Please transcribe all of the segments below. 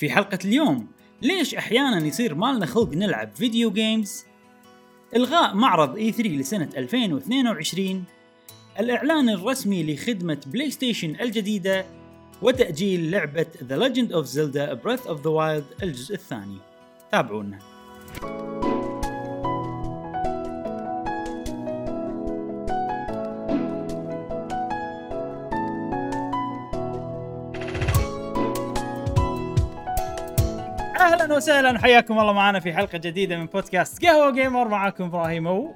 في حلقة اليوم. ليش أحيانا يصير مالنا خلق نلعب video games؟ إلغاء معرض E3 لسنة 2022 الإعلان الرسمي لخدمة بلاي ستيشن الجديدة وتأجيل لعبة The Legend of Zelda Breath of the Wild الجزء الثاني. تابعونا. أهلا وسهلا. وحياكم الله معنا في حلقة جديدة من بودكاست قهوة جيمر. معاكم إبراهيم و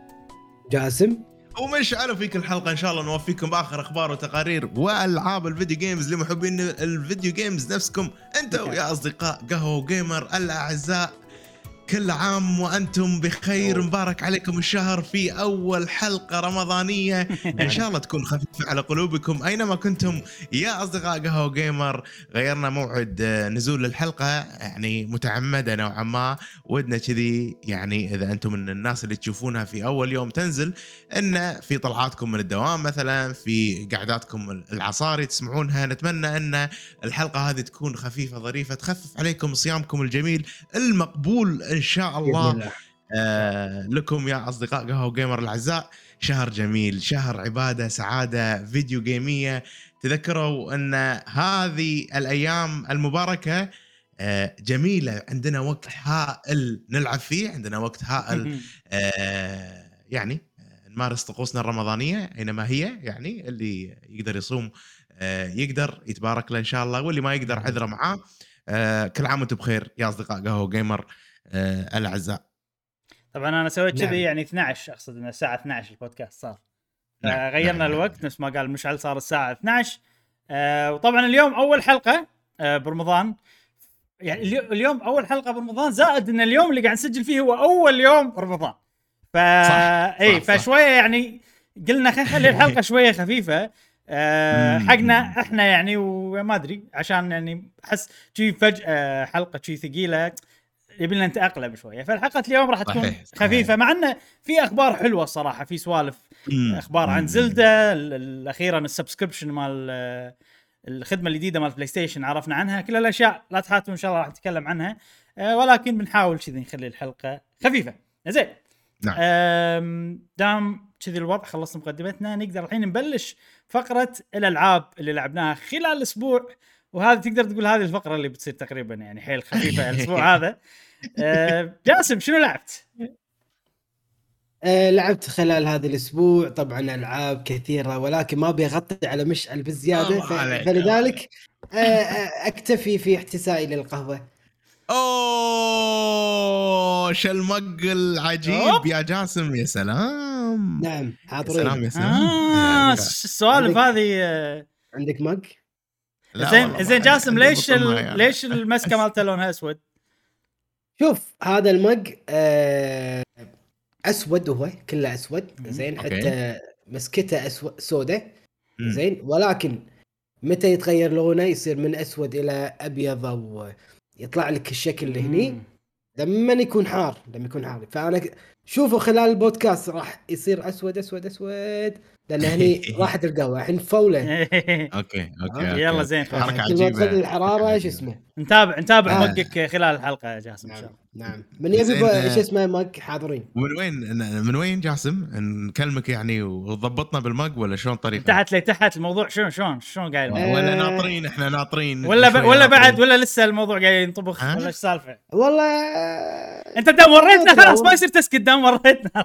جاسم. ومشعل وفي هالحلقة إن شاء الله نوفيكم بآخر أخبار وتقارير وألعاب ال video games لمحبين ال video games نفسكم. أنتم يا أصدقاء قهوة جيمر الأعزاء. كل عام وأنتم بخير. مبارك عليكم الشهر في أول حلقة رمضانية. إن شاء الله تكون خفيفة على قلوبكم. أينما كنتم يا أصدقاء قهوة جيمر غيرنا موعد آه، نزول الحلقة يعني متعمدة نوعا ما. ودنا كذي يعني إذا أنتم من الناس اللي تشوفونها في أول يوم تنزل إن في طلعاتكم من الدوام مثلا في قعداتكم العصاري تسمعونها. نتمنى إن الحلقة هذه تكون خفيفة ظريفة تخفف عليكم صيامكم الجميل المقبول إن شاء الله, الله. آه لكم يا أصدقاء قهوة جيمر الأعزاء. شهر جميل شهر عبادة سعادة فيديو جيمية. تذكروا أن هذه الأيام المباركة آه جميلة. عندنا وقت هائل نلعب فيه عندنا وقت هائل آه يعني آه، نمارس طقوسنا الرمضانية أينما هي يعني اللي يقدر يصوم آه يقدر يتبارك له إن شاء الله واللي ما يقدر عذره معاه. آه كل عام وأنتم بخير يا أصدقاء قهوة جيمر. الأعزاء. طبعا أنا سويت نعم. كذي يعني 12 أقصد ان الساعة 12 البودكاست صار. نعم، غيرنا نعم، الوقت نفس ما قال مشعل صار الساعة 12 آه وطبعا اليوم أول حلقة آه برمضان. يعني اليو- اليوم أول حلقة برمضان زائد إن اليوم اللي قاعد نسجل فيه هو أول يوم برمضان ف إي. فشوية يعني قلنا خلينا نخلي الحلقة شوية خفيفة. آه مم. حقنا إحنا يعني وما أدري عشان يعني أحس شي فجأة حلقة شي ثقيلة. يبي لنا نتأقلم شوية فالحلقة اليوم راح تكون صحيح،. خفيفة مع انه في أخبار حلوة الصراحه في سوالف. أخبار عن مم. Zelda ال- ال- أخيرا ال subscription مال الخدمة الجديدة مال بلاي ستيشن عرفنا عنها كل الأشياء لا تحاتوا إن شاء الله راح نتكلم عنها آه، ولكن بنحاول كذي نخلي الحلقة خفيفة زين نعم. دام كذي الوضع خلصنا مقدمتنا نقدر الحين نبلش فقرة الألعاب اللي لعبناها خلال الأسبوع وهذه تقدر تقول هذه الفقرة اللي بتصير تقريبا يعني حيل خفيفة الأسبوع هذا. آه، جاسم شنو لعبت؟ آه لعبت خلال هذا الأسبوع طبعا ألعاب كثيرة ولكن ما أبي أغطي على مشعل بزياده فلذلك آه آه أكتفي في احتسائي للقهوة. أوه شو المق العجيب. يا جاسم يا سلام. نعم يا سلام يا سلام. يعني السوالف هذه آه، عندك لا زين زين جاسم ليش. معي. ليش المسكة مالته لونها أسود؟ شوف هذا المج آه أسود هو كله أسود. زين. حتى مسكته اسود سوداء. زين ولكن متى يتغير لونه يصير من أسود إلى أبيض أو يطلع لك الشكل اللي هني. لما يكون حار لما يكون حار فأنا شوفوا خلال البودكاست راح يصير أسود أسود أسود لأن هني راحت القهوة الحين فولة أوكي أوكي. يلا زين حركة عجيبة تقل الحرارة شو. اسمه نتابع نتابع آه. مقك خلال الحلقة يا جاسم إن شاء نعم الله نعم من يبي آه. شو اسمه مج حاضرين من وين من وين جاسم نكلمك يعني وضبطنا بالمق ولا شلون طريقة تحت لي تحت الموضوع شلون شلون شلون قايل آه. ولا ناطرين إحنا ناطرين ولا ب... ولا بعد. ولا لسه الموضوع قاعد ينطبخ؟ ولا إيش السالفه؟ والله أنت دام وريتنا okay، خلاص ما يصير تسكت دام وريتنا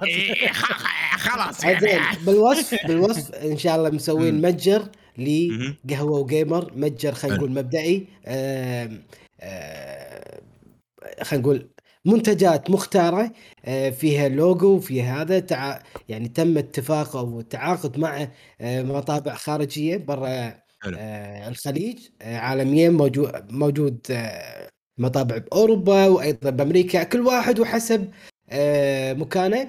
خلاص زين يعني بالوصف بالوصف إن شاء الله مسوين. متجر. لقهوه جيمر متجر خلينا. نقول مبدئي خلينا نقول منتجات مختارة آه، فيها لوجو فيها هذا تع... يعني تم اتفاق أو التعاقد مع آه، مطابع خارجية برا حلو. آه، الخليج آه، عالميا موجود موجود آه، مطابع بأوروبا وأيضا بأمريكا كل واحد وحسب آه، مكانه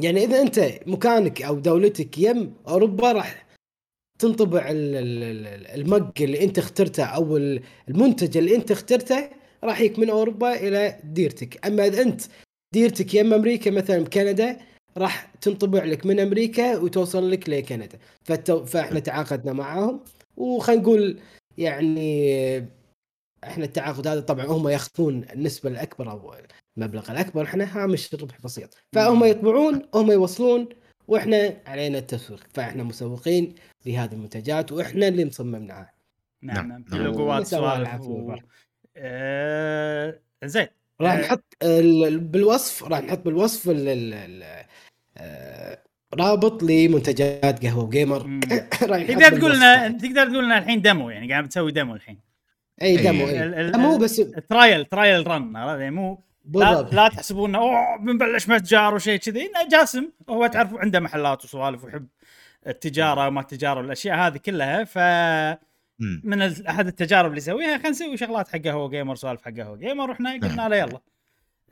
يعني إذا أنت مكانك أو دولتك يم أوروبا راح تنطبع ال- ال- ال- المج اللي أنت اخترته أو ال- المنتج اللي أنت اخترته راح يك من أوروبا إلى ديرتك. أما إذا أنت ديرتك يم أمريكا مثلا بكندا راح تنطبع لك من أمريكا وتوصل لك لكندا. فالتو... فإحنا تعاقدنا معاهم وخلينا نقول يعني إحنا التعاقد هذا طبعا هم ياخذون النسبة الأكبر أو المبلغ الأكبر إحنا هامش ربح بسيط فهم يطبعون هم يوصلون وإحنا علينا التسويق فإحنا مسوقين لهذه المنتجات وإحنا اللي مصممناها. نعم نعم، نعم. نعم. لوجوات سوالف و... آه... زين. راح آه، نحط ال- بالوصف راح نحط بالوصف ال ال ال آه، رابط لمنتجات قهوة جيمر مم. راح نحط تقدر تقول لنا. تقدر تقول لنا الحين demo؟ يعني قاعد بتسوي demo الحين. أي demo إيه. ال- اي مو بس trial trial run؟ يعني مو بالضبط. لا تحسبون انه أوه بنبلش متجر وشيء كذي. إنه جاسم هو تعرف عنده محلات وسوالف ويحب التجارة وما التجارة والأشياء هذه كلها ف. من أحد التجارب اللي يسويها خلينا نسوي شغلات حق قهوه جيمر سوالف حق قهوه جيمر رحنا قلنا نعم. له يلا.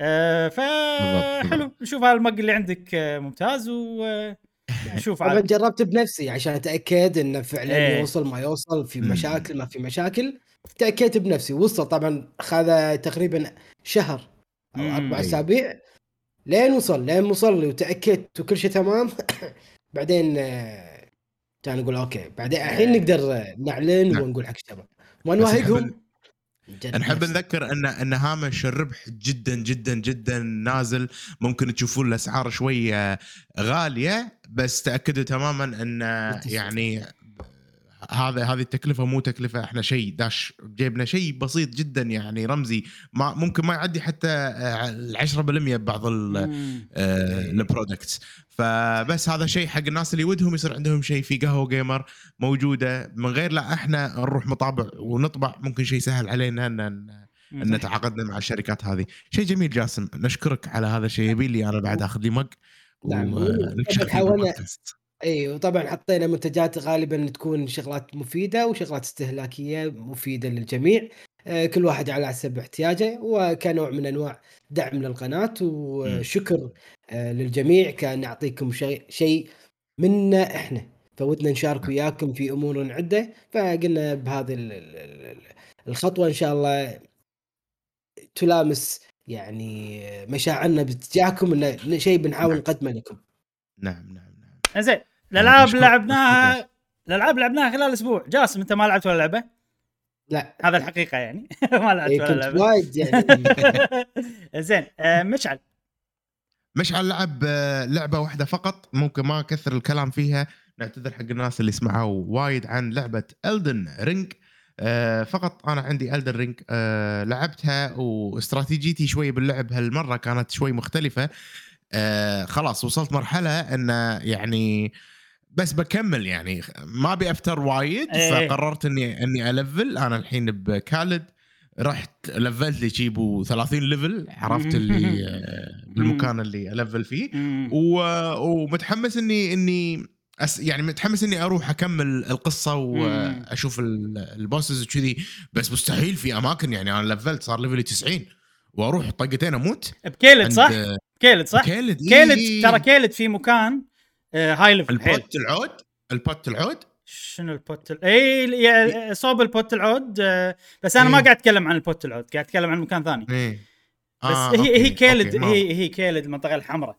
آه بالضبط، فحلو نشوف هالمق اللي عندك آه، ممتاز ونشوف طبعا عاد. جربت بنفسي عشان أتأكد إنه فعلا إيه. يوصل ما يوصل في. مشاكل ما في مشاكل. تأكدت بنفسي. وصل طبعا اخذ تقريبا شهر. أو. أربع أي. أسابيع لين وصل لين وصل وتأكدت وكل شيء تمام بعدين آه، كان أقول أوكي بعدين الحين إيه. نقدر نعلن نعم. ونقول حق الشباب ما بس نحب. نذكر أن أن هامش الربح جدا جدا جدا نازل ممكن تشوفون الأسعار شوي آه، غالية بس تأكدوا تماما أن. يعني هذا هذه التكلفة مو تكلفة إحنا شيء داش. جيبنا شيء بسيط جدا يعني رمزي. ما ممكن ما يعدي حتى آه، ال 10% ببعض. ال products فبس هذا شيء حق الناس اللي ودهم يصير عندهم شيء في قهوة جيمر موجودة. من غير لا إحنا نروح مطابع ونطبع ممكن شيء سهل علينا ان ان نتعاقدنا مع الشركات هذه. شيء جميل جاسم. نشكرك على هذا الشيء يبي لي أنا بعد اخذ لي مق نعم. ونكشف طبعاً حاولنا- بالبودكاست. اي وطبعا حطينا منتجات غالبا تكون شغلات مفيدة وشغلات استهلاكية مفيدة للجميع. آه، كل واحد على حسب احتياجه وكنوع من أنواع دعم للقناة وشكر آه، للجميع. كان نعطيكم شيء شيء منا إحنا. فودنا نشارك وياكم في أمور عده فقلنا بهذه ال- ال- ال- الخطوة إن شاء الله تلامس يعني مشاعرنا باتجاهكم. انه شيء بنحاول نقدمه لكم. نعم نعم نعم. زين الألعاب نشكر- لعبناها الألعاب لعبناها خلال أسبوع. جاسم أنت ما لعبت ولا لعبة؟ لا. هذا الحقيقة يعني. ما لعبت إيه ولا كنت لعبة. وايد يعني. زين آه، مشعل. مشعل لعب آه، لعبة واحدة فقط. ممكن ما أكثر الكلام فيها نعتذر حق الناس اللي سمعوا وايد عن لعبة Elden Ring فقط أنا عندي Elden Ring لعبتها واستراتيجيتي شوي باللعب هالمرة كانت شوي مختلفة. آه، خلاص وصلت مرحلة إن يعني بس بكمل يعني ما أبي أفتر وايد إيه. فقررت إني إني ألفل أنا الحين ب Caelid رحت لفلت لي جيبو 30 ليفل عرفت اللي آه، بالمكان اللي ألفل فيه. و... ومتحمس إني إني أس... يعني متحمس إني أروح أكمل القصة. واشوف ال- البوسز وكذي بس مستحيل في أماكن يعني أنا لفلت صار ليفلي 90 وأروح طقتين أموت بكيلد صح؟ عند كيلد صح؟ كيلد إيه. كيلد ترى كيلد في مكان آه، هاي ليفل البوت العود البوت العود شنو البوت ال- اي صوب البوت العود آه، بس أنا ما إيه. قاعد أتكلم عن البوت العود قاعد أتكلم عن مكان ثاني إيه بس آه، هي أوكي، هي كيلد أوكي، ما- هي هي كيلد المنطقة الحمراء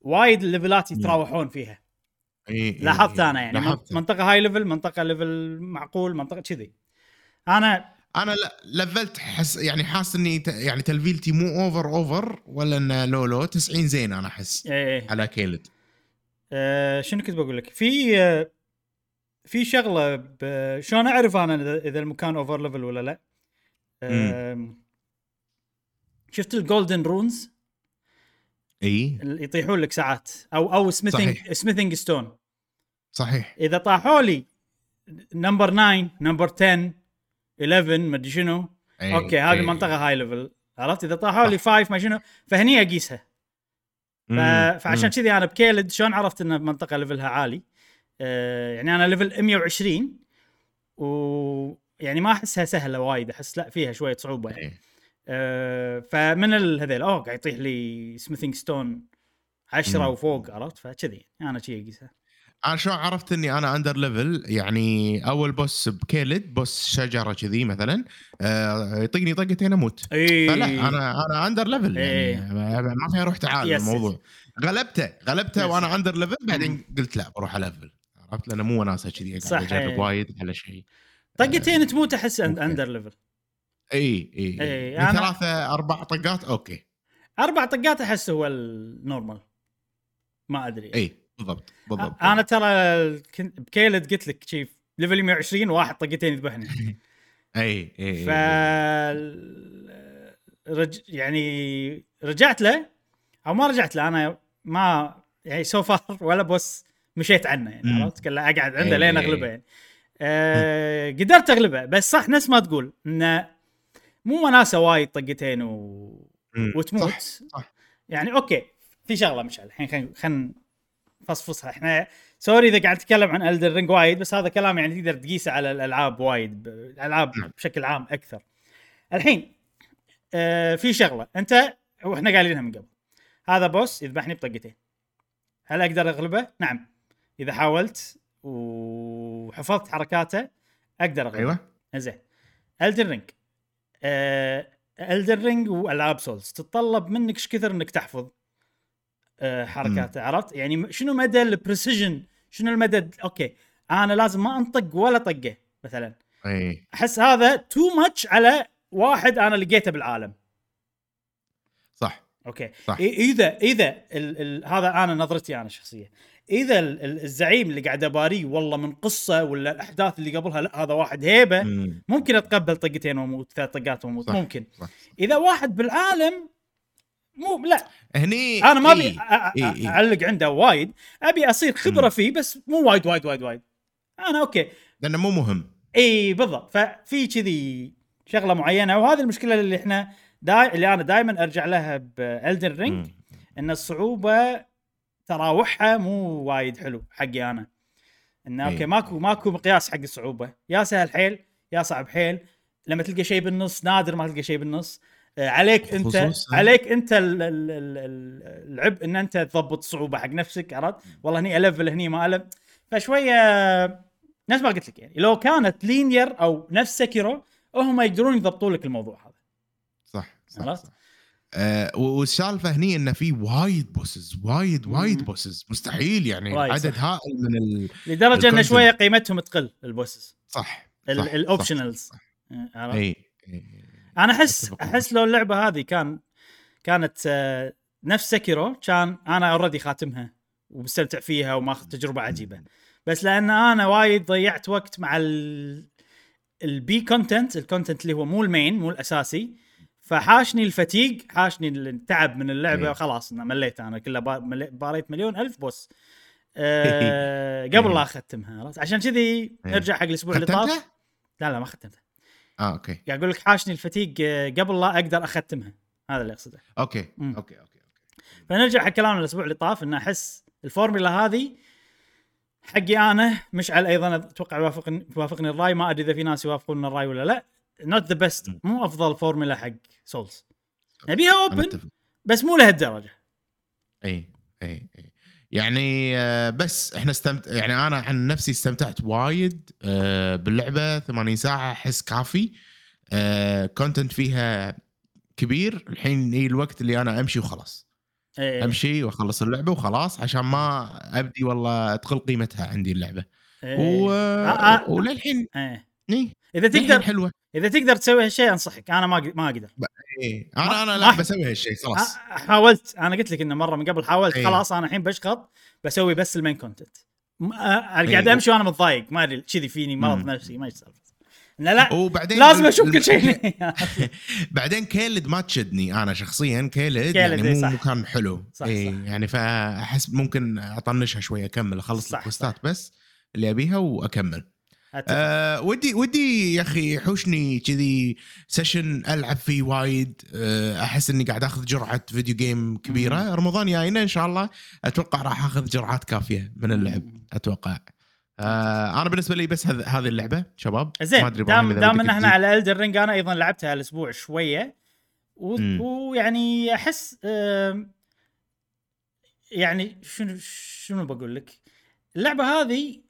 وايد الليفلات مم. يتراوحون فيها إيه، إيه، لاحظت إيه، أنا يعني لاحظت. منطقة هاي ليفل منطقة ليفل معقول منطقة كذي أنا أنا لفلت حس يعني حاسس إني. يعني تلفيلتي مو اوفر اوفر ولا انه لو لو 90 زين أنا أحس إيه على كيلد آه شنو كنت بقول لك؟ في في شغلة ب- شلون أعرف أنا إذا إذا المكان over level ولا لا؟ آه شفت ال golden runes إي. يطيحون لك ساعات. أو أو smithing. smithing stone صحيح. إذا طاحوا لي number 9 number 10 11 ما أدري شنو إيه، okay هذه إيه. منطقة هاي ليفل عرفت إذا طاحوا لي 5 ما شنو فهني أقيسها ف... فعشان. كذي أنا ب Caelid شلون عرفت إن منطقة level ها عالي آه يعني أنا level 120 و يعني ما أحسها سهلة وايد أحس لا فيها شوية صعوبة يعني. إيه. آه فمن هذيل أوه قاعد يطيح لي smithing stone 10 مم. وفوق عرفت فكذي أنا شي أقيسها أنا شلون عرفت إني أنا under level يعني أول boss ب Caelid boss شجرة كذي مثلا آه، يطقني طقتين أموت. إي. فلا أنا أنا under level. يعني ما فيها روح تعال الموضوع. غلبته غلبته. وأنا under level بعدين قلت لا بروح ألفل عرفت؟ لأنه مو وناسة كذي قاعد اجرب. وايد على شيء. طقتين تموت أحس. under level إي إي من أنا- ثلاثة أربع طقات أوكي. أربع طقات أحس هو ال normal ما أدري. إي. بالضبط بالضبط. أنا ترى كنت ب Caelid قلت لك شيف level 120 واحد طقتين يذبحني. إي إي ف رج... يعني رجعت له أو ما رجعت له أنا ما يعني so far ولا boss مشيت عنه يعني. عرفت؟ كله أقعد عنده. لين أغلبه يعني. أه قدرت أغلبه بس صح نفس ما تقول انه مو وناسه وايد طقتين و... وتموت. صح صح. يعني أوكي في شغلة مشعل. الحين خلينا خلينا نفصفصها إحنا sorry إذا قاعد أتكلم عن Elden Ring وايد بس هذا كلام يعني تقدر تقيسه على الألعاب وايد الألعاب نعم. بشكل عام أكثر. الحين آه في شغلة. انت وإحنا قايلينها من قبل. هذا boss يذبحني بطقتين. هل أقدر أغلبه؟ نعم. إذا حاولت وحفظت حركاته أقدر أغلبه. أيوه. زين Elden Ring Elden Ring وألعاب Souls تتطلب منك إيش كثر إنك تحفظ؟ آه، حركاته عرفت؟ يعني شنو مدى ال precision شنو المدى أوكي أنا لازم ما أنطق ولا طقة مثلا. إي. أحس هذا too much على واحد أنا لقيته بالعالم. صح. أوكي. صح. إذا إذا ال ال هذا أنا نظرتي أنا شخصيه إذا ال ال الزعيم اللي قاعد أباريه والله من قصة ولا الأحداث اللي قبلها لا هذا واحد هيبة. مم. ممكن أتقبل طقتين واموت ثلاث طقات واموت صح. ممكن. صح. إذا واحد بالعالم مو لا هني أنا ما أبي إي. أ- أ- إي، إي. أعلق عنده وايد أبي أصير خبرة مم. فيه بس مو وايد وايد وايد وايد أنا أوكي لأنه مو مهم إي بالضبط ففي كذي شغلة معينة وهذه المشكلة اللي إحنا داي اللي أنا دائما أرجع لها ب Elden Ring. إن الصعوبة تراوحها مو وايد حلو حقي أنا انه إي. أوكي ماكو ماكو مقياس حق الصعوبة يا سهل حيل يا صعب حيل لما تلقى شيء بالنص نادر ما تلقى شيء بالنص عليك انت خصوصاً- عليك انت ال- ال- ال- ال- العبء ان انت تضبط الصعوبه حق نفسك عرفت والله هني ألفل هني ما ألفل فشوية نفس ما قلت لك يعني لو كانت linear أو نفس Sekiro هم يقدرون يضبطون لك الموضوع هذا صح صح, عرفت؟ صح. آه والسالفة هني انه في وايد bosses وايد وايد. bosses مستحيل يعني عدد صح. هائل من ال... لدرجة إن. شوية قيمتهم تقل ال bosses صح ال optionals عرفت؟ اي أنا احس أحس لو اللعبة هذه كان كانت آه، نفس Sekiro كان أنا already خاتمها ومستمتع فيها وماخذ تجربة عجيبة. بس لأن أنا وايد ضيعت وقت مع ال ال B content ال content اللي هو مو ال main مو الأساسي. فحاشني الفتيق حاشني التعب من اللعبة. خلاص أنا مليت أنا كلها باريت مليون ألف boss. أه قبل لا أختمها عشان كذي نرجع حق الأسبوع اللي طاف؟ لا لا ما ختمتها. آه أوكي. قاعد أقول لك حاشني الفتيق آه، قبل لا أقدر أختمها. هذا اللي أقصده. أوكي مم. أوكي أوكي فنرجع حق كلامنا الأسبوع اللي طاف إن أحس الفورمولا هذه حقي أنا مشعل أيضا أتوقع يوافقني يوافقني الرأي. ما أدري إذا في ناس يوافقون الرأي ولا لا. not the best. مو أفضل فورمولا حق Souls. نبيها open بس مو لهالدرجة. إي إي إي. يعني آه، بس إحنا استمت... يعني أنا عن نفسي استمتعت وايد آه، باللعبة 80 ساعة أحس كافي content فيها كبير الحين هي الوقت اللي أنا أمشي وخلاص إيه أمشي وأخلص اللعبة وخلاص عشان ما أبدي والله تقل قيمتها عندي اللعبة إيه. و... آه، آه. وللحين إيه. إذا تقدر حلوة إذا تقدر تسوي هالشيء أنصحك أنا ما ما أقدر إيه. أنا أنا لا بسوي هالشيء خلاص حاولت أنا قلت لك إنه مرة من قبل حاولت إيه. خلاص أنا الحين بشخط بسوي بس ال main content قاعد إيه. أمشي وأنا متضايق ما أدري كذي فيني مرض. نفسي ما إيش السالفه إنه لا وبعدين لازم أشوف كل شيء بعدين Caelid ما تشدني أنا شخصيا Caelid, Caelid، يعني إيه، مو صح. مكان حلو صح، إيه صح. يعني فأحس ممكن أطنشها شوية أكمل أخلص الكوستات بس اللي أبيها وأكمل. أه ودي ودي يا أخي يحوشني كذي session ألعب فيه وايد. أه أحس إني قاعد آخذ جرعة video game كبيرة. رمضان جاينا إن شاء الله أتوقع راح آخذ جرعات كافية من اللعب أتوقع. أه أنا بالنسبة لي بس هذ- هذه اللعبة شباب. ما زين أدري إبراهيم دام دام إن إحنا. على Elden Ring أنا أيضا لعبتها الأسبوع شوية. و- مم. ويعني أحس آم، يعني شنو شنو بقول لك؟ اللعبة هذه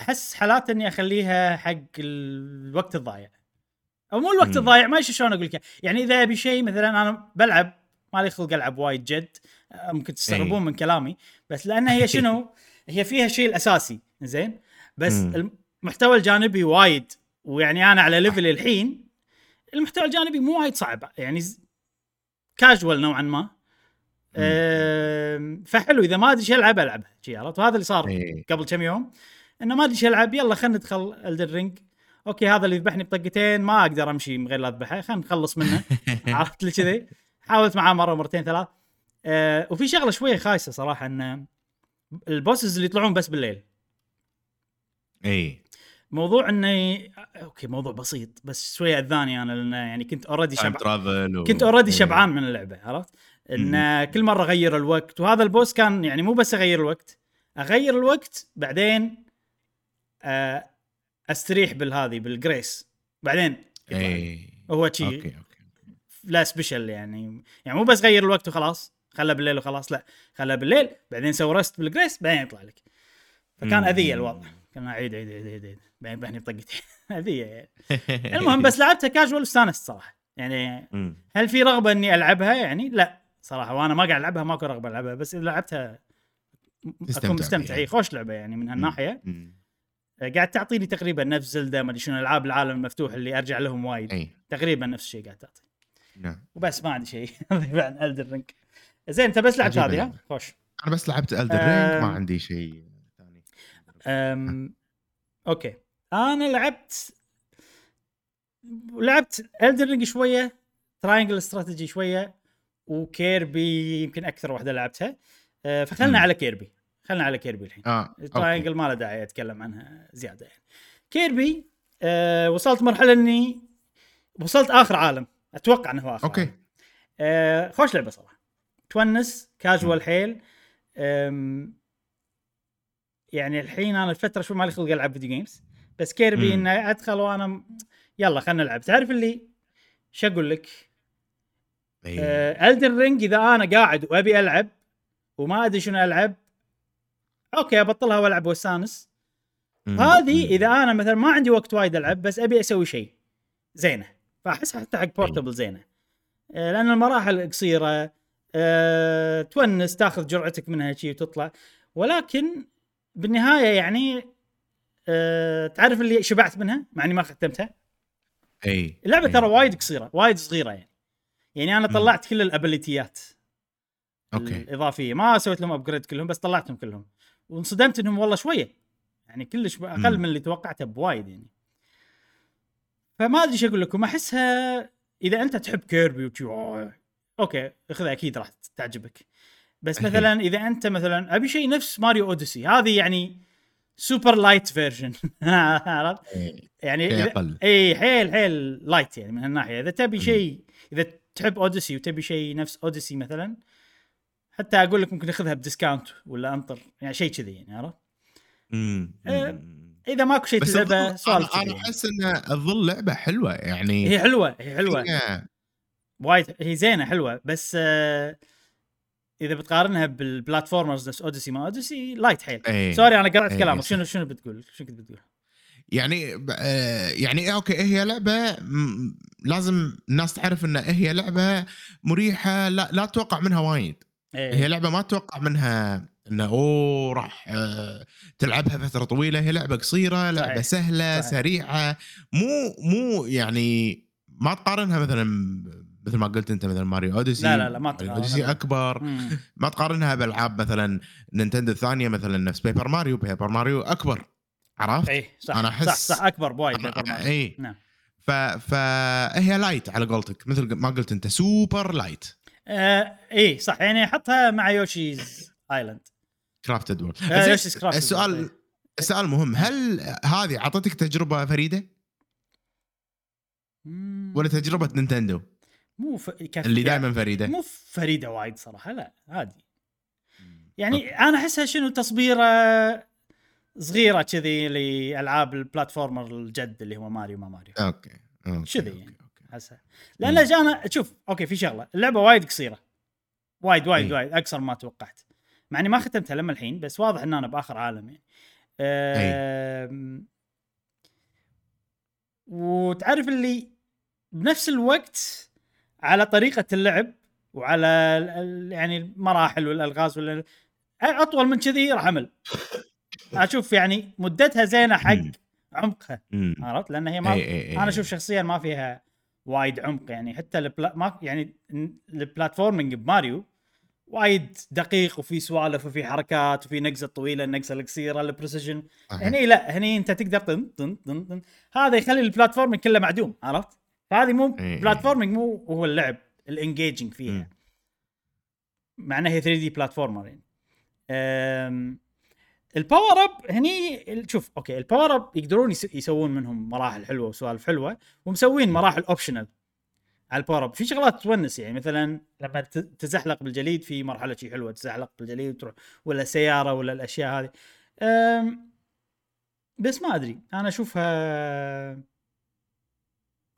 احس حالات اني اخليها حق الوقت الضايع. أو مو الوقت. الضايع ما أدري شلون أقول لك يعني اذا ابي شيء مثلا أنا بلعب مالي خلق العب وايد جد ممكن تستغربون أي. من كلامي بس لأن هي شنو؟ هي فيها الشيء الأساسي زين؟ بس. المحتوى الجانبي وايد ويعني أنا على level الحين المحتوى الجانبي مو وايد صعب يعني كاجوال نوعا ما. آم، فحلو إذا ما أدري ألعب ألعبها عرفت؟ وهذا اللي صار إيه. قبل كم يوم. إنه ما أدري شو ألعب يلا خلينا ندخل Elden Ring okay هذا اللي يذبحني بطقتين ما أقدر أمشي من غير لا أذبحه خلينا نخلص منه. عرفت لي كذي؟ حاولت معاه مرة مرتين ثلاث. آه وفي شغلة شوية خايسة صراحة إن ال bosses اللي يطلعون بس بالليل. إي. موضوع إنه okay موضوع بسيط بس شوية أذاني أنا لأن يعني كنت already شبعان و... كنت already. شبعان من اللعبة عرفت؟ إن كل مرة أغير الوقت وهذا ال boss كان يعني مو بس أغير الوقت أغير الوقت بعدين أستريح بالهذه بال grace. بعدين. اي هو شي. okay okay لا special يعني. يعني مو بس غير الوقت وخلاص. خله بالليل وخلاص لا. خله بالليل بعدين سوي rest بال grace بعدين يطلع لك. فكان مم. أذية الوضع. كنا عيد عيد عيد عيد, عيد. بعدين بحني بطقتين أذية يعني. المهم بس لعبتها كاجوال واستانست صراحة. يعني. هل في رغبة إني ألعبها؟ يعني لا صراحة. وأنا ما قاعد ألعبها ماكو رغبة ألعبها. بس إذا لعبتها أكون مستمتع. اي خوش لعبة يعني من هالناحية. آه، قاعد تعطيني تقريبا نفس Zelda ما أدري شنو ألعاب العالم المفتوح اللي أرجع لهم وايد. إي. تقريبا نفس الشيء قاعد تعطي. نعم. وبس ما عندي شيء أضيف عن Elden Ring زين أنت بس لعبت هذه ها. خوش. أنا بس لعبت Elden Ring ما. عندي شيء ثاني. أم... okay. أنا لعبت لعبت Elden Ring شوية Triangle Strategy شوية و Kirby يمكن أكثر واحدة لعبتها. أه فخلنا. على Kirby. خلنا على Kirby الحين. آه Triangle ما له داعي أتكلم عنها زيادة يعني. Kirby أه وصلت مرحلة إني وصلت آخر عالم. أتوقع إنه هو آخر okay. عالم. أه خوش لعبة صراحة. تونس كاجوال حيل. يعني الحين أنا الفترة شوي مالي خلق ألعب video games بس Kirby. انه أدخل وأنا يلا خلينا نلعب. تعرف اللي شو أقول لك؟ إي. Elden Ring إذا أنا قاعد وأبي ألعب وما أدري شنو ألعب okay ابطلها والعب واستانس. هذه. إذا أنا مثلا ما عندي وقت وايد ألعب بس أبي أسوي شيء زينة. فأحس حتى حق portable زينة. آه، لأن المراحل قصيرة أه تونس تأخذ جرعتك منها شيء وتطلع. ولكن بالنهاية يعني أه تعرف اللي شبعت منها؟ مع إني ما ختمتها. إي اللعبة إي. ترى وايد قصيرة وايد صغيرة يعني. يعني أنا. طلعت كل ال ability ات okay. الإضافية. ما سويت لهم upgrade كلهم بس طلعتهم كلهم. وانصدمت إنهم والله شوية يعني كلش أقل. من اللي توقعته بوايد يعني فما أدري إيش أقول لكم أحسها إذا أنت تحب Kirby أوه، okay خذها أكيد راح تعجبك بس. مثلا إذا أنت مثلا أبي شيء نفس Mario Odyssey هذه يعني super light version عرفت إي. يعني أقل اي حيل حيل light يعني من هالناحية إذا تبي. شيء إذا تحب Odyssey وتبي شيء نفس Odyssey مثلا حتى أقول لك ممكن اخذها ب discount ولا أنطر يعني شيء كذي يعني عرفت مم. آه، مم. إذا ماكو شيء تلعبه سؤال أنا. أحس انها تظل لعبة حلوة يعني هي حلوة هي حلوة وايد هي زينة حلوة بس آه إذا بتقارنها بال platformers نفس Odyssey ما Odyssey light حيل إي. sorry أنا قرأت إي، كلامك. شنو شنو بتقول شنو كنت بتقول يعني آه، يعني إيه، okay هي لعبة لازم الناس تعرف إن هي لعبة مريحة لا لا تتوقع منها وايد إيه. هي لعبة ما تتوقع منها إنه أوه راح آه، تلعبها فترة طويلة هي لعبة قصيرة لعبة صحيح. سهلة صحيح. سريعة مو مو يعني ما تقارنها مثلا مثل ما قلت أنت مثلا Mario Odyssey لا، لا، لا، ما ماريو تقارن. Odyssey أكبر مم. ما تقارنها بألعاب مثلا Nintendo الثانية مثلا نفس Paper Mario Paper Mario أكبر عرفت؟ اي صح أنا صح أحس- صح أكبر بوايد Paper Mario. اي نعم فهي light على قولتك مثل ما قلت أنت super light آه اي صح يعني أحطها مع Yoshi's Island Crafted World Yoshi's Crafted السؤال World. السؤال مهم. هل هذه أعطتك تجربة فريدة. ولا تجربة Nintendo؟ مو ف... كف... اللي دائما فريدة؟ مو فريدة وايد صراحة لا عادي. يعني أنا أحسها شنو تصبيرة صغيرة كذي لألعاب ال platformer الجد اللي هو ماريو ما Mario. okay okay شذي okay، يعني. احسها لأن أنا شوف okay في شغلة. اللعبة وايد قصيرة. وايد وايد. وايد أقصر ما توقعت. مع إني ما ختمتها لما الحين بس واضح إن أنا بآخر عالم يعني. أم... وتعرف اللي بنفس الوقت على طريقة اللعب وعلى يعني المراحل والألغاز ولا أطول من كذي راح أمل. أشوف يعني مدتها زينة حق. عمقها. عرفت؟ لأن هي ما. أنا أشوف شخصيا ما فيها وايد عمق يعني حتى البلا... ما يعني ال platforming بماريو وايد دقيق وفي سوالف وفي حركات وفي نقزة طويلة النقزه القصيره ال precision صحيح. هني لا هني انت تقدر طن طن طن طن هذا يخلي ال platforming كله معدوم عرفت؟ فهذه مو إيه. platforming مو هو اللعب ال engaging فيها. مع انها هي 3D platformer يعني ال power up هني شوف أوكي ال power up يقدرون يس- يسوون منهم مراحل حلوة وسوالف حلوة ومسوين مراحل optional على ال power up في شغلات تونس يعني مثلا لما تزحلق بالجليد في مرحلة شي حلوة تزحلق بالجليد وتروح ولا سياره ولا الأشياء هذه. أم، بس ما أدري أنا أشوفها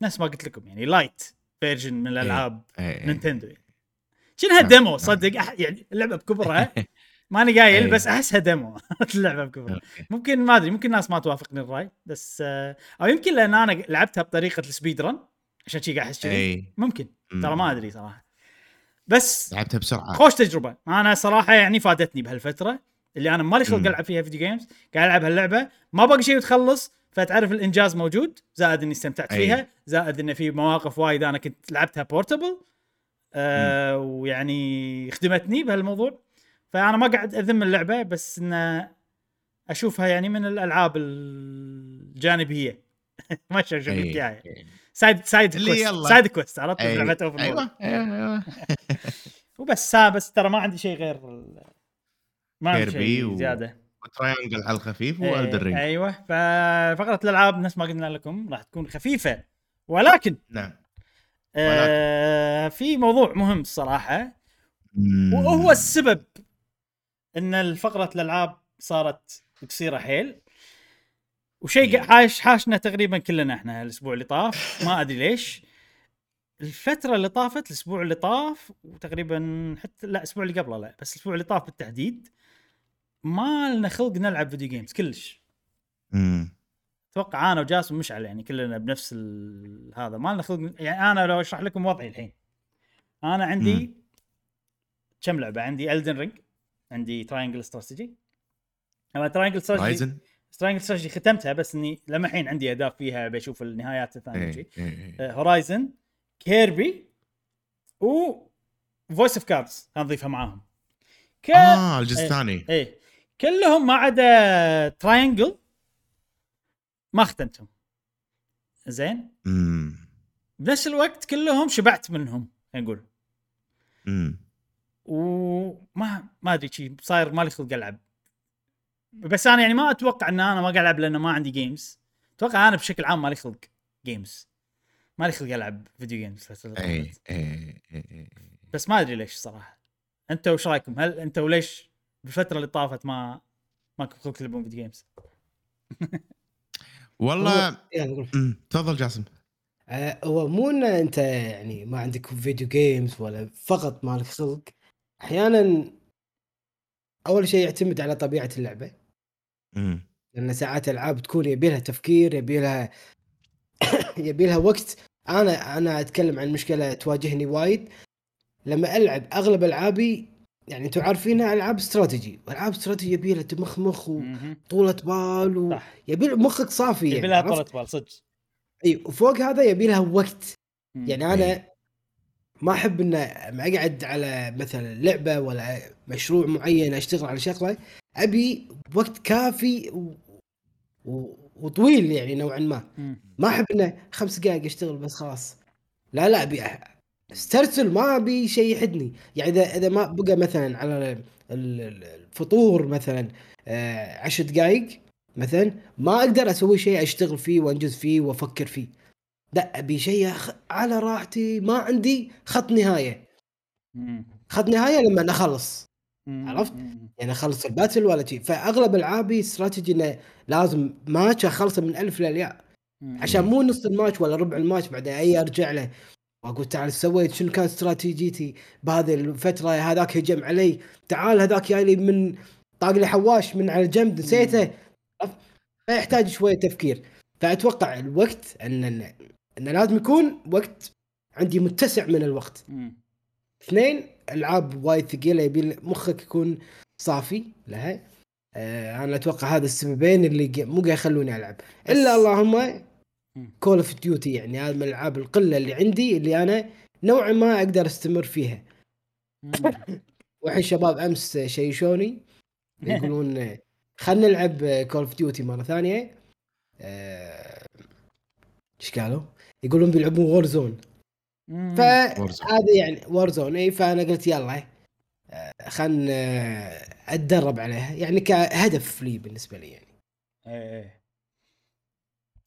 نفس ما قلت لكم يعني light version من الألعاب إيه. Nintendo يعني. شنها demo نعم. صدق أح... يعني اللعبة بكبرها. ماني قايل. بس أحسها demo اللعبة أوكي. ممكن ما أدري ممكن الناس ما توافقني الرأي بس آه، أو يمكن لأن أنا لعبتها بطريقة ال speed run عشان شي قاعد أحس كذي ممكن ترى. ما أدري صراحة بس لعبتها بسرعة خوش تجربة أنا صراحة يعني فادتني بهالفترة اللي أنا مالي خلق. ألعب فيها video games قاعد ألعب هاللعبة ما باقي شيء وتخلص فتعرف الإنجاز موجود زائد إني استمتعت أي. فيها زائد انه في مواقف وايد أنا كنت لعبتها portable آه ويعني خدمتني بهالموضوع فأنا ما قاعد أذم اللعبة بس إن أشوفها يعني من الألعاب الجانبية ما شو قلت أي. اياها سايد سايد كويست. سايد كويست عرفت أي. لعبة وورلد. أيوه أيوه أيوه وبس بس ترى ما عندي شيء غير ما عندي شيء زيادة وتراينجل على الخفيف إيه، والدر رينج أيوه ففقره الألعاب نفس ما قلنا لكم راح تكون خفيفة ولكن نعم آه في موضوع مهم الصراحة. وهو السبب إن الفقرة الألعاب صارت قصيره حيل وشيء. حاش حاشنا تقريبا كلنا إحنا الأسبوع اللي طاف ما أدري ليش الفترة اللي طافت الأسبوع اللي طاف وتقريبا حتى لا الأسبوع اللي قبله لا بس الأسبوع اللي طاف بالتحديد ما لنا خلق نلعب فيديو جيمز كلش مم. أتوقع أنا وجاسم مشعل يعني كلنا بنفس. هذا ما لنا خلق يعني أنا لو أشرح لكم وضعي الحين أنا عندي. كم لعبة عندي Elden Ring عندي Triangle Strategy أنا Triangle Strategy Triangle Strategy ختمتها بس إني لما الحين عندي اهداف فيها بشوف النهايات الثانية وشي. Horizon Kirby و Voice of Cards نضيفها معاهم. ك... آه الجزء إيه. الثاني. إيه. كلهم ما عدا Triangle ما ختمتهم. زين؟ مم. بنفس الوقت كلهم شبعت منهم نقول مم. وما ما أدري شي صاير مالي خلق ألعب بس أنا يعني ما أتوقع إن أنا ما قاعد ألعب لأنه ما عندي games أتوقع أنا بشكل عام مالي خلق games مالي خلق ألعب video games. اي إي، إي. بس ما أدري ليش صراحة أنت وش رأيكم هل أنت وليش بالفترة اللي طافت ما ماكم خلق تلعبون video games والله. مم. تفضل جاسم آه، هو مو إن أنت يعني ما عندك video games ولا فقط مالك خلق أحيانا أول شيء يعتمد على طبيعة اللعبة مم. لأن ساعات ألعاب تكون يبي لها تفكير يبي لها يبي لها وقت أنا أنا أتكلم عن مشكلة تواجهني وايد لما ألعب أغلب ألعابي يعني أنتم عارفينها ألعاب استراتيجي والعاب استراتيجي يبي لها مخمخ مهم. وطولة بال صح. ويبي له مخك صافي يبي يعني لها؟ طولة بال صدق إي وفوق هذا يبي لها وقت مم. يعني أنا. ما أحب ان أقعد على مثلا لعبة ولا مشروع معين أشتغل على شغلة. أبي وقت كافي و... و... وطويل يعني نوعا ما. ما أحب إنه خمس دقائق أشتغل بس خلاص. لا لا أبي استرسل ما أبي شيء يحدني. يعني إذا إذا ما بقى مثلا على ال- ال- الفطور مثلا آه، عشر دقائق مثلا ما أقدر أسوي شيء أشتغل فيه وأنجز فيه وأفكر فيه. لا ابي شيء على راحتي ما عندي خط نهاية. خط نهاية لما أخلص. عرفت؟ يعني أخلص ال battle ولا شيء فأغلب ألعابي استراتيجي إنه لازم ماتش أخلصه من ألف للياء. عشان مو نص الماتش ولا ربع الماتش بعدين أي أرجع له. وأقول تعال سويت شنو كانت استراتيجيتي بهذه الفترة هذاك هجم علي. تعال هذاك جاي لي من طاق لي حواش من على الجنب نسيته؟ فيحتاج شوية تفكير. فأتوقع الوقت أن ان إن لازم يكون وقت عندي متسع من الوقت مم. اثنين ألعاب وايد ثقيلة يبي مخك يكون صافي لها آه أنا أتوقع هذا السببين اللي مو قاعد يخلوني ألعب إلا اللهم. Call of Duty يعني هذا من الألعاب القلة اللي عندي اللي أنا نوعا ما أقدر أستمر فيها والحين شباب أمس شيشوني يقولون خلينا نلعب Call of Duty مرة ثانية آه، إيش قالوا؟ يقولون بيلعبون Warzone. فهذا يعني Warzone اي فأنا قلت يلا خلنا أتدرب عليها يعني كهدف لي بالنسبة لي يعني. إيه إيه.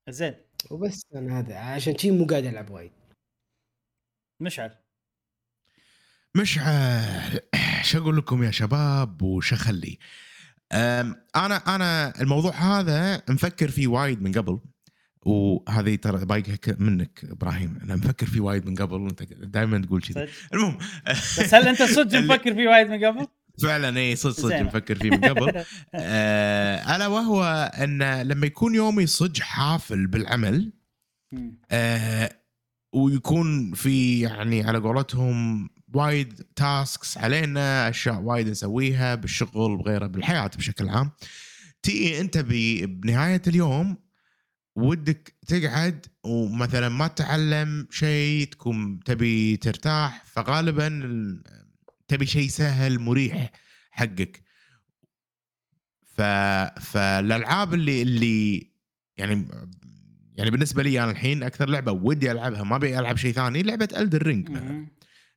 زين. وبس أنا هذا. عشان شي مو قاعد ألعب وايد. مشعل. مشعل. شو أقول لكم يا شباب وش أخلي؟ أنا أنا الموضوع هذا مفكر فيه وايد من قبل. وهذه ترى بايقه ك- منك إبراهيم أنا مفكر فيه وايد من قبل وأنت دائما تقول كذي المهم بس هل أنت صدق مفكر فيه وايد من قبل؟ فعلا اي صدق صدق. مفكر فيه من قبل آه، ألا وهو أن لما يكون يومي صدق حافل بالعمل. آه، ويكون في يعني على قولتهم وايد tasks علينا أشياء وايد نسويها بالشغل بغيره بالحياة بشكل عام تي أنت بنهاية اليوم ودك تقعد ومثلا ما تتعلم شيء تكون تبي ترتاح فغالبا ال- تبي شيء سهل مريح حقك. ف فالألعاب اللي اللي يعني يعني بالنسبة لي أنا الحين أكثر لعبة ودي ألعبها ما أبي ألعب شيء ثاني لعبة Elden Ring مم.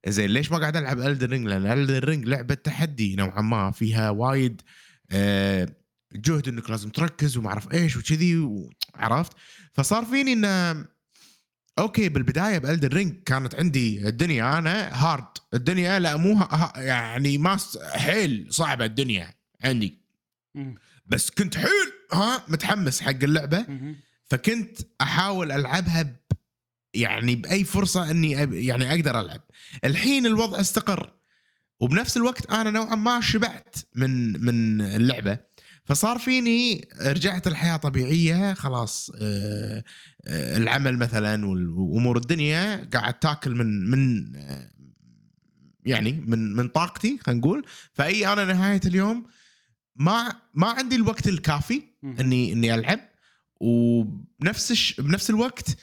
زين ليش ما قاعد ألعب Elden Ring لأن Elden Ring لعبة تحدي نوعا ما فيها وايد آه، جهد إنك لازم تركز وما أعرف إيش وكذي عرفت؟ فصار فيني ان okay بالبداية ب Elden Ring كانت عندي الدنيا أنا hard الدنيا لا مو يعني ما حيل صعبة الدنيا عندي. بس كنت حيل ها متحمس حق اللعبة. فكنت أحاول ألعبها ب يعني بأي فرصة إني يعني أقدر ألعب. الحين الوضع استقر. وبنفس الوقت أنا نوعا ما شبعت من من اللعبة. فصار فيني رجعت الحياة طبيعية خلاص آه، آه، العمل مثلا وأمور الدنيا قاعد تاكل من من آه، يعني من من طاقتي خلينا نقول. فأي أنا نهاية اليوم ما ما عندي الوقت الكافي. اني إني ألعب. وبنفس الش... بنفس الوقت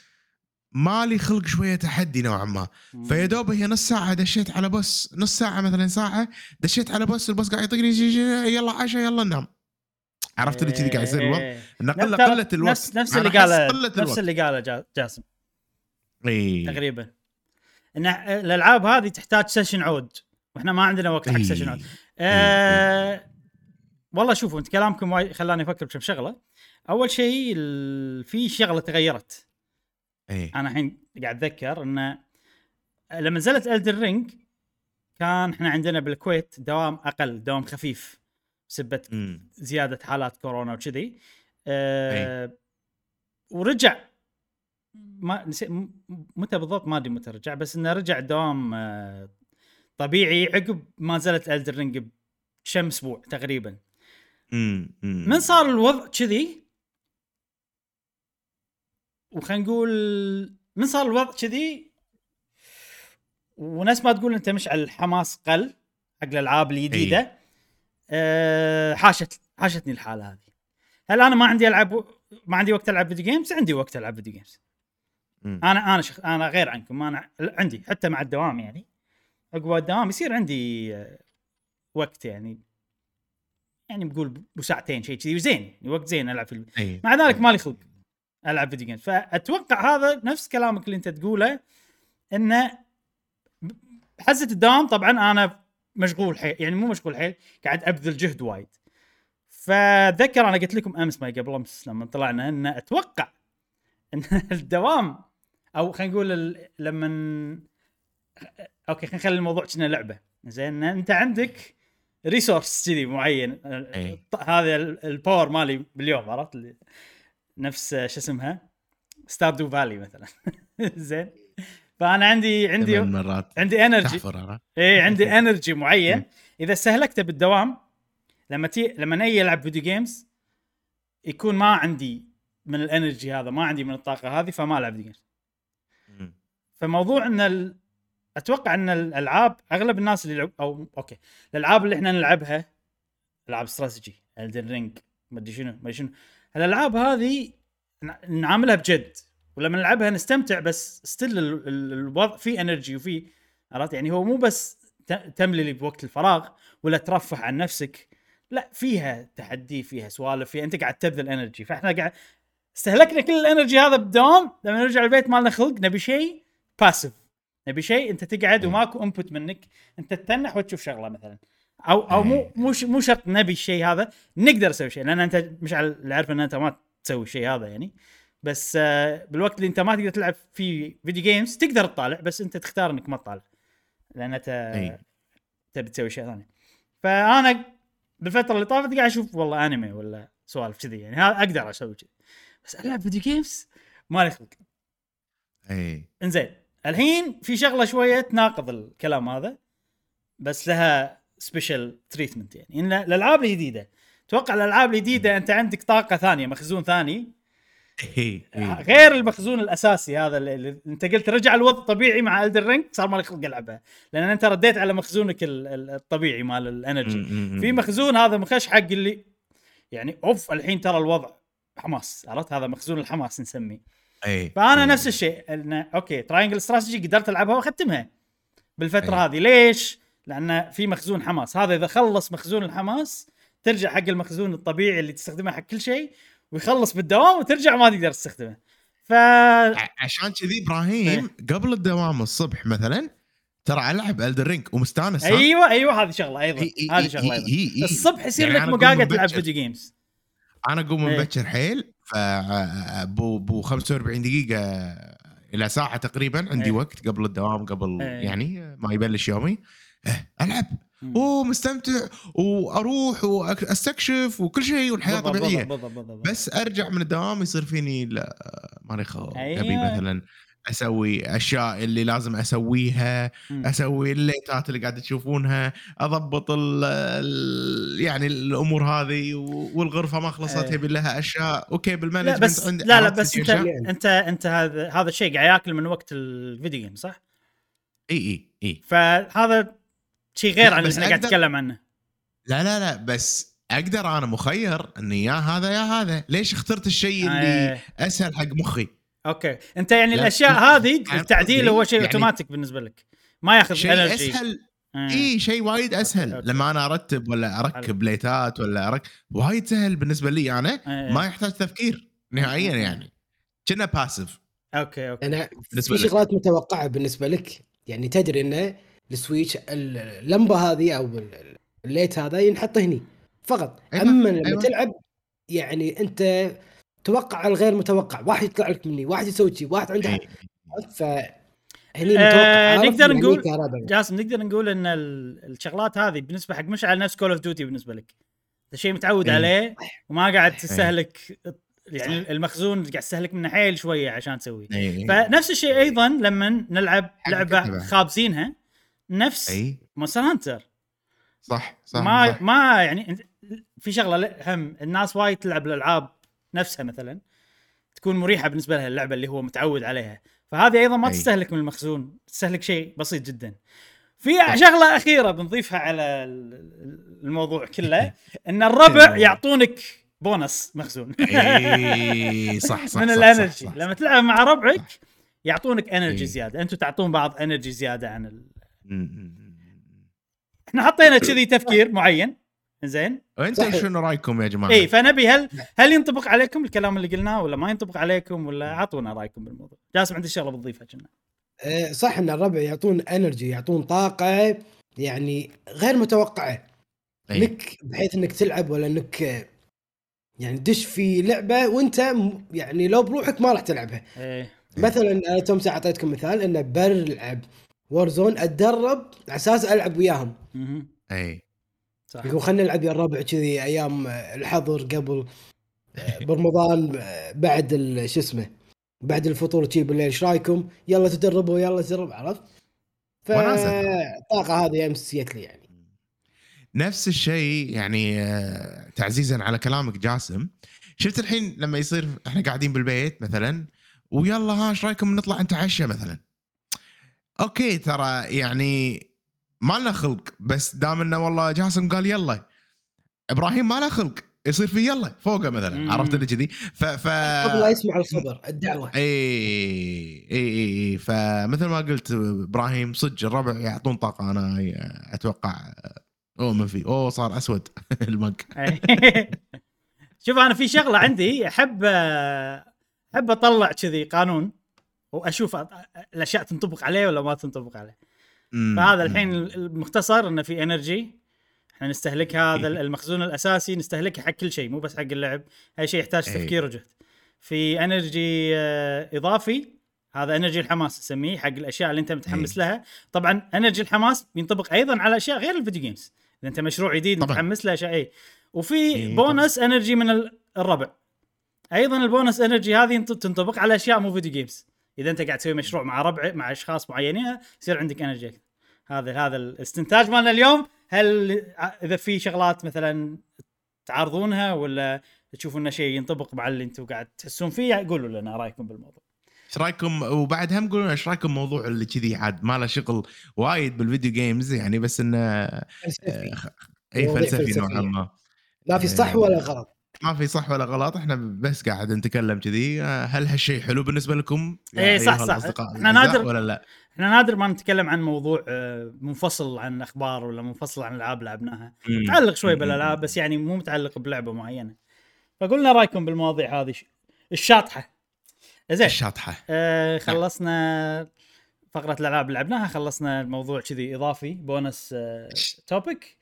مالي خلق شوية تحدي نوعا ما. فيا دوب هي نص ساعة دشيت على boss نص ساعة مثلا ساعة دشيت على boss ال boss قاعد يطقني يلا عشاء يلا ننام عرفت اللي كذي قاعد يصير الوضع؟ إيه. ان قله قلة الوقت نفس نفس اللي قاله نفس اللي قاله جا- جاسم. إيه. تقريبا. ان الألعاب هذه تحتاج session عود. وإحنا ما عندنا وقت حق إيه. session عود آه والله شوفوا انت كلامكم وايد خلاني أفكر بكم شغله أول شيء في شغلة تغيرت. إيه. أنا الحين قاعد أتذكر انه لما نزلت Elden Ring كان إحنا عندنا بالكويت دوام أقل دوام خفيف. بسبه. زيادة حالات كورونا وكذي. أه ورجع. ما نسي م- متى بالضبط؟ ما أدري متى رجع بس إنه رجع الدوام أه طبيعي عقب ما نزلت Elden Ring بكم أسبوع تقريبا. من صار الوضع كذي؟ وخلينا نقول من صار الوضع كذي؟ وناس ما تقول أنت مش على الحماس قل حق الألعاب الجديدة. أه حاشت حاشتني الحالة هذه. هل أنا ما عندي ألعب ما عندي وقت ألعب video games عندي وقت ألعب video games أمم. أنا أنا شخ... أنا غير عنكم. أنا عندي حتى مع الدوام يعني. عقب الدوام يصير عندي آه، وقت يعني. يعني بقول بساعتين شيء كذي وزين يعني وقت زين ألعب في الب... إيه. مع ذلك مالي خلق ألعب فيديو جيمز فأتوقع هذا نفس كلامك اللي أنت تقوله إنه بحزه الدوام طبعا أنا مشغول حيل يعني مو مشغول حيل قاعد أبذل جهد وايد. فاتذكر أنا قلت لكم أمس ما قبل أمس لما طلعنا إن أتوقع إن الدوام أو خلينا نقول ال- لما okay خلينا نخلي الموضوع كنا لعبة. زين أنت عندك resource كذي معين أي. هذا ال- ال power مالي باليوم عرفت؟ نفس شو اسمها؟ Stardew Valley مثلا. زين. فأنا عندي عندي مرات عندي energy؟ إيه عندي energy معين. إذا استهلكته بالدوام لما تي لما أجي ألعب video games يكون ما عندي من ال energy هذا ما عندي من الطاقة هذه فما ألعب video games. فموضوع إن ال... أتوقع إن الألعاب أغلب الناس اللي يلعب أو okay. الألعاب اللي إحنا نلعبها ألعاب strategy Elden Ring ما أدري شنو ما أدري شنو. الألعاب هذه نعاملها بجد. ولما نلعبها نستمتع بس still الوضع فيه energy وفي عرفت؟ يعني هو مو بس تملي لي بوقت الفراغ ولا ترفه عن نفسك لا فيها تحدي فيها سوالف فيها أنت قاعد تبذل energy فإحنا قاعد استهلكنا كل ال energy هذا بالدوام لما نرجع البيت مالنا خلق نبي شيء passive نبي شيء أنت تقعد إيه. وماكو input منك أنت تتنح وتشوف شغلة مثلا. أو أو مو إيه. مو مو شرط نبي الشيء هذا نقدر نسوي شيء لأن أنت مش على اللي عارف إن أنت ما تسوي الشيء هذا يعني. بس آه، بالوقت اللي انت ما تقدر تلعب فيه video games تقدر تطالع بس انت تختار انك ما تطالع. لأن أنت. تبي تسوي شيء ثاني. فأنا بالفترة اللي طافت قاعد أشوف والله انمي ولا سوالف كذي يعني. هذا أقدر أسوي كذي بس ألعب video games مالي خلق. إي. إنزين الحين في شغلة شوية تناقض الكلام هذا بس لها special treatment يعني. إن الألعاب الجديدة توقع الألعاب الجديدة أنت عندك طاقة ثانية مخزون ثاني. غير المخزون الأساسي هذا اللي أنت قلت رجع الوضع طبيعي مع Elden Ring صار مالك خلق العبها لأن أنت رديت على مخزونك ال- ال- الطبيعي مال ال energy. في مخزون هذا مخش حق اللي يعني أوف الحين ترى الوضع حماس عرفت هذا مخزون الحماس نسميه اي فأنا. نفس الشيء انه okay Triangle Strategy قدرت ألعبها وأختمها بالفترة أي. هذه ليش؟ لأن في مخزون حماس هذا إذا خلص مخزون الحماس ترجع حق المخزون الطبيعي اللي تستخدمه حق كل شيء ويخلص بالدوام وترجع ما تقدر تستخدمه ف عشان كذي إبراهيم قبل الدوام الصبح مثلا ترى العب Elden Ring ومستانس؟ أيوه أيوه هذه شغلة أيضا هذه شغلة أيضا. الصبح يصير يعني لك مقاقة تلعب. video games أنا اقوم من إيه. بكر حيل ف بو بو 45 دقيقة إلى ساعة تقريبا عندي إيه. وقت قبل الدوام قبل إيه. يعني ما يبلش يومي إيه، ألعب مم. أوه مستمتع وأروح وأستكشف وكل شيء والحياة بالضبط طبيعية بالضبط بالضبط. بس أرجع من الدوام يصير فيني لا ماني خلق أيوة. أبي مثلا أسوي أشياء اللي لازم أسويها. أسوي الليتات اللي قاعد تشوفونها أضبط ال ال يعني الأمور هذه والغرفة ما خلصت إيه. يبي لها أشياء okay لا بال management بس عندي لا لا بس أنت؟ يعني. أنت أنت هذا هذا الشيء قاعد ياكل من وقت ال video game صح؟ إي إي إي فهذا شيء غير لا، عن اللي إحنا قاعد نتكلم عنه. لا لا لا بس أقدر أنا مخير اني يا هذا يا هذا. ليش اخترت الشيء اللي آه. أسهل حق مخي؟ okay. أنت يعني لا، الأشياء لا، هذه عارف التعديل قصدي؟ هو شيء يعني- أوتوماتيك بالنسبة لك. ما ياخذ شيء energy أسهل. آه. إي شيء وايد أسهل. okay. لما أنا أرتب ولا أركب ليتات ولا أركب وايد سهل بالنسبة لي أنا. إيه. ما يحتاج تفكير نهائيا يعني. كنا باسف أوكي أوكي. أنا في. شغلات متوقعة بالنسبة لك؟ يعني تدري إنه ال switch اللمبة هذه أو ال- ال light هذا ينحط هني فقط أيوة، أما لما أيوة. تلعب يعني أنت توقع الغير متوقع واحد يطلع لك مني واحد يسوي شيء واحد عنده إيه. ف هني آه،؟ نقدر يعني نقول-. جاسم نقدر نقول إن ال- الشغلات هذه بالنسبة حق مشعل نفس Call of Duty بالنسبة لك انت شيء متعود إيه. عليه وما قاعد تستهلك يعني المخزون قاعد تستهلك منه حيل شوية عشان تسويه إيه. فنفس الشيء أيضا لما نلعب لعبة. خابزينها نفس أي Monster Hunter صح صح ما صح. ما يعني في شغلة هم الناس وايد تلعب الألعاب نفسها مثلا تكون مريحة بالنسبة لها اللعبة اللي هو متعود عليها فهذه أيضا ما أي. تستهلك من المخزون تستهلك شيء بسيط جدا في شغلة أخيرة بنضيفها على ال- الموضوع كله إن الربع. يعطونك بونص مخزون أي صح صح من ال energy. لما تلعب مع ربعك يعطونك energy. زيادة أنتم تعطون بعض energy زيادة عن. إحنا حطينا كذي تفكير معين. زين صحيح. شنو رأيكم يا جماعة؟ اي فنبي هل هل ينطبق عليكم الكلام اللي قلناه ولا ما ينطبق عليكم ولا أعطونا رأيكم بالموضوع؟ جاسم عندي شغلة بتضيفها كنا. آه، صح إن الربع يعطون انرجي يعطون طاقة يعني غير متوقعة. لك بحيث إنك تلعب ولا إنك يعني تدش في لعبة وأنت يعني لو بروحك ما راح تلعبها. إيه. مثلا أنا توم أعطيتكم مثال انه بلعب وورزون أتدرب على أساس ألعب وياهم. أي. صح. يقول خلينا نلعب يا الربع كذي أيام الحظر قبل آه، برمضان آه، بعد ال- شو اسمه بعد الفطور شي بالليل. إيش رأيكم؟ يلا تدربوا يلا تدرب عرفت؟ فالطاقه هذه أمسيت لي يعني. نفس الشيء يعني آه، تعزيزا على كلامك جاسم. شفت الحين لما يصير إحنا قاعدين بالبيت مثلا ويلا ها إيش رأيكم نطلع نتعشى مثلا؟ أوكي ترى يعني ما لنا خلق بس دام انه والله جاسم قال يلا إبراهيم ما له خلق يصير في يلا فوقه مثلا مم. عرفت اللي كذي؟ ف ف قبل لا يسمع الخبر الدعوة. اي اي اي اي فمثل ما قلت إبراهيم صدق الربع يعطون طاقة أنا أتوقع اؤمن فيه أوه صار أسود المج شوف أنا في شغلة عندي أحب أحب أطلع كذي قانون. وأشوف الأشياء تنطبق عليه ولا ما تنطبق عليه. فهذا الحين المختصر إنه في energy إحنا نستهلك هذا إيه. المخزون الأساسي نستهلكه حق كل شيء مو بس حق اللعب. هاي شيء يحتاج إيه. تفكير وجهد. في energy آه، إضافي هذا energy الحماس نسميه حق الأشياء اللي أنت متحمس لها. طبعا energy الحماس ينطبق أيضا على أشياء غير ال video games إذا أنت مشروع جديد. متحمس له أشياء اي وفي إيه، bonus energy من ال- الربع. أيضا ال bonus energy هذه تنطبق على أشياء مو video games إذا أنت قاعد تسوي مشروع مع ربع مع أشخاص معينين يصير عندك energy. هذا هذا الاستنتاج مالنا اليوم. هل إذا في شغلات مثلا تعارضونها ولا تشوفون إنه شيء ينطبق مع اللي أنتم قاعد تحسون فيه قولوا لنا رأيكم بالموضوع. إيش رأيكم؟ وبعد هم قولوا إيش رأيكم موضوع اللي كذي عاد؟ ما له شغل وايد بال video games يعني بس إنه فلسفي. اي فلسفي. نوعا ما. ما في صح ولا غلط. ما في صح ولا غلط إحنا بس قاعد نتكلم كذي. هل هالشيء حلو بالنسبة لكم؟ إيه، صح، صح. الأعزاء نادر- ولا لا؟ إحنا نادر ما نتكلم عن موضوع آه، منفصل عن أخبار ولا منفصل عن ألعاب لعبناها. متعلق شوي. بالألعاب بس يعني مو متعلق بلعبة معينة. فقلنا رأيكم بالمواضيع هذه. الشاطحة. زين الشاطحة. آه خلصنا فقرة الألعاب اللي لعبناها خلصنا الموضوع كذي إضافي بونس آه topic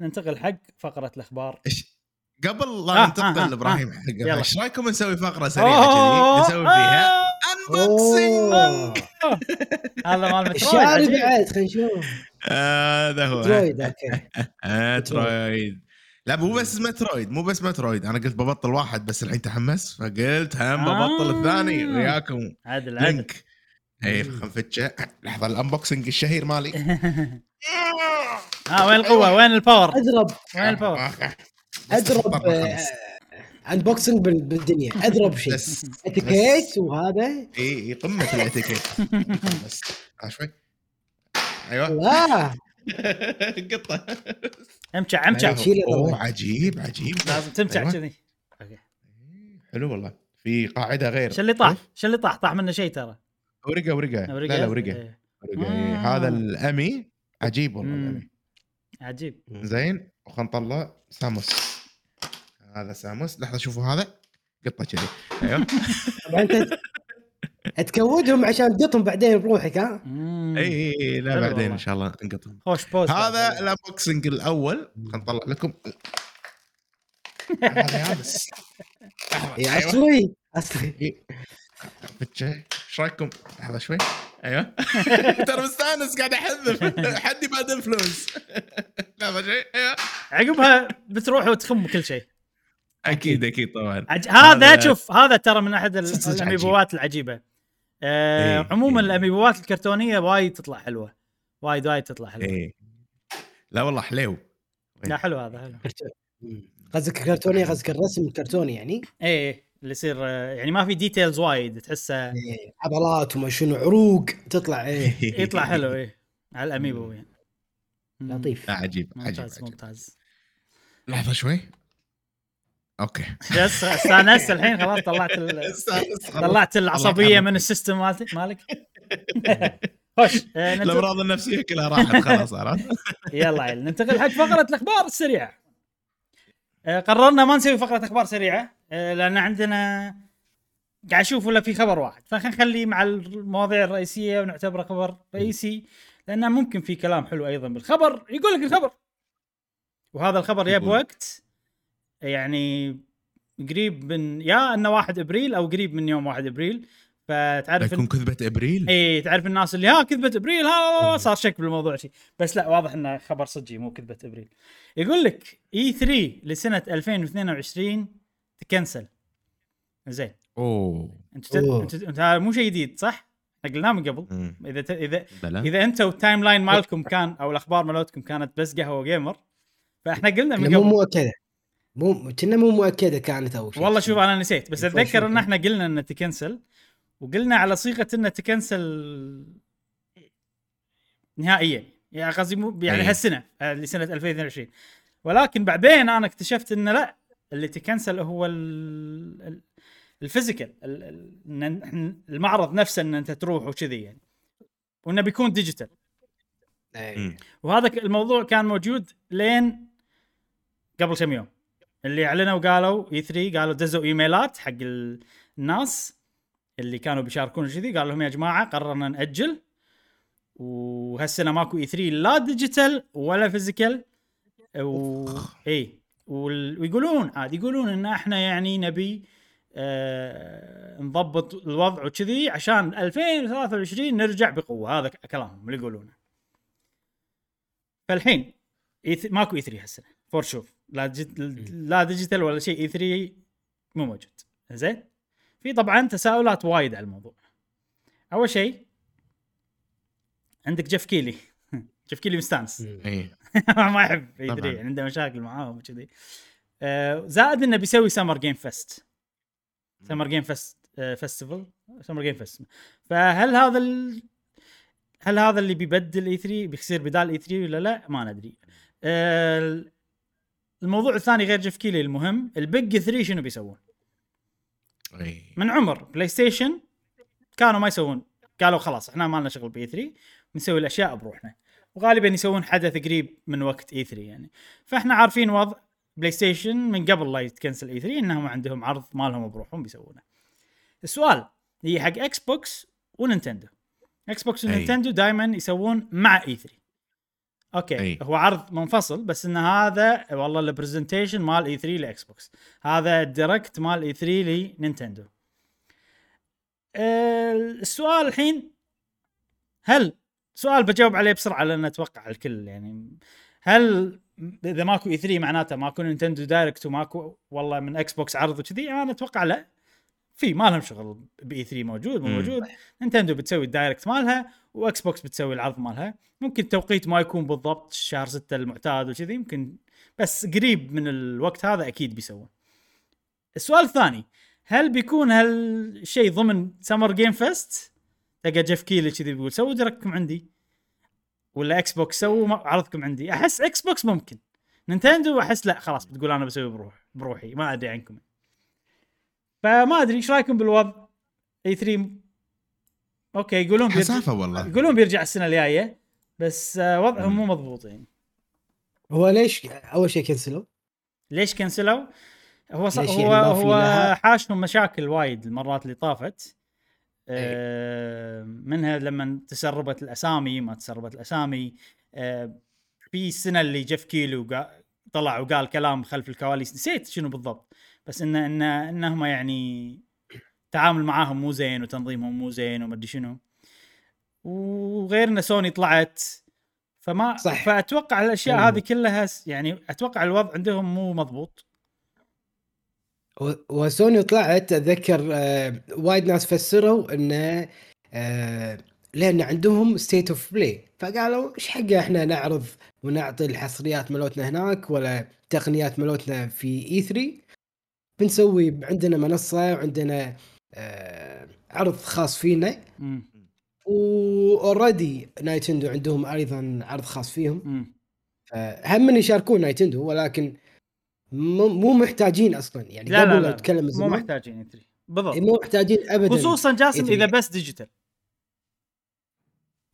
ننتقل حق فقرة الأخبار. قبل آه، لا آه، ننتقل آه، لإبراهيم يلا. حق إيش رأيكم نسوي فقرة سريعة كذي؟ نسوي فيها unboxing. هذا مال عجيب. بعد؟ خلينا نشوف. هذا هو. Metroid okay. Metroid. لا مو بس Metroid مو بس Metroid. أنا قلت ببطل واحد بس الحين تحمس فقلت هم ببطل آه. الثاني وياكم. عدل عدل. لينك. اي خنفتشه لحظة الانبوكسنج الشهير مالي. ها وين القوة؟ وين الباور أضرب. وين الباور أضرب انبوكسنج بالدنيا. أضرب شيء. بس اتيكيت وهذا. إي قمة الأتيكيت. بس. آه، شوي. أيوه. لا قطة. امشع امشع. شيل أوه. عجيب عجيب. لازم تمشع أيوة. كذي أوكي. حلو والله. في قاعدة غير. شو اللي طاح؟ شو اللي طاح؟ طاح منه شيء ترى. ورقه ورقه لا لا ورقه إيه. إيه. آه. هذا الأمي. عجيب والله. الأمي. عجيب. زين وخلنا نطلع ساموس. هذا ساموس. لحظة شوفوا هذا. قطة كذي. أيوه. أنت تكودهم عشان تقطهم بعدين بروحك ها. إي إي لا بعدين. إن شاء الله نقطهم خوش بوست هذا الانبوكسنج الأول. خلنا نطلع لكم. هذا يابس. أصلي. إيش رأيكم؟ لحظة شوي. أيوه. ترى مستأنس قاعد أحذف. حدي بعد انفلونس لحظة شوي. أيوه. عقبها بتروح وتخم كل شيء. أكيد أكيد. طبعا. عج... هذا هذا- شوف هذا ترى من أحد. الأميبوات العجيبة. آه إيه، عموما إيه. الأميبوات الكرتونية وايد تطلع حلوة. وايد وايد تطلع حلوة. إيه. لا والله حليو لا حلو هذا حلو. قصدك كرتوني قصدك الرسم الكرتوني يعني؟ إيه اللي يصير آه، يعني ما في details وايد تحسه. إيه، عضلات وما شنو عروق تطلع إيه. يطلع حلو إيه. على ال amiibo يعني. لطيف. لا عجيب عجيب, ممتاز عجيب. ممتاز. لحظة شوي. Okay. بس استانست الحين خلاص طلعت ال... طلعت العصبية. من ال system مالتي مالك. خوش آه، الأمراض النفسية كلها راحت خلاص عرفت. يلا عيل ننتقل حق فقرة الأخبار السريعة. آه، قررنا ما نسوي فقرة أخبار سريعة آه، لأن عندنا قاعد أشوف ولا في خبر واحد. فخلينا نخليه مع المواضيع الرئيسية ونعتبره خبر رئيسي لأنه ممكن في كلام حلو أيضا بالخبر يقول لك الخبر. وهذا الخبر يا يقول. يعني قريب من يا إنه 1 إبريل أو قريب من يوم 1 إبريل فتعرف يكون كذبة إبريل؟ إي تعرف الناس اللي ها كذبة إبريل ها صار شك بالموضوع شيء بس لا واضح إنه خبر صجي مو كذبة إبريل. يقول لك E3 لسنة 2022 تكنسل. زين. أوه. أنت. أنت انت مو شيء جديد صح؟ إحنا قلناه من قبل. مم. إذا ت... إذا بلا إذا انت وال timeline مالكم كان أو الأخبار مالتكم كانت بس قهوة gamer فإحنا قلنا من لا، مو قبل مؤكدة. مو كنا مو مؤكدة كانت أول شيء. والله شوف أنا نسيت. بس أتذكر. إن إحنا قلنا إنه تكنسل وقلنا على صيغة إنه تكنسل نهائيا. يعني قصدي مو يعني أي. هالسنة آه، لسنة 2022 ولكن بعدين أنا اكتشفت إنه لا اللي تكنسل هو ال- ال- ال physical ال- ال- إن إحنا- المعرض نفسه إن أنت تروح وكذي يعني. وإنه بيكون digital. إيه. وهذا الموضوع كان موجود لين قبل كم يوم. اللي أعلنوا وقالوا E3 قالوا دزوا إيميلات حق ال- الناس اللي كانوا بيشاركون كذي قالوا لهم يا جماعة قررنا نأجل. وهالسنة ماكو E3 لا digital ولا physical و... اي وال... ويقولون عاد يقولون إن إحنا يعني نبي آه نضبط الوضع وكذي عشان 2023 نرجع بقوة. هذا كلامهم اللي يقولونه. فالحين إي ث... ماكو E3 هالسنة. for شوف لا digit... لا digital ولا شيء E3 مو موجود. زين؟ في طبعا تساؤلات وايد على الموضوع. أول شيء عندك جيف كيلي جيف كيلي مستانس. اي ما يحب اي طبعاً. 3 عنده مشاكل معاهم وكذي. آه، زائد إنه بيسوي Summer Game فيست Summer Game Fest festival Summer Game Fest فهل هذا ال... هل هذا اللي بيبدل E3 بيصير بدال E3 ولا لا؟ ما ندري. آه، الموضوع الثاني غير جيف كيلي المهم ال big 3 شنو بيسوون؟ إي. من عمر PlayStation كانوا ما يسوون. قالوا خلاص إحنا ما لنا شغل ب E3 بنسوي الأشياء بروحنا. وغالبا يسوون حدث قريب من وقت E3 يعني. فإحنا عارفين وضع PlayStation من قبل لا يتكنسل E3 إنهم عندهم عرض مالهم بروحهم بيسوونه. السؤال هي حق Xbox و Nintendo Xbox أي. و Nintendo دائما يسوون مع E3 okay أي. هو عرض منفصل بس إن هذا والله ال presentation مال E3 ل Xbox هذا ال Direct مال E3 ل Nintendo. السؤال الحين هل سؤال بجاوب عليه بسرعة لأن أتوقع الكل يعني هل إذا ماكو E3 معناته ماكو Nintendo Direct وماكو والله من Xbox عرض وكذي؟ أنا أتوقع لا. في ما لهم شغل ب E3 موجود مو. موجود. Nintendo بتسوي ال Direct مالها و Xbox بتسوي العرض مالها. ممكن التوقيت ما يكون بالضبط شهر 6 المعتاد وكذي يمكن بس قريب من الوقت هذا أكيد بيسوون. السؤال الثاني هل بيكون هالشيء ضمن Summer Game Fest تلقى جيف كيلي كذي بيقول سووا Direct كم عندي. ولا Xbox سووا عرضكم عندي. أحس Xbox ممكن. Nintendo أحس لا خلاص بتقول أنا بسوي بروح بروحي ما أدري عنكم. فما أدري إيش رأيكم بالوضع؟ E3 okay يقولون بيرجع حسافة والله. يقولون بيرجع السنة الجاية بس آه، وضعهم مو مضبوط يعني. هو ليش أول شيء كنسلوا؟ ليش كنسلوا؟ هو ص... ليش هو يعني هو لها؟ حاشهم مشاكل وايد المرات اللي طافت. آه منها لما تسربت الأسامي ما تسربت الأسامي. آه في السنة اللي جيف كيلو قا... طلع وقال كلام خلف الكواليس. نسيت شنو بالضبط. بس انه انه إنهم يعني التعامل معاهم مو زين وتنظيمهم مو زين وما أدري شنو وغير إن سوني طلعت فما صح. فأتوقع الأشياء مم. هذه كلها يعني أتوقع الوضع عندهم مو مضبوط وسوني طلعت أتذكر آه، وايد ناس فسروا انه آه، لأن عندهم State of Play فقالوا إيش حقه إحنا نعرض ونعطي الحصريات ملوتنا هناك ولا تقنيات ملوتنا في E3 بنسوي عندنا منصة وعندنا آه، عرض خاص فينا. و already Nintendo عندهم أيضا عرض خاص فيهم. هم من يشاركون Nintendo ولكن مو محتاجين أصلا. يعني لا لا قبل لا, لا مو محتاجين بالضبط. إيه، مو محتاجين ابدا. خصوصا جاسم E3. إذا بس digital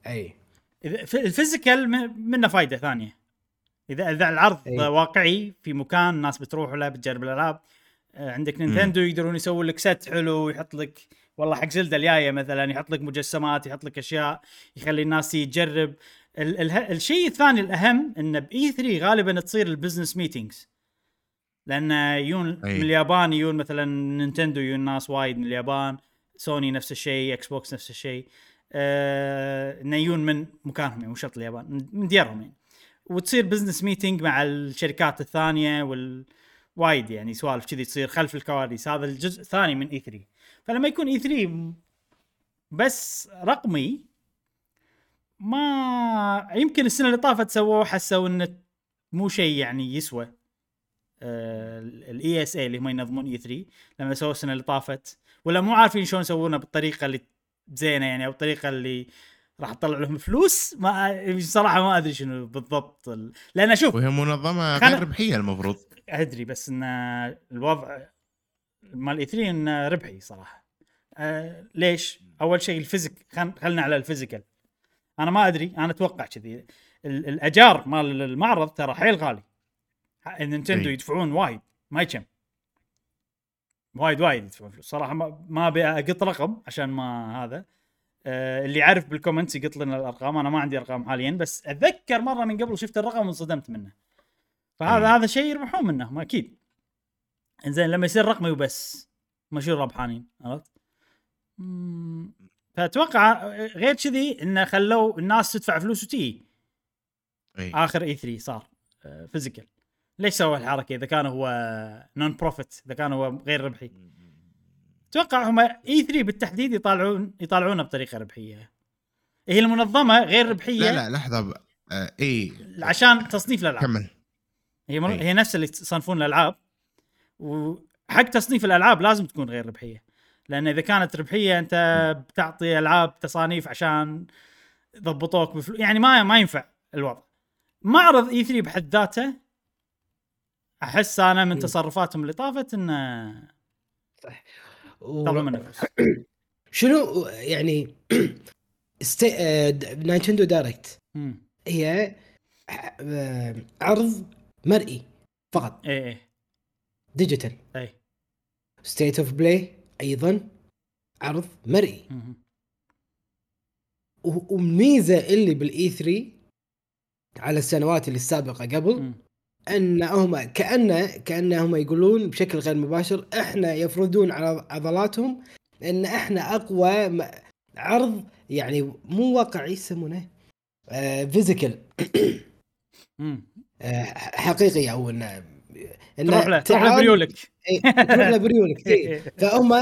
أي. إذا ال physical منه فائده ثانية. إذا إذا العرض أي. واقعي في مكان الناس بتروح له بتجرب الألعاب. عندك Nintendo يقدرون يسوون لك set حلو ويحط لك والله حق Zelda الجاية مثلا يحط لك مجسمات يحط لك أشياء يخلي الناس تجرب. ال- ال- الشيء الثاني الأهم انه ب E3 غالبا تصير ال business meetings لأن يجون من. اليابان يجون مثلا Nintendo يجون ناس وايد من اليابان سوني نفس الشيء Xbox نفس الشيء آه انه يجون من مكانهم يعني مو شرط اليابان من- ديارهم يعني. وتصير business meeting مع الشركات الثانية وال وايد يعني سوالف كذي تصير خلف الكواليس. هذا الجزء الثاني من E3 فلما يكون E3 بس رقمي ما يمكن السنة اللي طافت سووه حسوا إنه مو شيء يعني يسوى. ال ESA اللي هم ينظمون E3 لما سووا السنة اللي طافت. ولا مو عارفين شلون يسوونه بالطريقة اللي زينة يعني أو الطريقة اللي راح تطلع لهم فلوس ما صراحة ما أدري شنو بالضبط ال... لأن أشوف وهي منظمة خل- غير ربحية المفروض. أدري بس إن الوضع مال E3 انه ربحي صراحة. أه ليش؟ أول شيء ال physic خل... خلنا على ال physical. أنا ما أدري أنا أتوقع كذي. ال- الأجار مال المعرض ترى حيل غالي. Nintendo إي. يدفعون وايد ما يكم وايد وايد يدفعون فلوس. صراحة ما ما أبي أقط رقم عشان ما هذا. اللي يعرف بال comments يقط لنا الأرقام. أنا ما عندي أرقام حاليا بس اتذكر مرة من قبل شفت الرقم وانصدمت منه. فهذا. هذا شيء يربحون منه ما أكيد. إنزين لما يصير رقمي وبس. ما يصير ربحانين عرفت؟ فأتوقع غير كذي إنه خلوا الناس تدفع فلوس وتي. إي. آخر E3 صار physical ليش سوى الحركة إذا كان هو non-profit إذا كان هو غير ربحي؟ أتوقع هم E3 بالتحديد يطالعون يطالعونه بطريقة ربحية. هي المنظمة غير ربحية. لا لا لحظة. ب... آه اي عشان تصنيف الألعاب. كمل. هي من... أي. هي نفس اللي يصنفون الألعاب. وحق تصنيف الألعاب لازم تكون غير ربحية. لأن إذا كانت ربحية أنت بتعطي ألعاب تصانيف عشان يضبطوك بفلوس يعني ما ما ينفع الوضع. معرض E3 بحد ذاته أحس أنا من. تصرفاتهم اللي طافت إنه و- شنو يعني استي... آه، Nintendo Direct. هي آه، عرض مرئي فقط. إيه إيه. digital. إيه State of Play أيضا عرض مرئي. والميزه اللي بالإي 3 على السنوات اللي السابقة قبل أن هم كانه كأنهم يقولون بشكل غير مباشر إحنا يفرضون على عضلاتهم أن إحنا أقوى عرض يعني مو واقعي يسمونه آه فيزيكال. آه حقيقي أو انه إنه تروح له تروح له بريولك إيه، تروح له بريولك إيه. فهم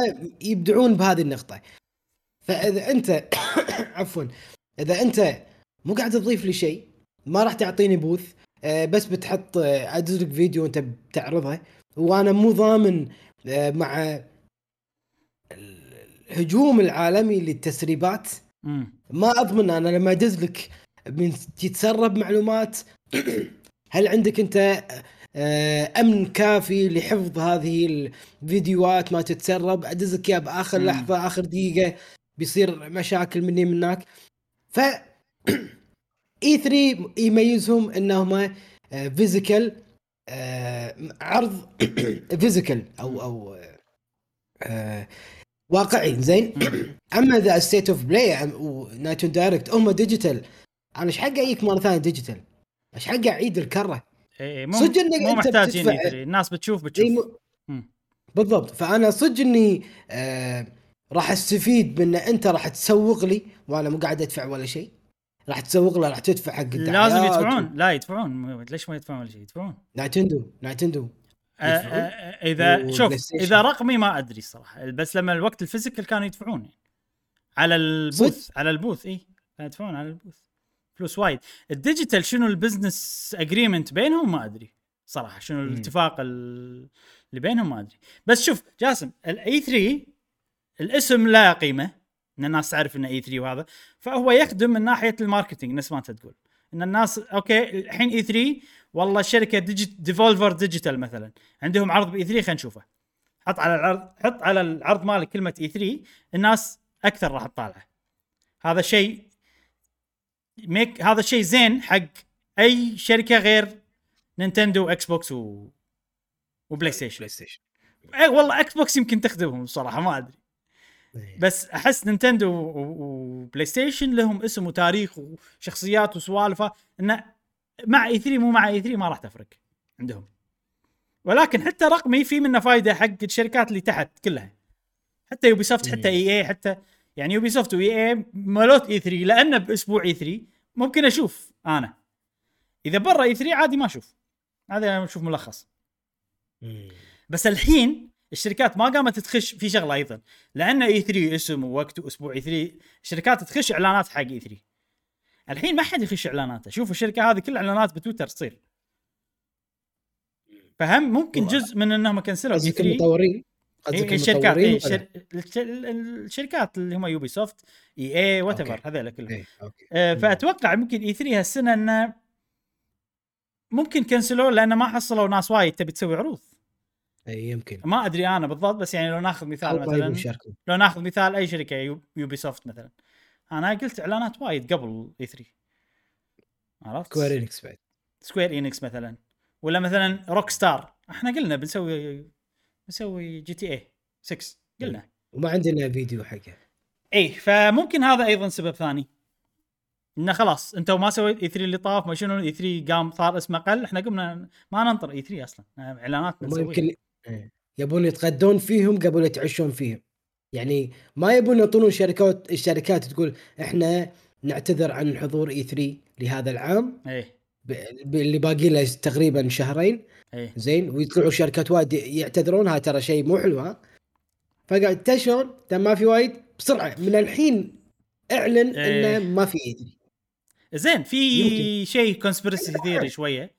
يبدعون بهذه النقطة فإذا أنت عفوا إذا أنت مو قاعد تضيف لي شيء ما راح تعطيني booth بس بتحط آه، ادز لك فيديو انت بتعرضه وأنا مو ضامن آه، مع الهجوم العالمي للتسريبات. ما أضمن أنا لما أدز لك من تتسرب معلومات هل عندك أنت آه، أمن كافي لحفظ هذه الفيديوات ما تتسرب أدز لك إياها بآخر. لحظة آخر دقيقة بيصير مشاكل مني من هناك ف E3 يميزهم انهم physical عرض physical أو أو آه، واقعي. زين؟ أما the State of Play و Nintendo Direct هم digital أنا إيش حق اجيك مرة ثانية digital؟ إيش حق أعيد الكرة؟ إيه مو صدق إنك مو محتاجين يدري الناس بتشوف بتشوف. م-. بالضبط. فأنا صدق إني آه راح أستفيد بأن أنت راح تسوق لي وأنا مو قاعد أدفع ولا شيء. راح تسوق له راح تدفع حق لازم يدفعون. لا يدفعون. ليش ما يدفعون ولا شيء؟ يدفعون. Nintendo Nintendo. آه، آه، آه، إذا شوف. إذا رقمي ما أدري الصراحه بس لما الوقت ال physical كانوا يدفعون. يعني. على ال booth على ال booth إي. كانوا يدفعون على ال booth. فلوس وايد. ال digital شنو ال business agreement بينهم ما أدري صراحة. شنو مم. الاتفاق ال- اللي بينهم ما أدري. بس شوف جاسم ال E3 الاسم له قيمة. إن الناس تعرف انه E3 وهذا. فهو يخدم من ناحية ال marketing نفس ما أنت تقول. إن الناس okay الحين E3 والله الشركة Digit Devolver Digital مثلا عندهم عرض ب E3 خلينا نشوفه. حط على العرض حط على العرض مالك كلمة E3 الناس أكثر راح تطالعه. هذا شيء make هذا شيء زين حق أي شركة غير Nintendo Xbox و و PlayStation PlayStation اي والله Xbox يمكن تخدمهم الصراحه ما أدري. بس أحس Nintendo و PlayStation لهم اسم وتاريخ وشخصيات وسوالف انه مع E3 مو مع E3 ما راح تفرق عندهم. ولكن حتى رقمي في منه فائده حق الشركات اللي تحت كلها. حتى Ubisoft حتى EA حتى يعني Ubisoft و EA مالوت E3 لأنه بأسبوع E3 ممكن أشوف أنا. إذا برا E3 عادي ما أشوف. هذا أشوف ملخص. بس الحين الشركات ما قامت تخش في شغلة أيضا. لأن E3 اسم ووقت وأسبوع E3 الشركات تخش إعلانات حق E3 الحين ما حد يخش إعلاناته. شوف الشركة هذه كل إعلانات بتويتر تصير. فهم ممكن جزء من إنهم كنسلوا E قصدك 3 المطورين؟ قصدك إيه الشركات إيه ال- الشركات اللي هم Ubisoft EA whatever. هذول كلهم. إيه،. آه، فأتوقع ممكن E3 هالسنة إنه ممكن كنسلوا لأنه ما حصلوا ناس وايد تبي تسوي عروض. اي يمكن. ما أدري أنا بالضبط بس يعني لو ناخذ مثال ما يبون مثلا لو ناخذ مثال أي شركة يو- Ubisoft مثلا. أنا قلت إعلانات وايد قبل E3 عرفت؟ Square Enix بعد. Square Enix مثلا. ولا مثلا Rockstar إحنا قلنا بنسوي بنسوي GTA 6 قلنا. وما عندنا فيديو حقه. اي فممكن هذا أيضا سبب ثاني. إنه خلاص أنتم ما سويت E3 اللي طاف ما شنو E3 قام صار اسمه قل إحنا قمنا ما ننطر E3 أصلا. إعلانات بنسويها. يمكن إيه. يبون يتغدون فيهم قبل يتعشون فيهم. يعني ما يبون يعطون الشركات الشركات تقول إحنا نعتذر عن حضور E3 لهذا العام. إيه. اللي باقي له تقريبا شهرين. إيه. زين ويطلعوا شركات وايد يعتذرون. هاي ترى شيء مو حلو ها. فقاعد تشون تم ما في وايد بسرعة. من الحين أعلن إيه. إنه ما في E3 زين في. شيء conspiracy theory شوية.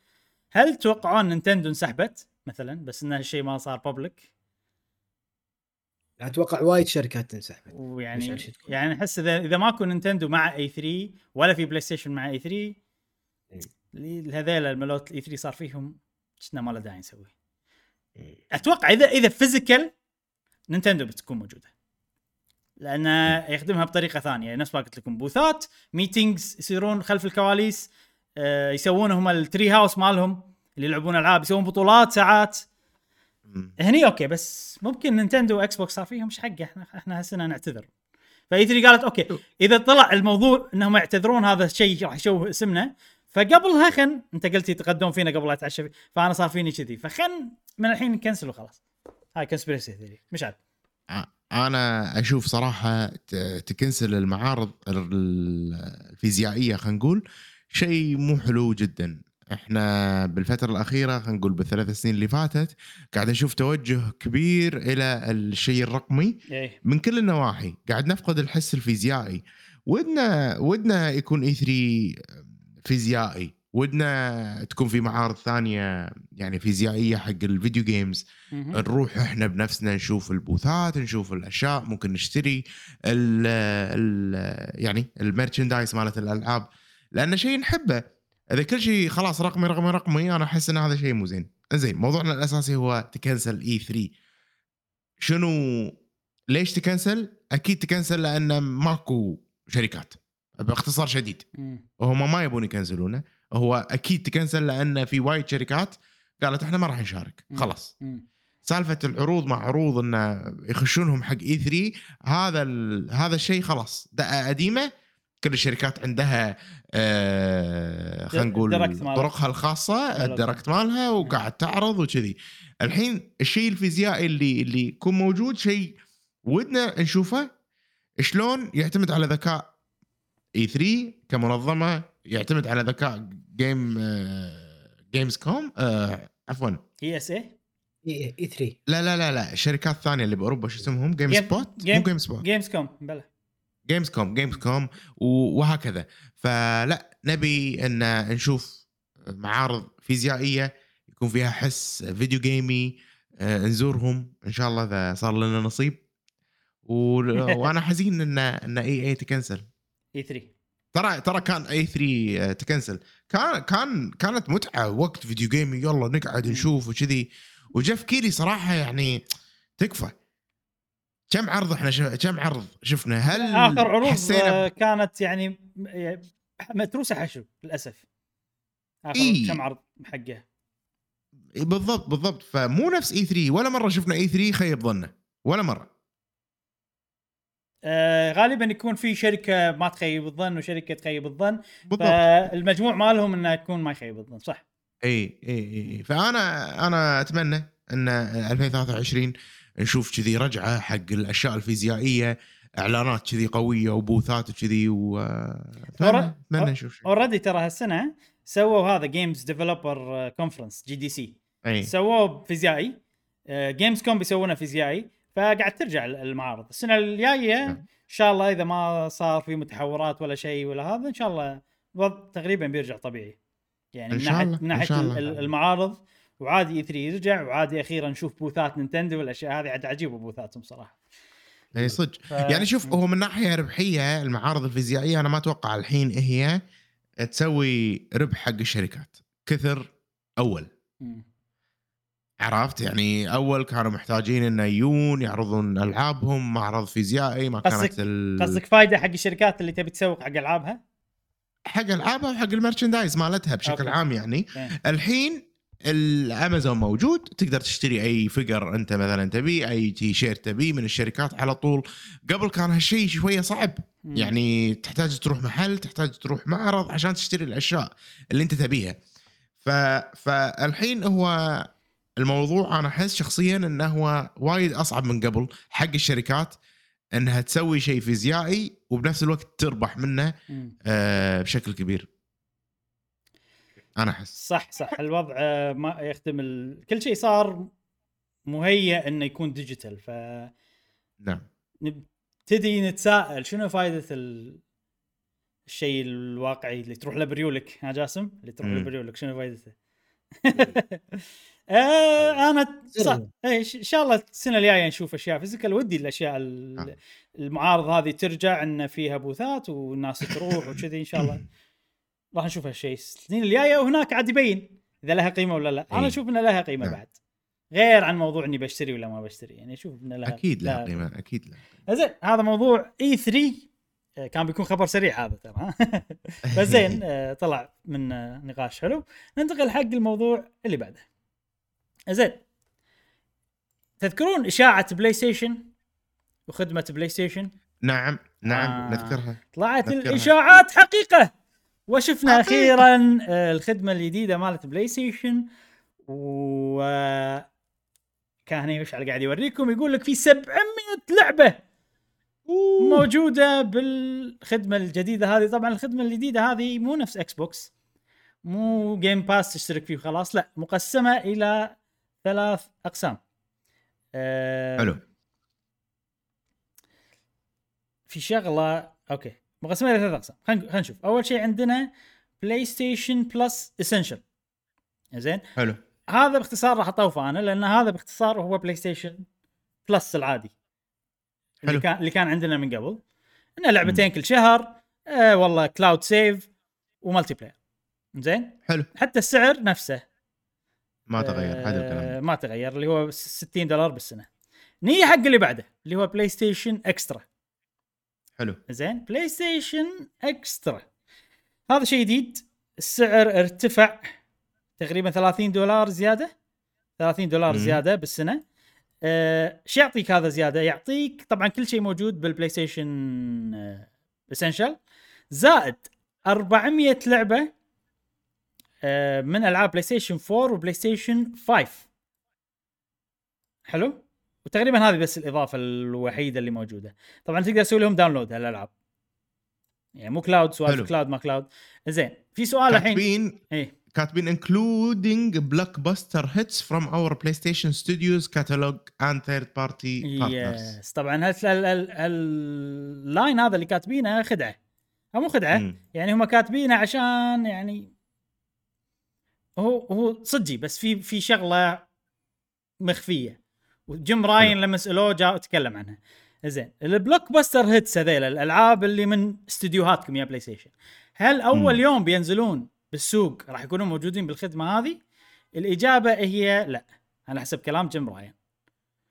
هل تتوقعون Nintendo انسحبت؟ مثلا بس ان هالشيء ما صار public أتوقع وايد شركات تنسحب. ويعني. يعني أحس إذا إذا ماكو Nintendo مع E3 ولا في PlayStation مع E3 اللي- هذيل الملوت ال E3 صار فيهم كنا ما له داعي نسوي أتوقع إذا إذا physical Nintendo بتكون موجودة. لأن يخدمها بطريقة ثانية. نفس ما قلت لكم booth ات meetings يصيرون خلف الكواليس آه، يسوون هم ال Treehouse مالهم. اللي يلعبون ألعاب يسوون بطولات ساعات. هني okay بس ممكن Nintendo و Xbox صار فيهم إيش حقه إحنا إحنا هالسنه نعتذر. ف E3 قالت okay إذا طلع الموضوع إنهم يعتذرون هذا الشيء راح يشوه اسمنا. فقبلها خن أنت قلت يتغدون فينا قبل لا يتعشى فأنا صار فيني كذي. فخن من الحين نكنسل وخلاص هاي conspiracy theory مش عاد. ع- أنا أشوف صراحة تكنسل المعارض ال- الفيزيائية خلينا نقول شيء مو حلو جدا. إحنا بالفترة الأخيرة خلينا نقول بالثلاث سنين اللي فاتت قاعد نشوف توجه كبير إلى الشيء الرقمي إيه. من كل النواحي. قاعد نفقد الحس الفيزيائي. ودنا ودنا يكون إي 3 فيزيائي. ودنا تكون في معارض ثانية يعني فيزيائية حق الفيديو جيمز. نروح إحنا بنفسنا نشوف البوثات نشوف الأشياء ممكن نشتري ال ال يعني ال merchandise مالت الألعاب. لأن شيء نحبه. إذا كل شيء خلاص رقمي رقمي رقمي أنا أحس إن هذا شيء مو زين. زين موضوعنا الأساسي هو تكنسل E3 شنو ليش تكنسل؟ أكيد تكنسل لأن ماكو شركات. باختصار شديد. وهم ما يبون يكنسلونه. هو أكيد تكنسل لأن في وايد شركات قالت إحنا ما راح نشارك. خلاص. سالفة العروض مع عروض إنه يخشونهم حق E3 هذا ال... هذا الشيء خلاص. دقة قديمة كل الشركات عندها آه خلينا نقول. طرقها الخاصة direct. ال direct مالها وقاعد تعرض وكذي. الحين الشيء الفيزيائي اللي اللي يكون موجود شيء ودنا نشوفه شلون يعتمد على ذكاء إي 3 كمنظمة يعتمد على ذكاء جيم جيمز كوم آه عفوا. هي إس اي إي إي 3 لا لا لا لا الشركات الثانية اللي بأوروبا شو اسمهم؟ جيم جيم- سبوت مو جيم سبوت جيمز كوم بلا جيمز كوم جيمز كوم وهكذا. فلا نبي أن نشوف معارض فيزيائية يكون فيها حس فيديو جيمي آه، نزورهم. إن شاء الله إذا صار لنا نصيب. و... وأنا حزين إن إن E E تكنسل. E3 ترى ترى كان E3 تكنسل. كان كان كانت متعة وقت فيديو جيمي. يلا نقعد نشوف وكذي. و Geoff Keighley صراحة يعني تكفى. كم عرض إحنا شف... كم عرض شفنا؟ هل آخر عروض حسينا كانت يعني م- متروسة حشو للأسف. آخر إيه. كم عرض حقه بالضبط بالضبط. فمو نفس E3 ولا مرة شفنا إي 3 خيب ظنه. ولا مرة. آه غالبا يكون في شركة ما تخيب الظن وشركة تخيب الظن. بالضبط. فالمجموع مالهم انها تكون ما يخيب الظن صح. إي إي إي فأنا أنا أتمنى إن 2023 نشوف كذي رجعة حق الأشياء الفيزيائية إعلانات كذي قوية وبوثات وكذي و اتمنى نشوف شيء. already ترى هالسنة سووا هذا Games Developer Conference GDC سووه فيزيائي Gamescom بيسوونه فيزيائي. فقاعد ترجع المعارض. السنة الجاية إن شاء الله إذا ما صار في متحورات ولا شيء ولا هذا إن شاء الله الوضع تقريبا بيرجع طبيعي. يعني من ناحيه من ناحية المعارض وعادي E3 يرجع وعادي أخيرا نشوف بوثات Nintendo والأشياء هذه عاد عجيبة بوثاتهم صراحة اي صدق ف- يعني شوف هو من ناحية ربحية المعارض الفيزيائية أنا ما أتوقع الحين هي تسوي ربح حق الشركات كثر أول مم. عرفت يعني أول كانوا محتاجين إنه يجون يعرضون ألعابهم معرض فيزيائي ما قصدك- كانت ال... قصدك فائده حق الشركات اللي تبي تسوق حق ألعابها؟ حق ألعابها وحق ال merchandise مالتها بشكل okay. عام يعني إيه. الحين الامازون موجود تقدر تشتري أي figure أنت مثلا تبيه أي تي شيرت تبيه من الشركات على طول قبل كان هالشيء شوية صعب مم. يعني تحتاج تروح محل تحتاج تروح معرض عشان تشتري الأشياء اللي أنت تبيها ف... فالحين هو الموضوع أنا أحس شخصيا إنه هو وايد أصعب من قبل حق الشركات إنها تسوي شيء فيزيائي وبنفس الوقت تربح منه. آه، بشكل كبير أنا أحس. صح صح. الوضع ما يخدم ال... كل شيء صار مهيئ إنه يكون ديجيتال ف نعم. نبتدي نتساءل شنو فائده ال... الشيء الواقعي اللي تروح له بريولك؟ ها جاسم؟ اللي تروح له. بريولك شنو فائدته؟ آه أنا صح. إيه، إن شاء الله السنة الجاية نشوف أشياء physical ودي الأشياء ال- آه. المعارض هذه ترجع إن فيها بوثات والناس تروح وكذي إن شاء الله. راح نشوف هالشيء. السنين الجاية وهناك عاد يبين إذا لها قيمة ولا لا. أنا إيه. أشوف ان لها قيمة نعم. بعد. غير عن موضوع إني بشتري ولا ما بشتري. يعني أشوف ان لها أكيد لا. قيمة أكيد لا زين هذا موضوع E3 آه، كان بيكون خبر سريع هذا ترى؟ بس زين آه، طلع من آه، نقاش حلو. ننتقل حق الموضوع اللي بعده. زين. تذكرون إشاعة PlayStation وخدمة PlayStation نعم نعم آه. نذكرها. طلعت أذكرها. الإشاعات حقيقة. وشفنا حقيقة. أخيرا آه، الخدمة الجديدة مالت PlayStation و كان هنا مشعل قاعد يوريكم يقول لك في 700 لعبة موجودة بالخدمة الجديدة هذه. طبعا الخدمة الجديدة هذه مو نفس Xbox مو Game Pass تشترك فيه وخلاص لا مقسمة إلى ثلاث أقسام. آه، حلو. في شغلة okay. مقسمه إلى ثلاث أقسام. خلينا نشوف. أول شيء عندنا PlayStation Plus Essential زين؟ حلو. هذا باختصار راح أطوفه أنا لأن هذا باختصار هو PlayStation Plus العادي. اللي حلو. كان اللي كان عندنا من قبل. إنه لعبتين كل شهر. آه والله cloud save و multiplayer زين؟ حلو. حتى السعر نفسه. ما تغير هذا آه الكلام ما تغير اللي هو 60 دولار بالسنة. نيجي حق اللي بعده اللي هو PlayStation Extra حلو. زين PlayStation Extra هذا شيء جديد السعر ارتفع تقريبا 30 دولار زيادة. 30 دولار مم. زيادة بالسنة. أه شو يعطيك هذا زيادة؟ يعطيك طبعا كل شيء موجود بال PlayStation Essential زائد 400 لعبة أه من ألعاب PlayStation 4 و PlayStation 5 حلو؟ وتقريبا هذه بس الإضافة الوحيدة اللي موجودة. طبعا تقدر تسوي لهم download هالألعاب. يعني مو cloud حلو. cloud ما cloud زين في سؤال الحين. كاتبين إيه. كاتبين including blockbuster hits from our PlayStation Studios catalog and third party partners. yes طبعا هال- ال- ال- ال line هذا اللي كاتبينه خدعة. أو مو خدعة. مم. يعني هم كاتبينه عشان يعني هو هو صدقي بس في في شغلة مخفية. وجيم راين لما سألوه جاء تكلم عنها. زين ال blockbuster hits هذيل الألعاب اللي من استديوهاتكم يا بلاي ستيشن هل أول مم. يوم بينزلون بالسوق راح يكونون موجودين بالخدمة هذه؟ الإجابة هي لا. على حسب كلام جيم راين.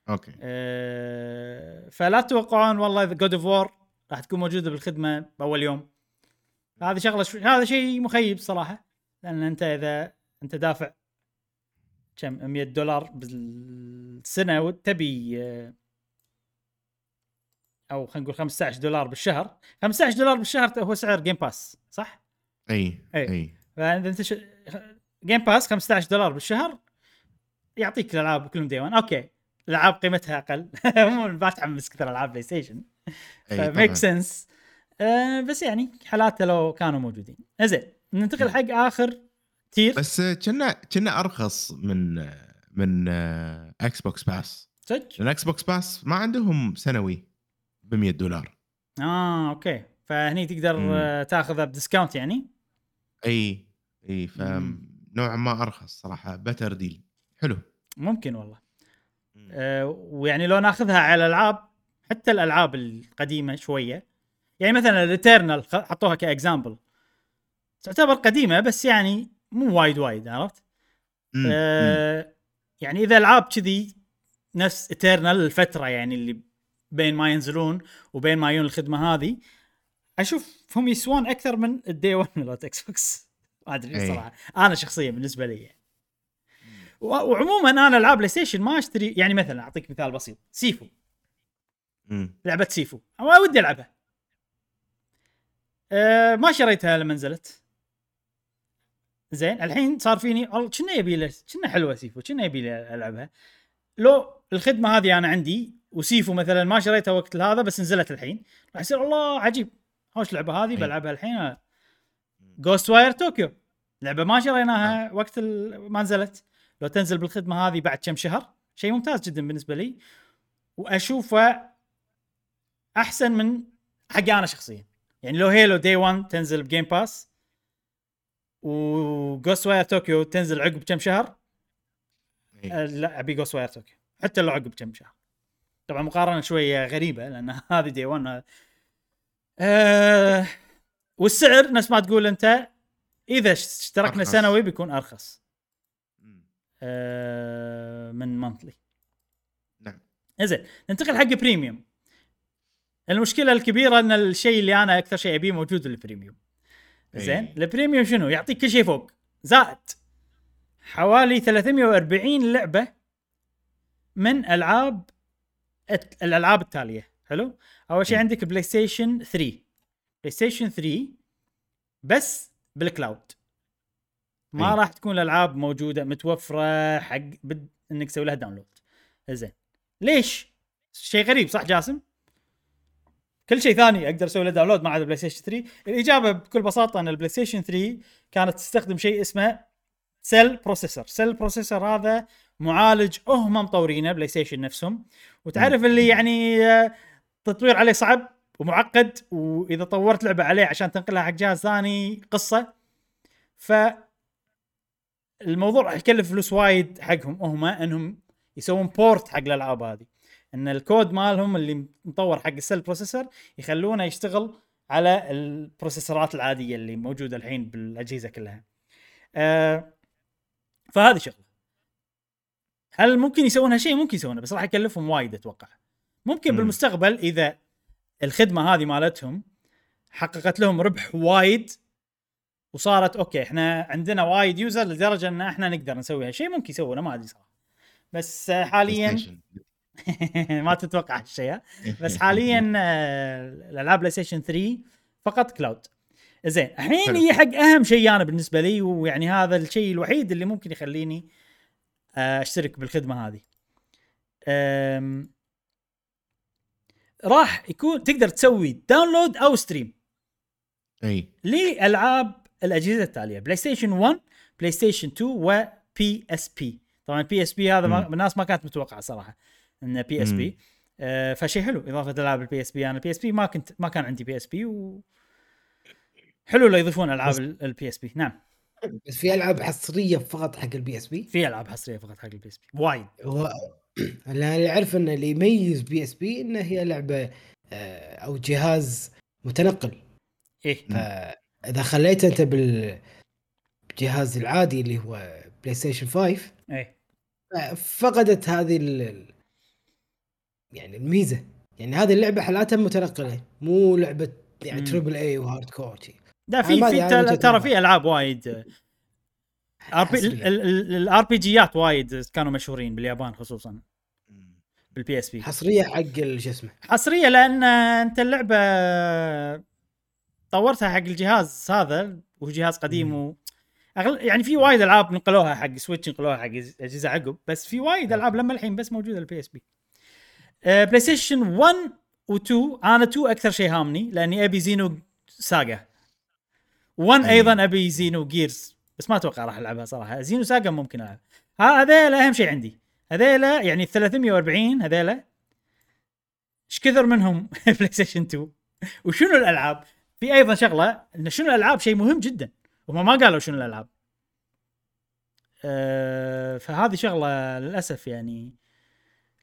أوكي. أه فلا تتوقعون والله جود اوف وور راح تكون موجودة بالخدمة بأول يوم. هذه شغلة شو... هذا شيء مخيب صراحة لأن أنت إذا أنت دافع كم 100 دولار بالسنة وتبي آه، أو خلينا نقول 15 دولار بالشهر. 15 دولار بالشهر هو سعر جيم باس صح؟ أي. أي. فإذا أنت ش... جيم باس 15 دولار بالشهر يعطيك الألعاب كلهم day 1 أوكي الألعاب قيمتها أقل. مو ما تحمس كثر العاب بلاي ستيشن ف make. sense آه بس يعني حالاته لو كانوا موجودين. زين ننتقل حق آخر tier بس كنا كنا أرخص من من إكس بوكس باس صدق؟ لأن إكس بوكس باس ما عندهم سنوي ب 100 دولار. آه أوكي. فهني تقدر مم. تاخذها ب discount يعني؟ إي إي. فنوعا ما أرخص صراحة. better deal حلو. ممكن والله. أه ويعني لو ناخذها على الألعاب حتى الألعاب القديمة شوية. يعني مثلا الاترنال حطوها ك example تعتبر قديمة بس يعني مو وايد وايد عرفت؟ أه يعني إذا العاب كذي نفس اترنال الفترة يعني اللي بين ما ينزلون وبين ما يجون الخدمة هذه أشوف هم يسوون أكثر من ال day 1 مالت إكس بوكس ما أدري أي. الصراحه أنا شخصيا بالنسبة لي يعني. وعموما أنا العاب بلاي ستيشن ما أشتري يعني مثلا أعطيك مثال بسيط. سيفو. مم. لعبة سيفو. ما ودي ألعبها. أه ما شريتها لما نزلت. زين الحين صار فيني والله كنا يبي له كنا حلوة سيفو كنا يبي لي ألعبها. لو الخدمة هذه أنا عندي وسيفو مثلا ما شريتها وقت هذا بس نزلت الحين راح يصير الله عجيب. هوش لعبة هذه. بلعبها الحين. جوست واير طوكيو لعبة ما شريناها وقت ال- ما نزلت. لو تنزل بالخدمة هذه بعد كم شهر شيء ممتاز جدا بالنسبة لي. وأشوفه أحسن من حقي أنا شخصيا. يعني لو هيلو day 1 تنزل بجيم باس وجوست واير طوكيو تنزل عقب كم شهر؟ إي. آه، لا أبي جوست واير طوكيو حتى لو عقب كم شهر. طبعا مقارنة شوية غريبة لأن هذه day 1 آه والسعر نفس ما تقول أنت إذا اشتركنا أرخص. سنوي بيكون أرخص. آه من monthly نعم. زين ننتقل حق premium المشكلة الكبيرة إن الشيء اللي أنا أكثر شيء أبيه موجود ال premium زين؟ إي. ال premium شنو؟ يعطيك كل شيء فوق. زائد حوالي 340 لعبة من ألعاب الألعاب التالية. حلو؟ أول شيء مم. عندك بلاي ستيشن 3 بلاي ستيشن 3 بس بال cloud ما إي. راح تكون الألعاب موجودة متوفرة حق بدل إنك تسوي لها download زين. ليش؟ شيء غريب صح جاسم؟ كل شيء ثاني أقدر أسوي له download ما عدا بلاي ستيشن 3 الإجابة بكل بساطة أن البلاي ستيشن 3 كانت تستخدم شيء اسمه cell processor cell processor هذا معالج هم مطورينه بلاي ستيشن نفسهم. وتعرف اللي يعني آه، تطوير عليه صعب ومعقد وإذا طورت لعبة عليه عشان تنقلها حق جهاز ثاني قصة. ف الموضوع راح يكلف فلوس وايد حقهم هم انهم يسوون port حق الألعاب هذه. إن الكود مالهم اللي مطور حق ال cell processor يخلونه يشتغل على ال processorات العادية اللي موجودة الحين بالأجهزة كلها. آه فهذه شغلة. هل ممكن يسوونها شيء؟ ممكن يسوونها بس راح يكلفهم وايد أتوقع. ممكن مم. بالمستقبل إذا الخدمة هذه مالتهم حققت لهم ربح وايد وصارت أوكي إحنا عندنا وايد user لدرجة إن إحنا نقدر نسوي هالشيء ممكن يسوونه ما أدري صراحة. بس آه، حاليا. ما تتوقع هالشيء ها؟ بس حاليا آه، الألعاب بلاي ستيشن 3 فقط cloud زين الحين. هي حق أهم شيء أنا بالنسبة لي ويعني هذا الشيء الوحيد اللي ممكن يخليني آه، أشترك بالخدمة هذه أم، راح يكون تقدر تسوي download أو stream أي لألعاب الأجهزة التالية بلاي ستيشن 1 بلاي ستيشن 2 وبي اس بي طبعا بي اس بي هذا ما. الناس ما كانت متوقعة صراحة إنه بي اس بي. آه فشيء حلو إضافة العاب ال PSP أنا ال PSP ما كنت ما كان عندي PSP و حلو لو يضيفون ألعاب ال PSP نعم. بس في ألعاب حصرية فقط حق ال PSP في ألعاب حصرية فقط حق ال PSP وايد. هو اللي أعرف انه اللي يميز PSP إنه هي لعبة آه، أو جهاز متنقل. إيه. فاذا خليته أنت بال بالجهاز العادي اللي هو بلاي ستيشن 5 إيه. فقدت هذه ال... يعني الميزة. يعني هذه اللعبة حالاتها متنقلة مو لعبة يعني مم. triple A و hardcore. لا في في ترى-. في ألعاب وايد. ال RPG ات وايد كانوا مشهورين باليابان خصوصا. بال PSP حصرية حق شو اسمه؟ حصرية لأن أنت اللعبة طورتها حق الجهاز هذا وهو جهاز قديم و أغل... يعني في وايد ألعاب نقلوها حق Switch نقلوها حق أجهزة عقب بس في وايد ألعاب لما الحين بس موجودة ال PSP بلاي ستيشن 1 و2 أنا 2 أكثر شيء هامني لأني أبي Xenosaga 1 أي. أيضا أبي Xenogears بس ما أتوقع راح ألعبها صراحة. Xenosaga ممكن ألعب. هذيلا أهم شيء عندي. هذيلا يعني 340 هذيلا. إيش كثر منهم بلاي ستيشن 2 وشنو الألعاب؟ في أيضا شغلة إن شنو الألعاب؟ شيء مهم جدا. هم ما قالوا شنو الألعاب. آه فهذه شغلة للأسف يعني.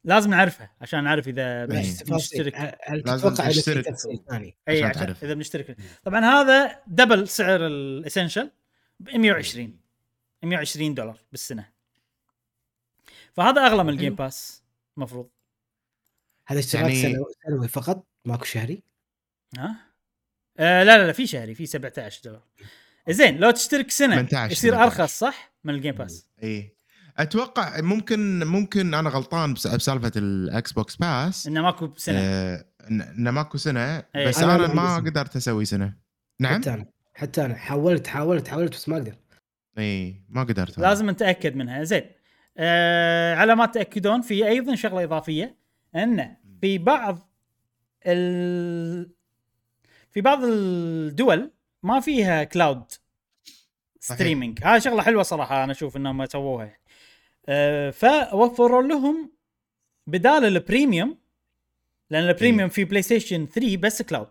لازم نعرفها عشان نعرف إذا. بنش- بنشترك هل تتوقع في. تفصيل ثاني؟ أي عشان عشان تعرف. إذا بنشترك. طبعا هذا double سعر ال Essential ب 120 120 دولار بالسنة. فهذا أغلى من ال Game Pass المفروض هذا اشتراك يعني- سنوي فقط؟ ماكو شهري؟ ها؟ آه لا لا لا في شهري في 17 دولار. زين لو تشترك سنة 18 يصير 18. أرخص صح؟ من ال Game Pass اي أتوقع ممكن ممكن أنا غلطان بس- بسالفة ال Xbox Pass. إنه ماكو بسنه آه، إن- انه ماكو سنة إيه. بس أنا أنا ما ما قدرت أسوي سنة. نعم؟ حتى أنا حتى أنا. حاولت حاولت حاولت بس ما أقدر إي ما قدرت لازم نتأكد منها. زين. آه على ما تأكدون في أيضا شغلة إضافية. إن في بعض ال... في بعض الدول ما فيها cloud streaming هذه شغلة حلوة صراحة أنا أشوف إنهم سووها. فوفروا لهم بدال ال Premium لأن ال Premium في بلاي ستيشن 3 بس cloud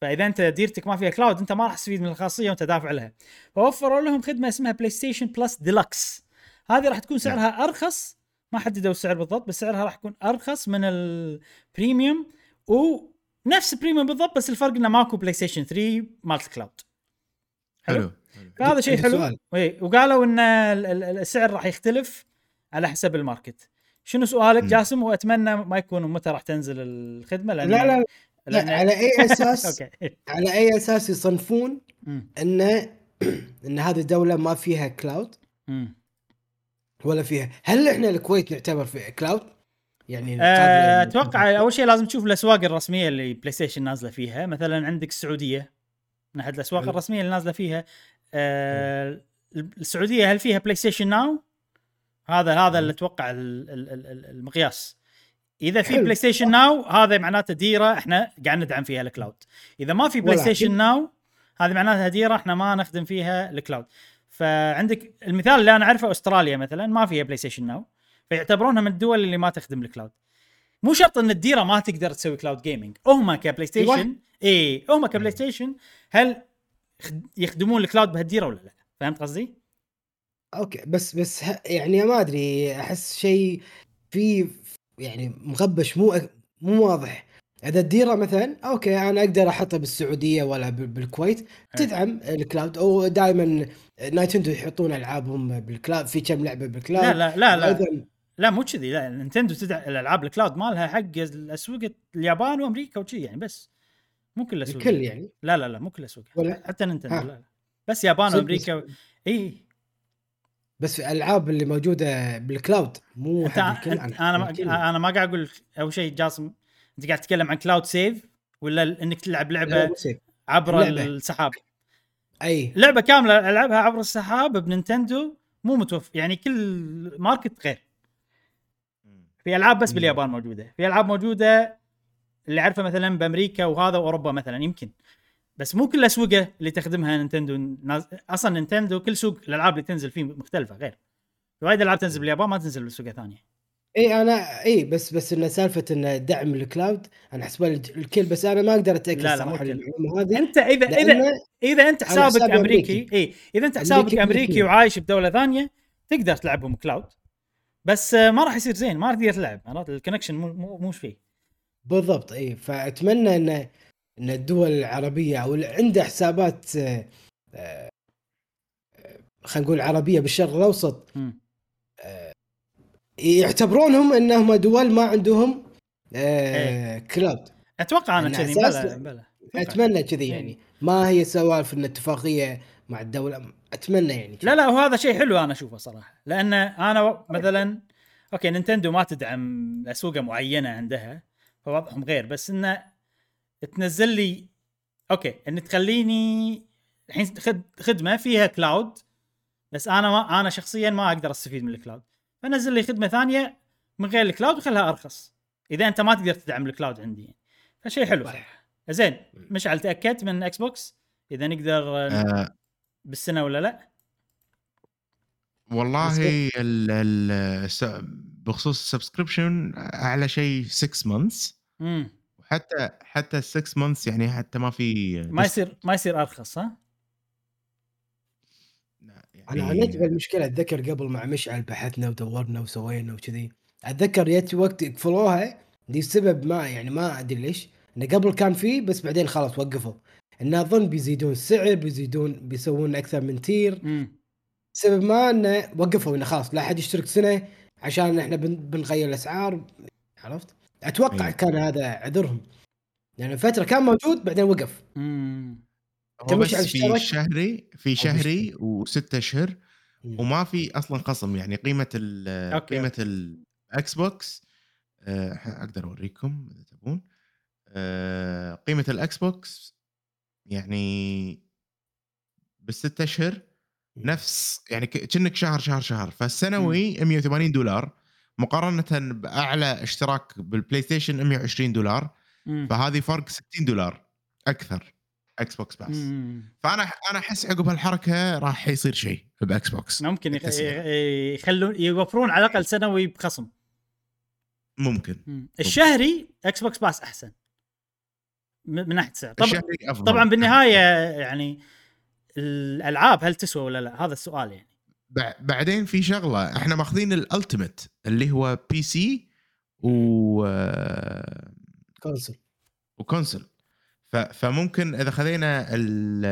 فإذا أنت ديرتك ما فيها cloud أنت ما راح تستفيد من الخاصية وأنت دافع لها. فوفروا لهم خدمة اسمها PlayStation Plus Deluxe هذه راح تكون سعرها أرخص ما حددوا السعر بالضبط بس سعرها راح يكون أرخص من ال Premium. ونفس ال Premium بالضبط بس الفرق إنه ماكو بلاي ستيشن 3 مالت cloud حلو؟ فهذا شيء حلو. وقالوا إن ال- ال- السعر راح يختلف. على حسب ال market. شنو سؤالك. جاسم؟ وأتمنى ما يكون متى راح تنزل الخدمة لأن لا لا لا. لأن... على أي أساس؟ على أي أساس يصنفون. إن إن هذه الدولة ما فيها cloud. ولا فيها. هل إحنا الكويت نعتبر في cloud؟ يعني قابلة- أتوقع أول شيء لازم تشوف الأسواق الرسمية اللي بلاي ستيشن نازلة فيها. مثلا عندك السعودية. من احد الاسواق. الرسمية اللي نازلة فيها آه السعودية هل فيها PlayStation Now هذا هذا اللي أتوقع ال- ال- ال- ال- المقياس. إذا في. PlayStation Now هذا معناته ديرة إحنا قاعد ندعم فيها ال cloud إذا ما في PlayStation Now هذه معناتها ديرة إحنا ما نخدم فيها ال cloud فعندك المثال اللي أنا أعرفه أستراليا مثلا ما فيها PlayStation Now فيعتبرونها من الدول اللي ما تخدم ال cloud مو شرط إن الديرة ما تقدر تسوي cloud gaming هم كبلاي ستيشن إي هم كبلاي ستيشن هل خد- يخدمون ال cloud بهالديرة ولا لا؟ فهمت قصدي؟ okay بس بس ه- يعني ما أدري أحس شيء في يعني مغبش مو مو واضح. إذا الديره مثلا okay أنا أقدر احطها بالسعودية ولا بال- بالكويت. تدعم ال cloud. أو دائما نينتندو يحطون ألعابهم بال cloud. في كم لعبة بال cloud. لا لا لا لا. لا مو كذي. لا نينتندو تدعم الألعاب ال cloud مالها حق الاسواق اليابان وأمريكا وشي يعني بس. مو كل الاسواق الكل يعني. لا لا لا مو كل الاسواق ولا؟ حتى نينتندو ها. لا لا. بس يابان صدق وأمريكا. اي بس في الألعاب اللي موجودة بال cloud مو أنت, حق الكل أنا ما. أنا ما قاعد أقول أول شيء جاسم أنت قاعد تتكلم عن cloud save ولا إنك تلعب لعبة. عبر لعبة. السحاب أي لعبة كاملة ألعبها عبر السحاب بنينتندو مو متوفر يعني كل market غير في ألعاب بس. باليابان موجودة في ألعاب موجودة اللي اعرفه مثلا بأمريكا وهذا وأوروبا مثلا يمكن بس مو كل الاسواق اللي تخدمها نينتندو. ناز... أصلا نينتندو كل سوق الألعاب اللي تنزل فيه مختلفة غير. وايد ألعاب تنزل باليابان ما تنزل بسوق ثانية. اي أنا اي بس بس انه سالفة انه دعم ال cloud أنا احسبها الكل بس أنا ما أقدر أتأكد لا، لا، صراحة هذه أنت اذا اذا إذا أنت حسابك أمريكي. اي إذا أنت حسابك أمريكي. وعايش بدولة ثانية تقدر تلعبهم cloud. بس آه، ما راح يصير زين ما راح تقدر تلعب عرفت؟ ال connection مو مو مو فيه. بالضبط اي فأتمنى إن إن الدول العربية أو اللي عنده حسابات آه، آه، خلينا نقول عربية بالشرق الأوسط مم. يعتبرونهم إنهم دول ما عندهم آه كلاود أتوقع أنا كذي. بلا بلا. أتمنى كذي يعني. ما هي سوالف إن اتفاقية مع الدولة أتمنى يعني لا لا وهذا شيء حلو أنا أشوفه صراحة. لأن أنا مثلا okay نينتندو ما تدعم اسواق معينة عندها فوضعهم غير بس إنه تنزل لي okay أنت تخليني الحين خذ خدمة فيها cloud بس أنا ما أنا شخصيا ما أقدر أستفيد من ال cloud فنزل لي خدمة ثانية من غير ال cloud وخلها أرخص. إذا أنت ما تقدر تدعم ال cloud عندي يعني. فشيء حلو صراحة. زين مشعل تاكدت من إكس بوكس إذا نقدر آه. آه. بالسنة ولا لا؟ والله ال ال الس- بخصوص ال subscription أعلى شيء 6 months حتى ال 6 months يعني حتى ما في ما يصير ما يصير أرخص ها يعني أنا عانيت بالمشكلة أتذكر قبل مع مشعل بحثنا ودورنا وسوينا وكذي أتذكر جت وقت يقفلوها دي السبب ما يعني ما أدري ليش إنه قبل كان فيه بس بعدين خلاص وقفوا انه أظن بيزيدون السعر بيزيدون بيسوون أكثر من tier مم. سبب ما إنه وقفوا إنه خلاص لا أحد يشترك سنة عشان إحنا بن- بنغير الأسعار عرفت؟ أتوقع أيوة. كان هذا عذرهم لأن فترة كان موجود بعدين وقف مم. هو تمشي بس في؟ شهري في شهري وستة أشهر مم. وما في أصلا خصم يعني قيمة ال. قيمة الاكس بوكس آه، أقدر أوريكم إذا تبون آه، قيمة الاكس بوكس يعني بالست أشهر نفس يعني كأنك شهر شهر شهر فالسنوي 180 دولار مقارنة بأعلى اشتراك بالبلاي ستيشن 120 دولار مم. فهذه فرق 60 دولار أكثر إكس بوكس باس مم. فأنا أنا أحس عقب هالحركة راح يصير شيء باكس بوكس ممكن بالتسعير. يخلون يوفرون على الأقل سنوي بخصم. ممكن. مم. الشهري إكس بوكس باس احسن من ناحية سعر. طبعا طبعا بالنهاية يعني الألعاب هل تسوى ولا لا؟ هذا السؤال يعني. بعدين في شغلة. إحنا ماخذين ال Ultimate اللي هو PC و console و console ف- فممكن إذا خذينا ال-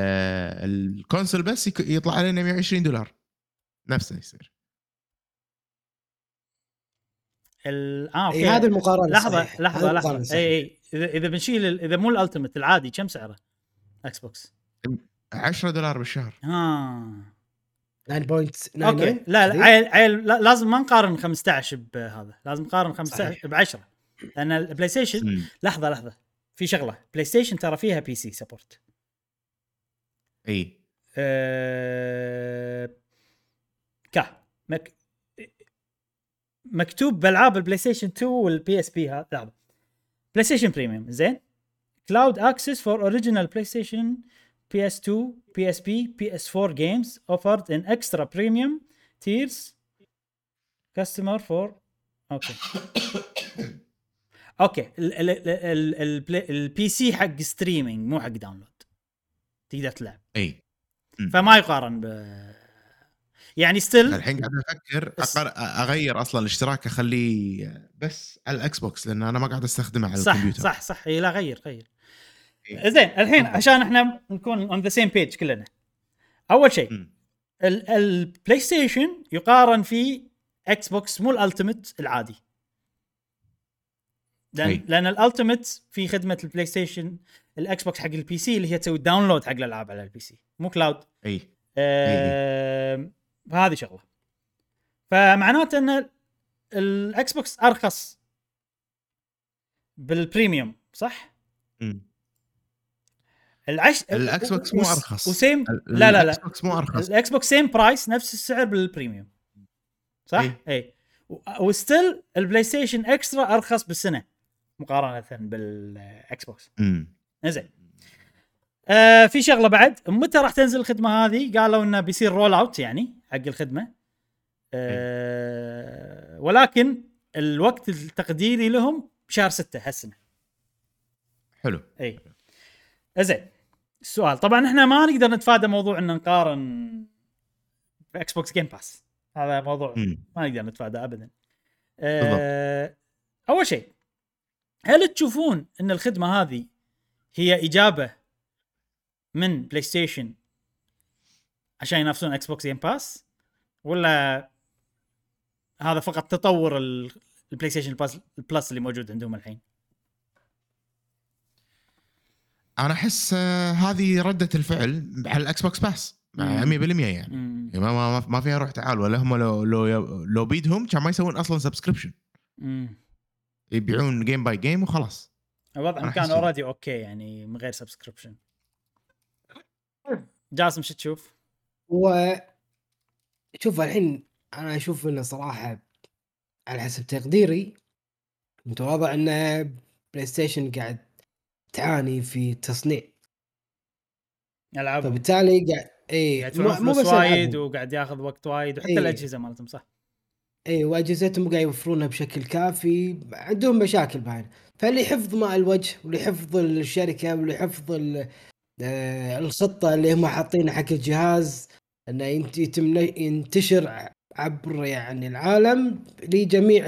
ال console بس يك- يطلع علينا 120 دولار. نفسه يصير. ال... آه اي okay. هذه المقارنة لحظة صحيح. لحظة لحظة. اي اي إذا إذا بنشيل ال- إذا مو ال Ultimate العادي كم سعره؟ إكس بوكس 10 دولار بالشهر. ها 9.99 okay. لا لا عيل عيل لا لازم ما نقارن 15 بهذا لازم نقارن 15 صحيح. ب 10 لأن البلاي ستيشن. لحظة لحظة. في شغلة. بلاي ستيشن ترى فيها PC support. إي. أه... كا. مك... مكتوب بألعاب البلاي ستيشن 2 وال PSP هذا بلاي ستيشن Premium. زين. cloud access for original PlayStation PS 2 PSP PS 4 games offered in Extra Premium tiers customer for okay okay ال PC حق streaming مو حق download تقدر تلعب. إي. فما يقارن ب يعني still الحين قاعد أفكر أقر... أغير أصلا الاشتراك أخليه بس على الاكس بوكس لأن أنا ما قاعد أستخدمه على صح الكمبيوتر. صح صح. لا غير غير. زين الحين. عشان إحنا نكون on the same page كلنا أول شيء البلاي ستيشن يقارن في إكس بوكس مو ال Ultimate العادي لأن أي. لأن ال Ultimate في خدمة البلاي ستيشن الاكس بوكس حق ال PC اللي هي تسوي download حق الألعاب على ال PC مو cloud أي آه هذه شغلة فمعناته إن الاكس بوكس أرخص بال Premium صح؟ مم. العش الأكس بوكس مو أرخص. و same لا لا لا. بوكس مو أرخص. الإكس بوكس same price نفس السعر بال Premium. صح؟ إيه. اي و still البلاي ستيشن Extra أرخص بالسنة مقارنة بالإكس بوكس. مم. زين آه في شغلة بعد. متى راح تنزل الخدمة هذه؟ قالوا إنه بيصير roll out يعني حق الخدمة. آه ولكن الوقت التقديري لهم بشهر 6 هالسنة. حلو. اي زين السؤال طبعا إحنا ما نقدر نتفادى موضوع إن نقارن باكس بوكس جيم باس هذا موضوع مم. ما نقدر نتفادى ابدا. أه أول شيء هل تشوفون إن الخدمة هذه هي إجابة من بلاي ستيشن عشان ينافسون إكس بوكس جيم باس ولا هذا فقط تطور ال- البلاي ستيشن بلس, البلس اللي موجود عندهم الحين؟ أنا أحس آه، هذه ردة الفعل على الاكس بوكس باس مع 100% مم. يعني مم. يعني ما ما ما فيها روح تعال ولا هم لو لو لو بيدهم كان ما يسوون أصلا subscription. يبيعون game by game وخلاص وضعهم أنا كان already okay يعني من غير سبسكريبشن جاسم شو تشوف؟ و شوف الحين أنا أشوف إنه صراحة على حسب تقديري متواضع ان بلاي ستيشن قاعد تعاني في تصنيع العابهم فبالتالي قاعد اي مو, بس وايد. وقاعد ياخذ وقت وايد وحتى إيه. الأجهزة مالتهم صح اي وأجهزتهم قاعد يوفرونها بشكل كافي عندهم مشاكل باين فاللي حفظ ماء الوجه واللي حفظ الشركة واللي حفظ ال- آه، الخطة اللي هم حاطينها حق الجهاز إنه يتم ينتشر عبر يعني العالم لجميع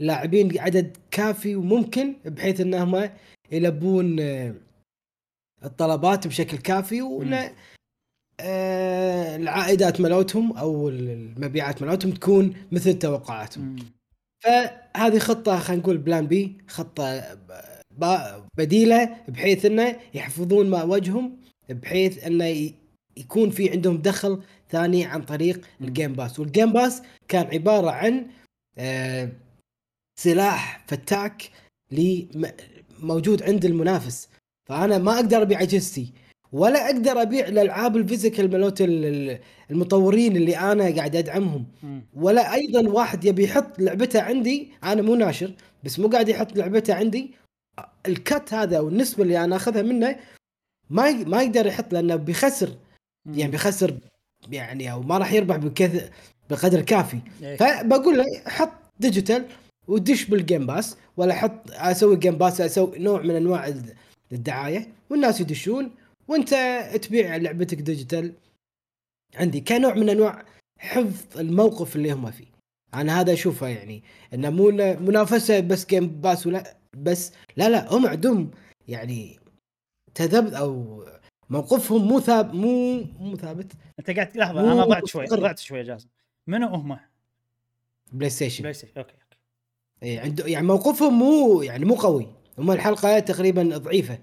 اللاعبين عدد كافي وممكن بحيث انهم يلبون آه، الطلبات بشكل كافي وإن. آه، العائدات ملوتهم أو المبيعات ملوتهم تكون مثل توقعاتهم. فهذه خطة خلينا نقول plan B خطة بديلة بحيث انه يحفظون ما وجههم بحيث انه يكون في عندهم دخل ثاني عن طريق. ال Game Pass وال Game Pass كان عبارة عن آه، سلاح فتاك موجود عند المنافس فأنا ما أقدر أبيع أجهزتي ولا أقدر أبيع الألعاب ال physical ال- المطورين اللي أنا قاعد أدعمهم. ولا أيضا واحد يبي يحط لعبته عندي أنا مو ناشر بس مو قاعد يحط لعبته عندي ال cut هذا والنسبة اللي أنا أخذها منه ما ما يقدر يحط لأنه بيخسر. يعني بيخسر يعني أو ما راح يربح بكثر بقدر كافي إيه. فبقول له حط digital ودش بال Game Pass ولا حط أسوي Game Pass أسوي نوع من أنواع ال- الدعاية والناس يدشون وأنت تبيع لعبتك digital عندي كنوع من أنواع حفظ الموقف اللي هم فيه. أنا هذا أشوفه يعني إنه مو منافسة بس Game Pass ولا بس لا لا هم عندهم يعني تذبذب أو موقفهم مو ثاب مو مو ثابت. أنت قاعد لحظة أنا ضعت شوي. ضعت شوي جاسم. منو هم؟ بلاي ستيشن بلاي ستيشن أوكي. إيه عنده يعني موقفهم مو يعني مو قوي. هم الحلقة تقريبا ضعيفة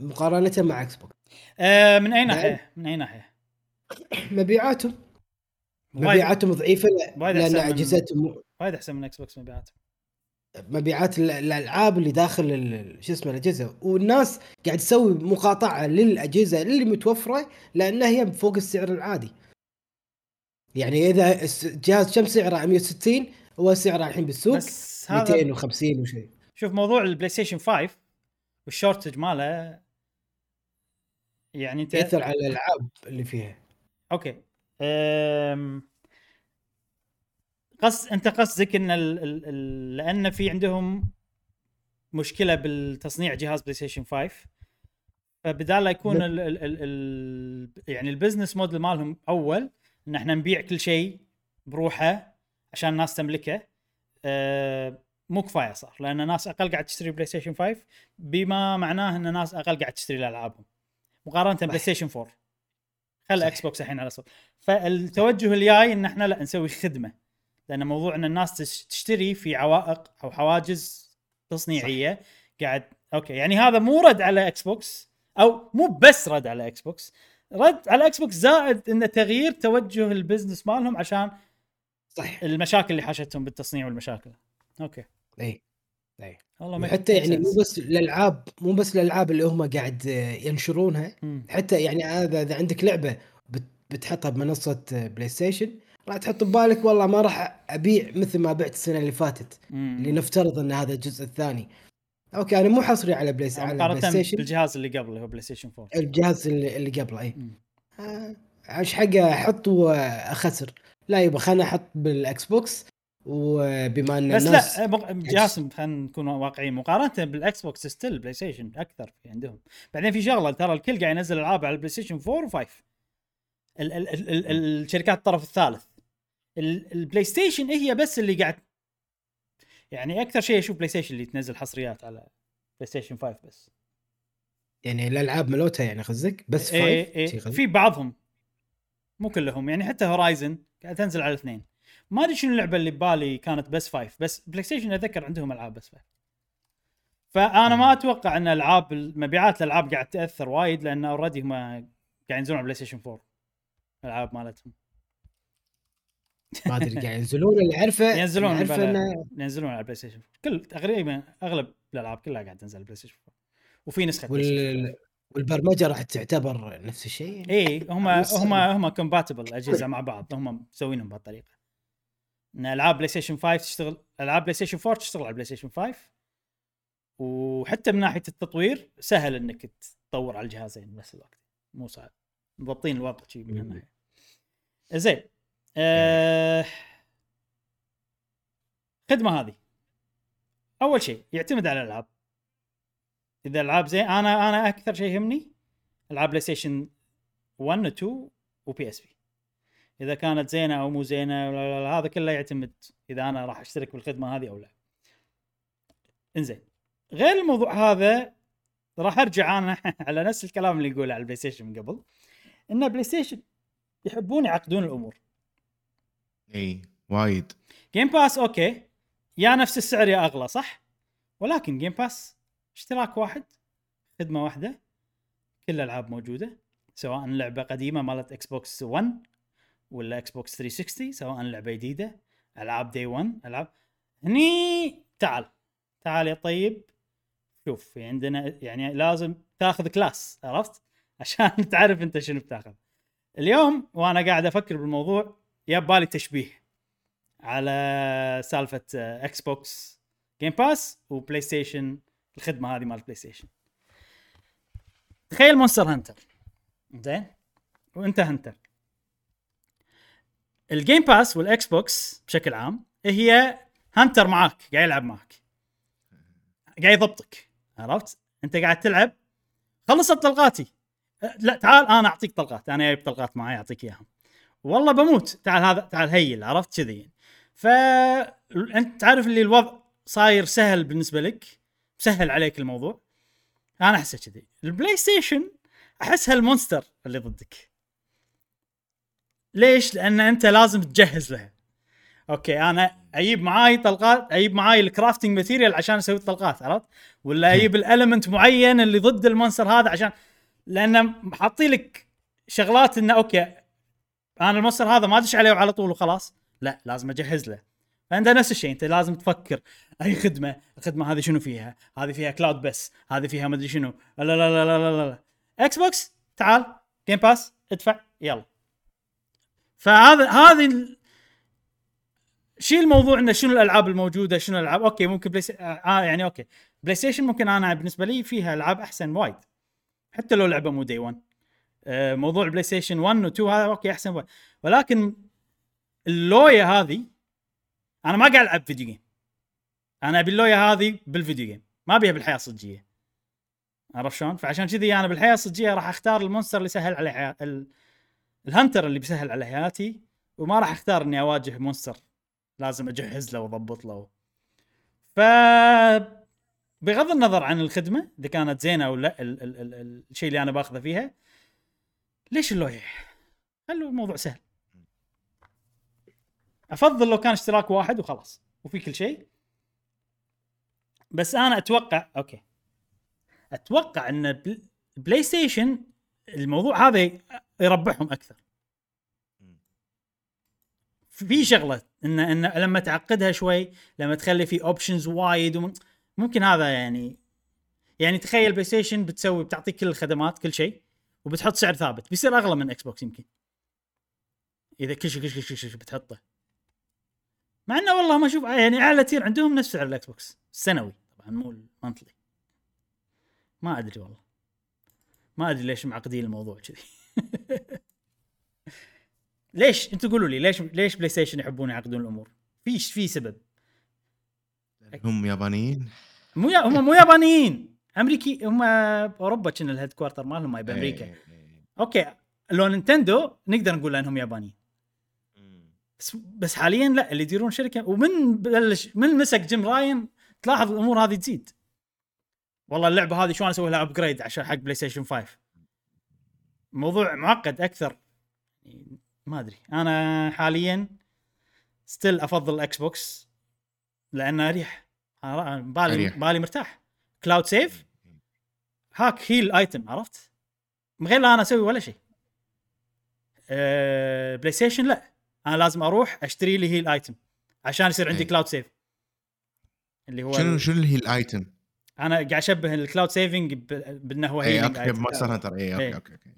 مقارنة مع إكس بوكس آه من أي؟ ناحية؟ من أي ناحية؟ مبيعاتهم. مبيعاتهم ضعيفة لأن أجهزتهم وايد أحسن من إكس بوكس مبيعات مبيعات ال- الألعاب اللي داخل شو اسمه الأجهزة. والناس قاعد تسوي مقاطعة للأجهزة اللي متوفرة لأنها هي فوق السعر العادي. يعني إذا جهاز كم سعره؟ 160 هو سعره الحين بالسوق. بس هذا 250 وشيء شوف موضوع البلاي ستيشن 5 وال shortage ماله يعني انت يأثر على الألعاب اللي فيها. أوكي. أم... قص أنت قصدك إن ال... ال... ال... لأن في عندهم مشكلة بالتصنيع جهاز بلاي ستيشن 5 فبدال لا يكون ال... ال... ال... ال... يعني ال business model مالهم أول إن إحنا نبيع كل شيء بروحه عشان الناس تملكه. مو كفاية صار لأن ناس أقل قاعد تشتري بلاي ستيشن 5 بما معناه إن ناس أقل قاعد تشتري الألعابهم مقارنة بلاي ستيشن 4 خلى. إكس بوكس الحين على صوت. فالتوجه الجاي إن إحنا لا نسوي خدمة لأن موضوع إن الناس تش- تشتري في عوائق أو حواجز تصنيعية قاعد أوكي يعني هذا مو رد على إكس بوكس أو مو بس رد على إكس بوكس رد على إكس بوكس زائد انه تغيير توجه ال business مالهم عشان صح المشاكل اللي حاشتهم بالتصنيع والمشاكل. أوكي. اي والله ما حتى يعني مو بس الألعاب مو بس الألعاب اللي هم قاعد ينشرونها مم. حتى يعني هذا إذا عندك لعبة بت- بتحطها بمنصة بلاي ستيشن راح تحط ببالك والله ما راح أبيع مثل ما بعت السنة اللي فاتت. مم. لنفترض إن هذا الجزء الثاني. أوكي أنا مو حصري على بلاي على بلاي ستيشن بالجهاز اللي قبله اللي هو بلاي ستيشن 4 الجهاز اللي, اللي قبله اي مم. آه، إيش حقه أحط وأخسر. لا يبا خليني أحط بالاكس بوكس وبما أن بس الناس لا جاسم خلينا نكون واقعيين. مقارنة بالاكس بوكس still بلاي ستيشن أكثر في عندهم. بعدين في شغلة ترى الكل قاعد ينزل ألعاب على البلاي ستيشن 4 و5 ال- ال- ال- ال- الشركات الطرف الثالث. ال- البلاي ستيشن هي بس اللي قاعد يعني أكثر شيء أشوف بلاي ستيشن اللي تنزل حصريات على بلاي ستيشن 5 بس. يعني الألعاب ملوتها يعني قصدك؟ بس إيه five إيه. شي قصدك؟ في بعضهم. مو كلهم يعني حتى هورايزن قاعد تنزل على الاثنين. ما أدري شنو اللعبة اللي ببالي كانت بس five بس بلاي ستيشن أتذكر عندهم ألعاب بس five فأنا ما أتوقع أن العاب مبيعات الألعاب قاعد تأثر وايد لأن already هم قاعد ينزلون على بلاي ستيشن 4 الألعاب مالتهم. ما أدري قاعد ينزلون اللي عارفه ينزلون اللي عارفه إنه ينزلون على بلاي ستيشن 4 كل تقريبا أغلب الألعاب كلها قاعد تنزل على بلاي ستيشن 4 وفي نسخة بلاي ستيشن وال... والبرمجة راح تعتبر نفس الشيء يعني. اي هم هم هم compatible أجهزة مع بعض هم مسوينهم بهالطريقة. إن ألعاب بلاي ستيشن 5 تشتغل ألعاب بلاي ستيشن 4 تشتغل على بلاي ستيشن 5 وحتى من ناحية التطوير سهل إنك تطور على الجهازين بنفس الوقت. مو صعب. مضبطين الوضع شيء من. هالناحيه زين. آه خدمة هذه. أول شيء يعتمد على الألعاب. إذا العاب زين أنا أنا أكثر شيء يهمني ألعاب بلاي ستيشن 1 و 2 و PSP إذا كانت زينة أو مو زينة لا لا لا هذا كله يعتمد إذا أنا راح أشترك بالخدمة هذه أو لا. إنزين غير الموضوع هذا راح أرجع أنا على نفس الكلام اللي يقوله على البلاي ستيشن من قبل إن بلاي ستيشن يحبون يعقدون الأمور. إي وايد. Game Pass أوكي يا نفس السعر يا أغلى صح؟ ولكن Game Pass اشتراك واحد خدمة واحدة كل الالعاب موجودة سواء لعبة قديمة مالت إكس بوكس 1 ولا إكس بوكس 360 سواء لعبة جديدة ألعاب day 1 ألعاب. هني تعال تعال يا طيب شوف في عندنا يعني لازم تاخذ class عرفت؟ عشان تعرف انت شنو بتاخذ. اليوم وأنا قاعد أفكر بالموضوع يا بالي تشبيه على سالفة Xbox Game Pass و PlayStation الخدمة هذه مال PlayStation. تخيل Monster Hunter. زين؟ وانت hunter. ال Game Pass وال Xbox بشكل عام هي hunter معاك قاعد يلعب معك قاعد يضبطك. عرفت؟ انت قاعد تلعب. خلصت طلقاتي لا تعال أنا أعطيك طلقات. أنا جايب طلقات معي أعطيك إياهم. والله بموت. تعال هذا تعال heal عرفت؟ كذي. ف أنت تعرف اللي الوضع صاير سهل بالنسبة لك؟ سهل عليك الموضوع. أنا احسه كذي. ال PlayStation أحس هال monster اللي ضدك. ليش؟ لأن أنت لازم تجهز لها okay أنا أجيب معاي طلقات أجيب معاي ال crafting material عشان أسوي الطلقات عرفت؟ ولا أجيب ال element معين اللي ضد ال monster هذا عشان لأن حاطين لك شغلات إنه okay أنا ال monster هذا ما أدش عليه على طول وخلاص. لا لازم أجهز له. فانت نفس الشيء. انت لازم تفكر أي خدمة الخدمة هذه شنو فيها؟ هذه فيها cloud بس هذه فيها مدري شنو. لا لا لا لا لا لا. Xbox تعال Game Pass ادفع يلا. فهذا هذه. شيل الموضوع إنه شنو الألعاب الموجودة شنو الألعاب. okay ممكن Play S... آه يعني okay. PlayStation ممكن أنا بالنسبة لي فيها ألعاب أحسن وايد. حتى لو لعبة مو day 1 آه موضوع ال PlayStation 1 و 2 هذا okay أحسن وايد. ولكن اللوية هذه أنا ما قاعد ألعب video game أنا أبي اللوية هذه بال video game ما أبيها بالحياة الصجية عرفت شلون؟ فعشان كذي أنا بالحياة الصجية راح أختار ال monster اللي يسهل علي حياه ال... ال hunter اللي بيسهل على حياتي وما راح أختار إني أواجه monster لازم أجهز له وأضبط له ف بغض النظر عن الخدمة إذا كانت زينة. ال... ال... الشيء اللي أنا باخذه فيها ليش اللوية؟ خلوا الموضوع سهل أفضل لو كان اشتراك واحد وخلاص وفي كل شيء. بس أنا أتوقع okay. أتوقع إن بل- PlayStation الموضوع هذا يربحهم أكثر. في شغلة إن إن لما تعقدها شوي لما تخلي في options وايد ممكن هذا يعني يعني تخيل PlayStation بتسوي بتعطيك كل الخدمات كل شيء وبتحط سعر ثابت بيصير أغلى من Xbox يمكن. إذا كل شيء كل شيء كل شيء بتحطه. مع إنه والله ما أشوف يعني أعلى tier عندهم نفس سعر ال Xbox. السنوي طبعا مو ال monthly ما أدري والله. ما أدري ليش معقدين الموضوع كذي. ليش؟ أنتم قولوا لي ليش ليش PlayStation يحبون يعقدون الأمور؟ في في سبب. هم يابانيين. مو يا هم مو يابانيين. امريكي هم أوروبا كنا ال headquarter مالهم هاي بأمريكا. إيه، إيه. okay لو Nintendo نقدر نقول إنهم يابانيين. بس بس حاليا لا اللي يديرون شركة ومن بلش من مسك Jim Ryan تلاحظ الأمور هذه تزيد. والله اللعبة هذه شلون أسوي لها upgrade عشان حق PlayStation 5 موضوع معقد أكثر. ما أدري. أنا حاليا still أفضل ال Xbox لأنه أريح. بالي أريح. بالي مرتاح. cloud save هاك heal item عرفت؟ من غير لا أنا أسوي ولا شيء. أه PlayStation لا. أنا لازم أروح أشتري لي heal item عشان يصير عندي إيه. cloud save اللي هو شنو شنو هي ال item؟ أنا قاعد أشبه ال cloud saving بأنه هو اي healing okay. Monster Hunter اي إيه. okay okay okay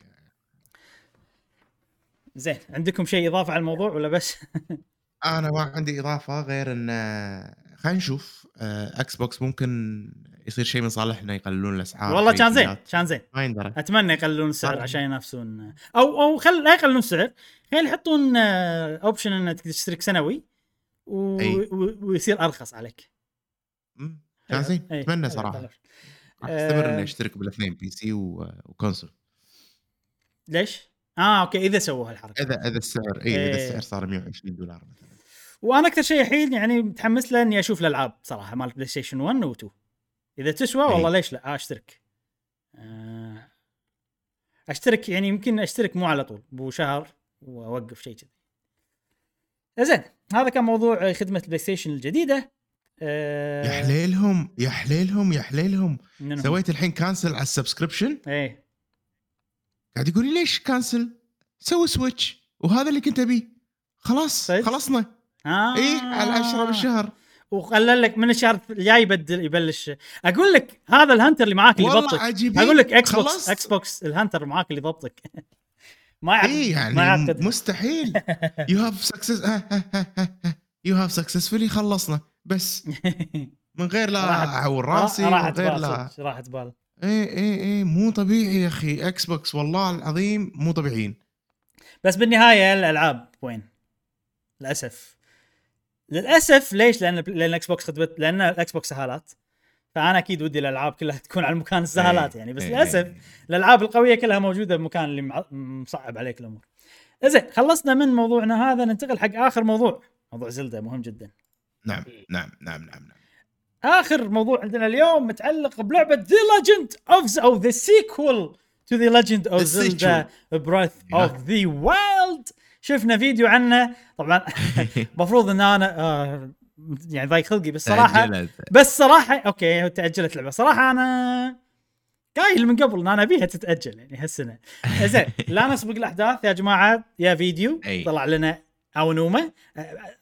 زين عندكم شيء إضافة على الموضوع ولا بس أنا ما عندي إضافة غير إن آه، خلينا نشوف آه، Xbox ممكن يصير شيء من صالحنا يقللون الأسعار والله كان زين. كان زين ما يندرى أتمنى يقللون السعر آه. عشان ينافسون أو أو خل لا يقللون السعر خلي يحطون option إنك تشترك سنوي و... و... ويصير أرخص عليك كان زين. أتمنى أي. صراحة أستمر آه. اني أشترك بالاثنين PC و- و console ليش؟ آه okay إذا سووا هالحركة اذا إذا السعر إي إذا إيه. السعر صار 120 دولار مثلا وأنا أكثر شيء الحين يعني متحمس له إني أشوف الألعاب صراحة مال PlayStation 1 و 2 إذا تسوى والله إي. ليش لا؟ آه أشترك. آه أشترك يعني يمكن أشترك مو على طول بو شهر وأوقف شيء كذي. زين هذا كان موضوع خدمة ال PlayStation الجديدة. آه يا حليلهم يا حليلهم يا حليلهم؟ سويت الحين cancel على ال subscription؟ إيه. قاعد يقول لي ليش cancel سوي switch وهذا اللي كنت أبيه. خلاص؟ خلصنا. آه. إيه على 10 بالشهر. وقال لك من الشهر الجاي يبدل يبلش. أقول لك هذا ال hunter اللي معاك اللي والله ضبطك عجيبين. أقول لك Xbox خلصت. Xbox ال hunter معاك اللي ضبطك ما يعقد اي يعني ما مستحيل. you have success you have successfully خلصنا. بس. من غير لا أعور راسي من غير لا. راحت بال. اي اي اي مو طبيعي يا أخي. Xbox والله العظيم مو طبيعيين. بس بالنهاية الألعاب وين؟ للأسف. للأسف ليش؟ لأن لأن ال Xbox خدمت لأن ال Xbox سهالات فأنا أكيد ودي الألعاب كلها تكون على مكان السهالات يعني بس إيه، للأسف إيه. الألعاب القوية كلها موجودة بمكان اللي مصعب عليك الأمور. زين خلصنا من موضوعنا هذا ننتقل حق آخر موضوع موضوع Zelda مهم جدا. نعم نعم نعم نعم نعم آخر موضوع عندنا اليوم متعلق بلعبة The Legend of أو the sequel to The Legend of The Zelda Breath of the Wild شفنا فيديو عنه. طبعا المفروض إن أنا آه يعني ضايق خلقي بس صراحة تأجلت. بس صراحة okay تأجلت اللعبه صراحة أنا قايل من قبل إن أنا أبيها تتأجل يعني هالسنة. زين لا نسبق الأحداث يا جماعة يا فيديو. أي. طلع لنا أونوما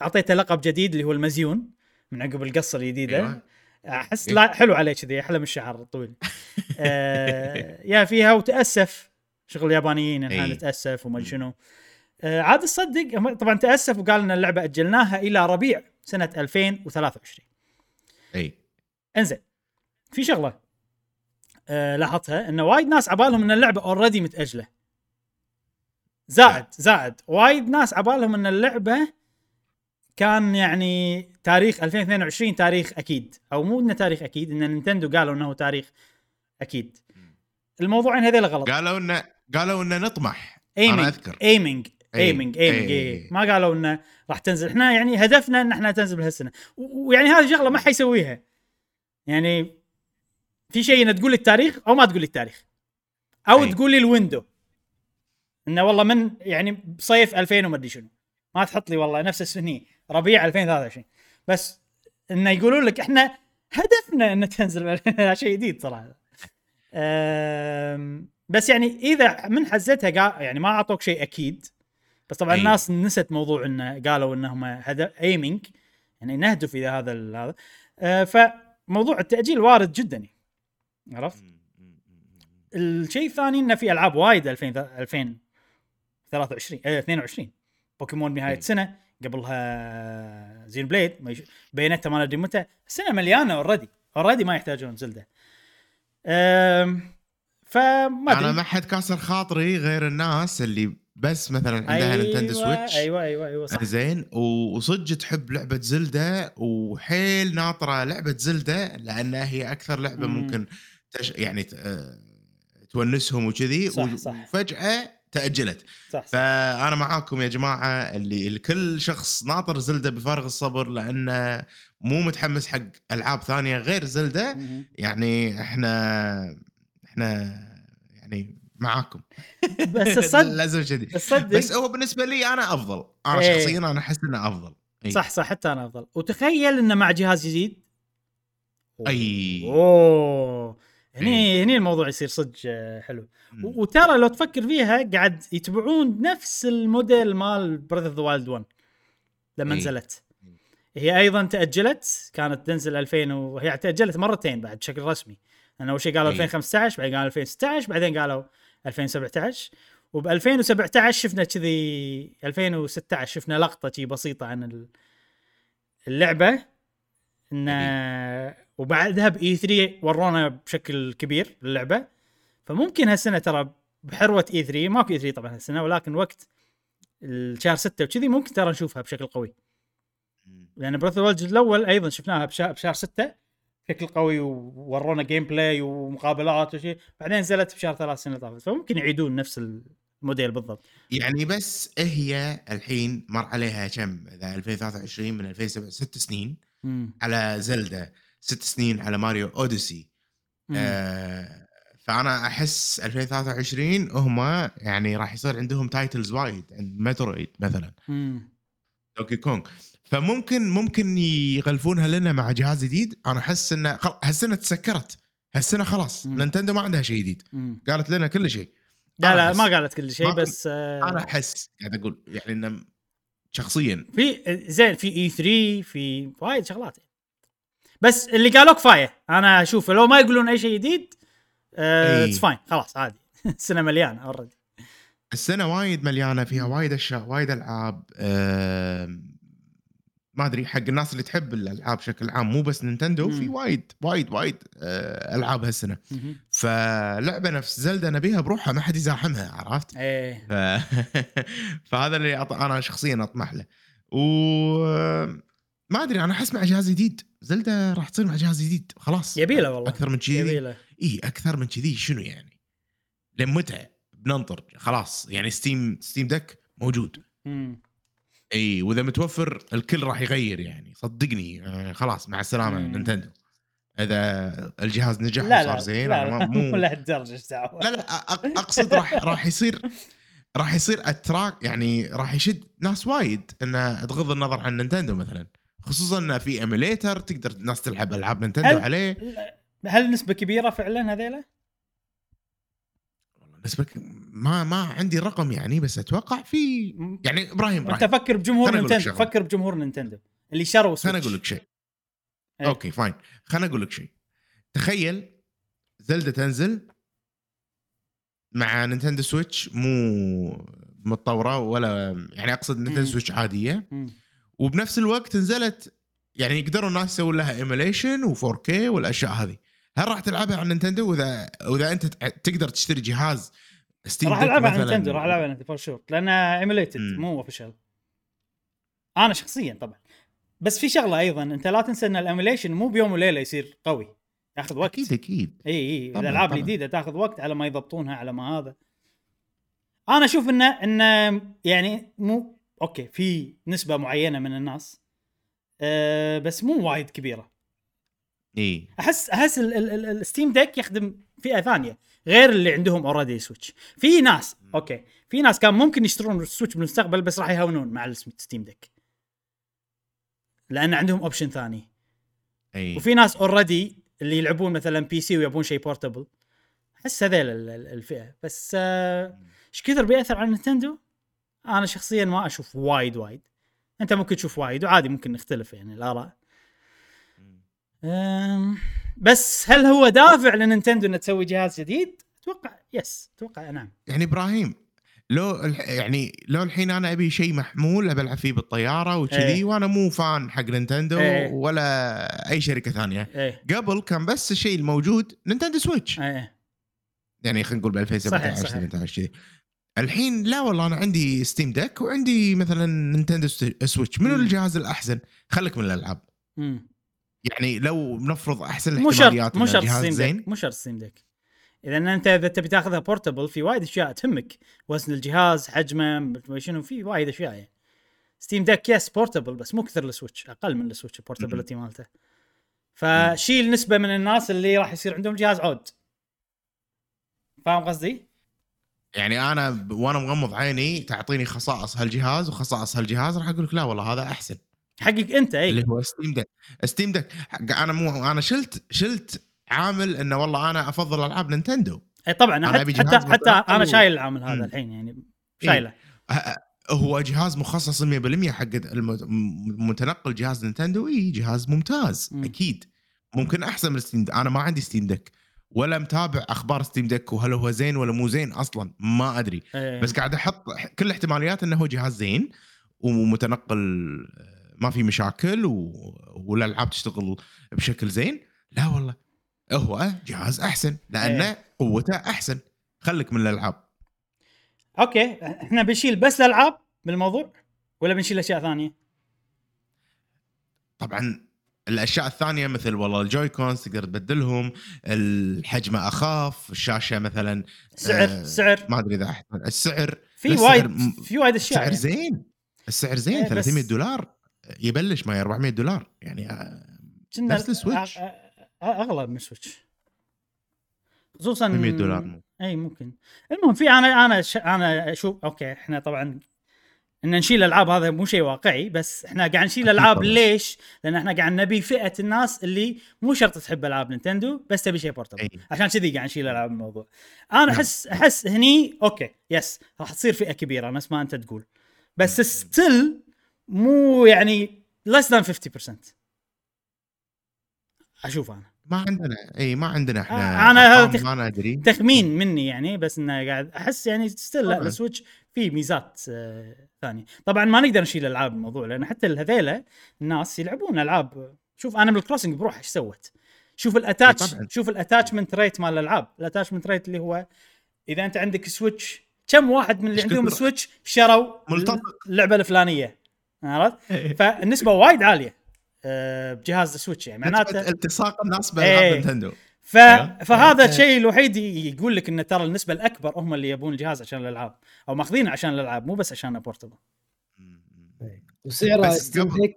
أعطيته لقب جديد اللي هو المزيون من عقب القصة الجديدة. أيوة. أحس لا حلو عليه كذي أحلى من الشعر الطويل. آه يا فيها وتأسف. شغل اليابانيين إحنا. نتأسف وما شنو. آه عاد تصدق طبعا تأسف وقال إن اللعبة أجلناها إلى ربيع سنة 2023 أي. إنزين في شغلة آه لاحظتها إن وايد ناس عبالهم إن اللعبة already متأجلة. زائد زائد وايد ناس عبالهم إن اللعبة كان يعني تاريخ 2022 تاريخ أكيد أو مو إنه تاريخ أكيد إن Nintendo قالوا إنه تاريخ أكيد. الموضوعين هذيلا غلط. قالوا إنه قالوا إنه نطمح. أنا aiming أذكر. aiming. aiming aiming. إي. ما قالوا إنه راح تنزل. إحنا يعني هدفنا إن إحنا تنزل بهالسنة. ويعني هذه شغلة ما حيسويها. يعني في شيء إنه تقول التاريخ أو ما تقول التاريخ. أو أي. تقول لي ال window. إنه والله من يعني بصيف 2000 وما أدري شنو. ما تحط لي والله نفس السنة ربيع 2023 بس إنه يقولون لك إحنا هدفنا إن تنزل شيء جديد صراحة. بس يعني إذا من حزتها قا... يعني ما أعطوك شيء أكيد. بس طبعا أي. الناس نست موضوع إنه قالوا إنهم هذا aiming يعني نهدف إلى هذا ال- هذا أه، فموضوع التأجيل وارد جدا يعني. عرفت؟ الشيء الثاني إنه في ألعاب وايد 2000 2023 آه 22 بوكيمون نهاية أي. سنة قبلها Xenoblade. Bayonetta ما ندري متى السنة مليانة already already ما يحتاجون Zelda أم... فما أنا ما حد كاسر خاطري غير الناس اللي بس مثلا عندها Nintendo Switch أيوه أيوه أيوه صح زين وصدق تحب لعبة Zelda وحيل ناطرة لعبة Zelda لأنها هي أكثر لعبة مم. ممكن تش... يعني ت... آه، تونسهم وكذي صح، صح. وفجأة تأجلت صح, صح. فأنا معاكم يا جماعة اللي الكل شخص ناطر زلدة بفارغ الصبر لأنه مو متحمس حق ألعاب ثانية غير زلدة مهم. يعني إحنا إحنا يعني معاكم. بس الصدق لازم شديد الصدق بس هو بالنسبة لي أنا أفضل. أنا إيه. شخصيا أنا أحس إنه أفضل. إي. صح صح حتى أنا أفضل. وتخيل إنه مع جهاز جديد. أي. أوه. هني إيه. هني الموضوع يصير صدق آه، حلو. مم. وترى لو تفكر فيها قاعد يتبعون نفس الموديل مال of the Wild 1 لما إيه. نزلت. هي أيضا تأجلت كانت تنزل 2000 وهي تأجلت مرتين بعد بشكل رسمي. لأن أول شيء قالوا إيه. 2015 بعدين قالوا 2016 بعدين قالوا 2017 وب 2017 شفنا كذي 2016 شفنا لقطة شي بسيطة عن ال- اللعبة انه وبعدها ب E3 ورونا بشكل كبير اللعبه فممكن هالسنة ترى بحروة E3 ماكو E3 طبعا هالسنة ولكن وقت الشهر 6 وكذي ممكن ترى نشوفها بشكل قوي. لأن Breath of الأول أيضا شفناها بشهر 6 بشكل قوي وورونا gameplay ومقابلات وشيء بعدين نزلت بشهر ثلاث سنة طافت. فممكن يعيدون نفس ال... موديل بالضبط. يعني بس هي الحين مر عليها كم؟ إذا 2023 من 2007 ست سنين. مم. على Zelda ست سنين على Mario Odyssey. مم. آه فأنا أحس 2023 هم يعني راح يصير عندهم titles وايد عند Metroid مثلا. مم. Donkey Kong فممكن ممكن يغلفونها لنا مع جهاز جديد. أنا أحس إنه خل... هالسنه تسكرت. هالسنه خلاص. Nintendo ما عندها شيء جديد. قالت لنا كل شيء. لا لا ما قالت كل شيء بس آه، أنا أحس قاعد أقول يعني إنه شخصيا. في زين في E3 في وايد شغلات. بس اللي قالوا كفاية. أنا أشوف لو ما يقولون أي شيء جديد. it's fine خلاص عادي. السنة مليانة already السنة وايد مليانة فيها وايد أشياء وايد ألعاب آم، ما أدري حق الناس اللي تحب الألعاب بشكل عام مو بس Nintendo. في وايد وايد وايد آه، ألعاب هالسنة. فلعبة نفس Zelda نبيها بروحها ما حد يزاحمها عرفت؟ إيه. ف... فهذا اللي أط... أنا شخصيا أطمح له. و ما أدري أنا أحس مع جهاز جديد. Zelda راح تصير مع جهاز جديد خلاص. يبيله والله. أكثر من كذي. يبيله. إي أكثر من كذي شنو يعني؟ لين متى؟ بننطر خلاص. يعني Steam Steam Deck موجود. مم. إي وإذا متوفر الكل راح يغير يعني. صدقني آه خلاص مع السلامة. Nintendo. إذا الجهاز نجح لا وصار لا زين لا, لا مو إيش دعوه لا لا أقصد راح راح يصير راح يصير attract يعني راح يشد ناس وايد انه تغض النظر عن Nintendo مثلا. خصوصا انه في emulator تقدر الناس تلعب ألعاب Nintendo هل- عليه. هل نسبة كبيرة فعلا هذيلا؟ بالنسبة لك ما ما عندي الرقم يعني بس أتوقع في يعني إبراهيم أنت إبراهيم فكر بجمهور Nintendo. فكر بجمهور Nintendo اللي شروا Switch خليني أقول لك شيء إيه. okay fine خليني أقول لك شيء تخيل زيلدا تنزل مع نينتندو سويتش مو متطورة ولا يعني أقصد نينتندو. سويتش عادية مم. وبنفس الوقت نزلت يعني يقدروا الناس يسوون لها emulation و4K والأشياء هذه هل راح تلعبها على نينتندو؟ واذا وإذا أنت تقدر تشتري جهاز ستيم راح ألعبها على نينتندو راح ألعبها على نينتندو for sure لأنها emulated. مو official أنا شخصيا طبعا. بس في شغلة أيضا أنت لا تنسى إن ال emulation مو بيوم وليلة يصير قوي. ياخذ وقت. أكيد أكيد. إي إي. الالعاب. الجديده تأخذ وقت على ما يضبطونها على ما هذا. أنا أشوف انه انه يعني مو okay في نسبة معينة من الناس أه بس مو وايد كبيرة. إي. احس أحس ال- ال- ال- الستيم ديك يخدم فئة ثانية غير اللي عندهم already سويتش في ناس okay. في ناس كان ممكن يشترون السويتش بالمستقبل بس راح يهونون مع الستيم ديك لأن عندهم option ثاني. إي. وفي ناس already اللي يلعبون مثلا PC ويبون شيء portable أحس هذيل ال- ال- الفئة. بس آه، إيش كثر بيأثر على نينتندو؟ أنا شخصيا ما أشوف وايد وايد. أنت ممكن تشوف وايد وعادي ممكن نختلف يعني الآراء. بس هل هو دافع لنينتندو انها تسوي جهاز جديد؟ أتوقع yes أتوقع نعم يعني إبراهيم لو يعني لو الحين أنا أبي شيء محمول أبي ألعب فيه بالطيارة وكذي إيه. وأنا مو fan حق نينتندو إيه. ولا أي شركة ثانية إيه قبل كان بس الشيء الموجود نينتندو سويتش إيه يعني خلينا نقول ب صحيح، 2017 صحيح. 18 كذي الحين لا والله أنا عندي ستيم ديك وعندي مثلا نينتندو سويتش منو. الجهاز الأحسن خليك من الألعاب مم. يعني لو نفرض أحسن مو شرط الاحتماليات مو شرط الجهاز ستيم زين. مو شرط ستيم ديك اذا أنت إذا تبي تأخذها portable في وايد أشياء تهمك. وزن الجهاز حجمه شنو في وايد أشياء يعني. ستيم ديك yes portable بس مو كثر السويتش أقل من السويتش ال portability مالته. فشيل نسبه من الناس اللي راح يصير عندهم جهاز عود. فاهم قصدي؟ يعني أنا وأنا مغمض عيني تعطيني خصائص هالجهاز وخصائص هالجهاز راح أقول لك لا والله هذا أحسن. حقك أنت اللي اي هو ستيم ديك ستيم حق- أنا مو أنا شلت شلت عامل إنه والله أنا أفضل ألعاب نينتندو. أي طبعا أنا حتى حتى, حتى أنا شايل العامل هذا. الحين يعني إيه. شايله. ه- هو جهاز مخصص 100% حق الم- متنقل جهاز نينتندو اي جهاز ممتاز مم. أكيد. ممكن أحسن من ستيم أنا ما عندي ستيم ديك ولا متابع أخبار ستيم ديك وهل هو زين ولا مو زين أصلا ما أدري. إيه. بس قاعد أحط كل الاحتماليات إنه هو جهاز زين ومتنقل ما في مشاكل و... والالعاب تشتغل بشكل زين لا والله هو جهاز أحسن لأنه إيه. قوته أحسن خليك من الألعاب okay إحنا بنشيل بس الألعاب بالموضوع ولا بنشيل أشياء ثانية؟ طبعا الأشياء الثانية مثل والله ال Joy-Cons تقدر تبدلهم الحجم أخاف الشاشة مثلا سعر آه، سعر ما أدري إذا. السعر في وايد في وايد أشياء سعر يعني. زين السعر زين إيه، بس- 300 دولار يبلش ما 400 دولار يعني آه، نفس السويتش. أ- أ- أغلى من السويتش خصوصا 100 دولار مو. إي ممكن المهم في أنا أنا ش... أنا أشوف okay إحنا طبعا إن نشيل الألعاب هذا مو شيء واقعي بس إحنا قاعد نشيل أكيد العاب طبعاً. ليش؟ لأن إحنا قاعد نبي فئة الناس اللي مو شرط تحب ألعاب نينتندو بس تبي شيء portable. عشان كذي قاعد نشيل العاب الموضوع أنا نعم. أحس أحس هني okay yes راح تصير فئة كبيرة نفس ما أنت تقول بس still مو يعني less than 50% أشوف أنا ما عندنا إي ما عندنا إحنا آه، أنا هذا تخ- ما ندري تخمين مني يعني بس إنه قاعد أحس يعني still لا. السويتش فيه ميزات آه ثانية طبعا ما نقدر نشيل ألعاب الموضوع لأن حتى هذيلا الناس يلعبون ألعاب شوف انيمال كروسنج بروح إيش سوت شوف ال attach طبعاً. شوف ال attachment rate مال الألعاب ال attachment rate اللي هو إذا أنت عندك سويتش كم واحد من اللي عندهم؟ سويتش شروا ملتقط. اللعبة الفلانية عرفت فالنسبة وايد عالية آه بجهاز السويتش يعني معناته التصاق الناس إيه. بالعاب نينتندو ف... أيوه. فهذا. الشيء الوحيد يقول لك إن ترى النسبة الأكبر هم اللي يبون الجهاز عشان الألعاب أو ماخذينه عشان الألعاب مو بس عشان portable وسعره ستيم قبل- ديك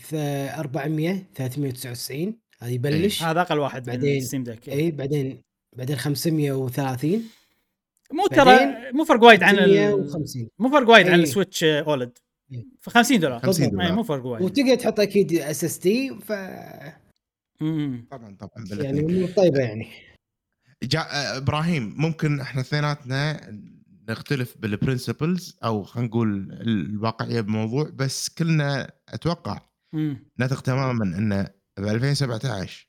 ث- 400 399 هذه يبلش هذا أقل واحد بعدين- ستيم ديك اي بعدين بعدين 530 مو ترى مو فرق وايد عن ال... 650 مو فرق وايد عن. السويتش آه، OLED. ف 50 دولار 50 إي، دولار. مو فرق وايد وتقدر تحط أكيد SSD ف. طبعا طبعا يعني طيبه يعني جا... آه، إبراهيم ممكن إحنا اثنيناتنا نختلف بال principles أو خلينا نقول الواقعية بالموضوع بس كلنا أتوقع. نتفق تماما إن ب 2017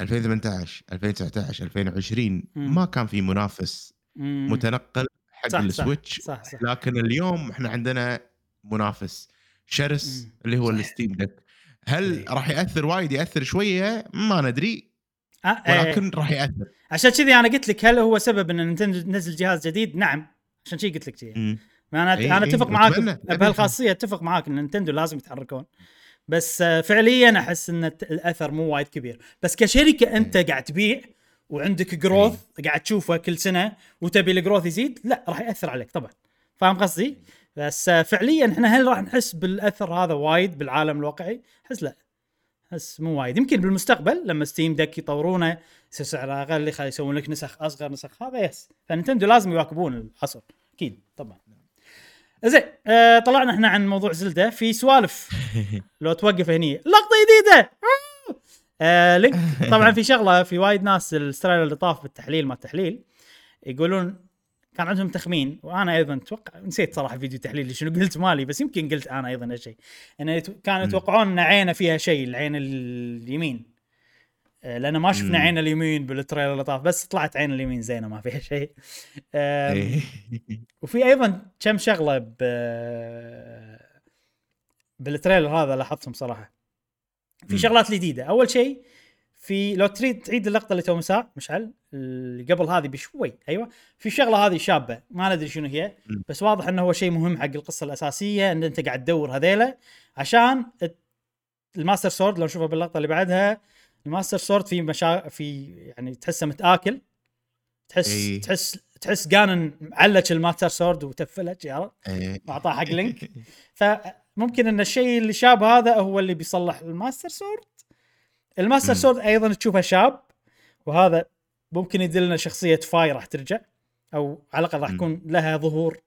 2018 2019 2020 مم. ما كان في منافس مم. متنقل حق صح، صح، السويتش صح صح لكن اليوم إحنا عندنا منافس شرس. اللي هو. الستيم ديك هل إيه. راح يأثر وايد يأثر شوية ما ندري آه، ولكن راح يأثر عشان كذي أنا قلت لك هل هو سبب إن نينتندو تنزل جهاز جديد؟ نعم عشان شي قلت لك كذي. أنا إي، أنا أتفق معاك. بهالخاصية أتفق معاك إن نينتندو لازم يتحركون بس آه، فعليا أحس إن الأثر مو وايد كبير بس كشركة أنت قاعد تبيع وعندك growth قاعد تشوفه كل سنة وتبي ال growth يزيد لا راح يأثر عليك طبعا فاهم قصدي؟ بس آه، فعليا إحنا هل راح نحس بالأثر هذا وايد بالعالم الواقعي؟ أحس لا. أحس مو وايد. يمكن بالمستقبل لما Steam Deck يطورونه يصير سعره أقل يخ- يسوون لك نسخ أصغر نسخ هذا yes. ف Nintendo لازم يواكبون العصر. أكيد طبعا. زين آه طلعنا إحنا عن موضوع Zelda. في سوالف. لو توقف هني. لقطة جديدة! آه Link. طبعا في شغلة في وايد ناس ال trailer اللي طاف بالتحليل ما التحليل يقولون كان عندهم تخمين وأنا أيضا أتوقع نسيت صراحة فيديو تحليل شنو قلت مالي بس يمكن قلت أنا أيضا هالشيء انه كانوا. يتوقعون إن عينه فيها شيء العين اليمين آه، لأن ما شفنا. عين اليمين بال trailer اللي طاف بس طلعت عين اليمين زينة ما فيها شيء إيه. وفي أيضا كم شغلة ب بال trailer هذا لاحظتهم صراحة في. شغلات جديدة أول شيء في لو تريد تعيد اللقطة اللي تو مساء مشعل اللي قبل هذه بشوي أيوه في شغلة هذه شابة ما ندري شنو هي. بس واضح إنه هو شيء مهم حق القصة الأساسية إن أنت قاعد تدور هذيلا عشان ال Master Sword لو نشوفه باللقطة اللي بعدها ال Master Sword في مشا في يعني تحسه متآكل تحس. تحس تحس Ganon علق ال Master Sword وتفله عرفت إيه. واعطاه حق Link فممكن إن الشيء اللي شاب هذا هو اللي بيصلح ال Master Sword ال Master. Sword أيضا تشوفه شاب وهذا ممكن يدلنا شخصية Fi راح ترجع أو على الأقل راح. يكون لها ظهور.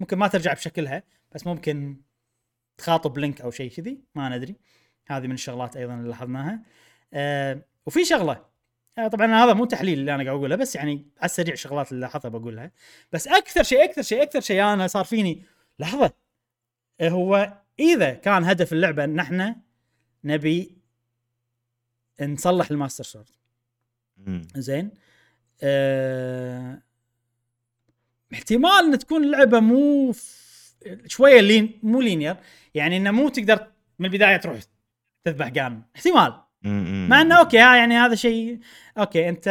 ممكن ما ترجع بشكلها بس ممكن تخاطب Link أو شيء كذي ما ندري. هذه من الشغلات أيضا اللي لاحظناها. آه وفي شغلة. آه طبعا هذا مو تحليل اللي أنا قاعد أقوله بس يعني على السريع شغلات اللي لاحظتها بقولها. بس أكثر شيء أكثر شيء أكثر شيء أنا صار فيني لحظة. آه، هو إذا كان هدف اللعبة أن إحنا نبي نصلح ال Master Sword. زين؟ أه... احتمال إن تكون اللعبة مو ف... شوية lin مو linear. يعني إنه مو تقدر من البداية تروح تذبح Ganon احتمال. مع إنه okay ها يعني هذا شيء okay أنت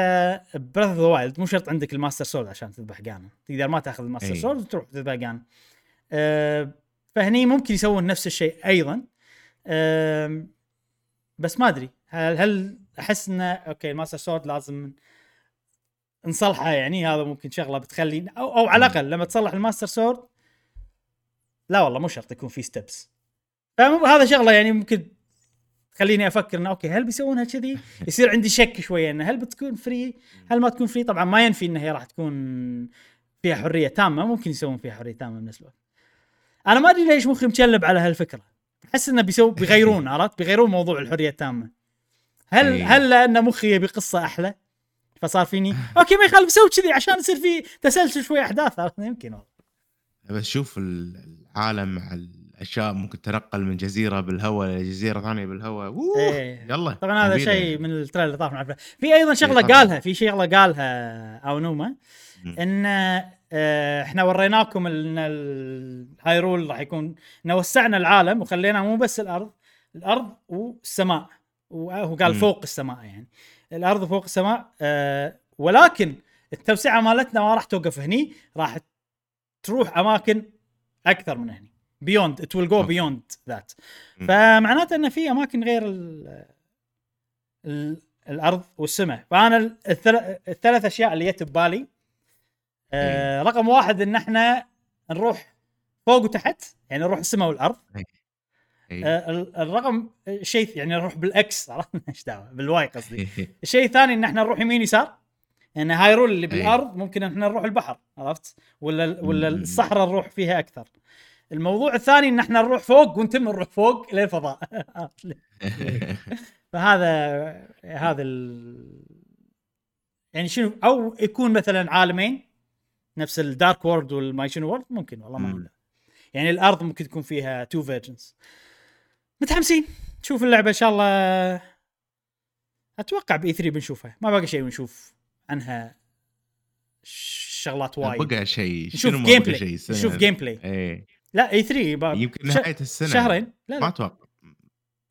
Breath of the Wild مو شرط عندك ال Master Sword عشان تذبح Ganon تقدر ما تاخذ الماستر أي. Sword وتروح تذبح Ganon أه... فهني ممكن يسوون نفس الشيء أيضا. أم... بس ما أدري. هل هل أحس إنه okay ال Master Sword لازم نصلحه يعني هذا ممكن شغلة بتخلي أو أو على الأقل لما تصلح الماستر سورد لا والله مو شرط يكون في steps فهذا شغلة يعني ممكن تخليني أفكر إنه okay هل بيسوونها كذي؟ يصير عندي شك شوية إنه هل بتكون free؟ هل ما تكون free؟ طبعا ما ينفي إنها هي راح تكون فيها حرية تامة ممكن يسوون فيها حرية تامة بنفس الوقت. أنا ما أدري ليش مخي مشلب على هالفكرة. أحس إنه بيسوي بيغيرون عرفت؟ بيغيرون موضوع الحرية التامة. هل إيه. هل لأن مخي يبي قصة أحلى؟ فصار فيني okay ما يخالف سوي كذي عشان يصير في تسلسل شوي أحداث؟ يمكن والله. بس شوف ال- العالم مع الأشياء ممكن تنقل من جزيرة بالهواء لجزيره ثانية بالهواء. إيه. يلا طبعا هذا شيء يعني. من ال trailer اللي طاف الأفلام. في أيضا شغلة طبعاً. قالها في شغلة قالها أونوما. إن آه، إحنا وريناكم إن ال Hyrule راح يكون إن وسعنا العالم وخلينا مو بس الأرض الأرض والسماء وهو قال مم. فوق السماء يعني الأرض فوق السماء آه، ولكن التوسعة مالتنا ما راح توقف هني راح تروح أماكن أكثر من هني beyond it will go. Beyond that. فمعناته إن في أماكن غير ال ال الأرض والسماء فأنا ال- الثل- الثلاث أشياء اللي جت ببالي آه رقم واحد إن إحنا نروح فوق وتحت يعني نروح السماء والأرض إيه. الرقم الشيء يعني نروح بال X عرفت؟ إيش دعوة؟ بال Y قصدي. الشيء الثاني إن إحنا نروح يمين يسار. يعني Hyrule اللي أي. بالأرض ممكن إحنا نروح البحر عرفت؟ ولا ولا. الصحراء نروح فيها أكثر. الموضوع الثاني إن إحنا نروح فوق ونتم نروح فوق للفضاء فهذا هذا ال... يعني شنو؟ أو يكون مثلا عالمين نفس ال Dark World والماي شنو World ممكن والله ما لا. يعني الأرض ممكن تكون فيها two versions متحمسين. نشوف اللعبة إن شاء الله. أتوقع ب E 3 بنشوفها. ما باقي شيء ونشوف عنها شغلات وايد. بقى شيء. نشوف ما جيم بقى بلاي نشوف؟ جيم بلاي إيه. لا إي 3 با... يمكن نهاية السنة. شهرين؟ لا ما لا أتوقع.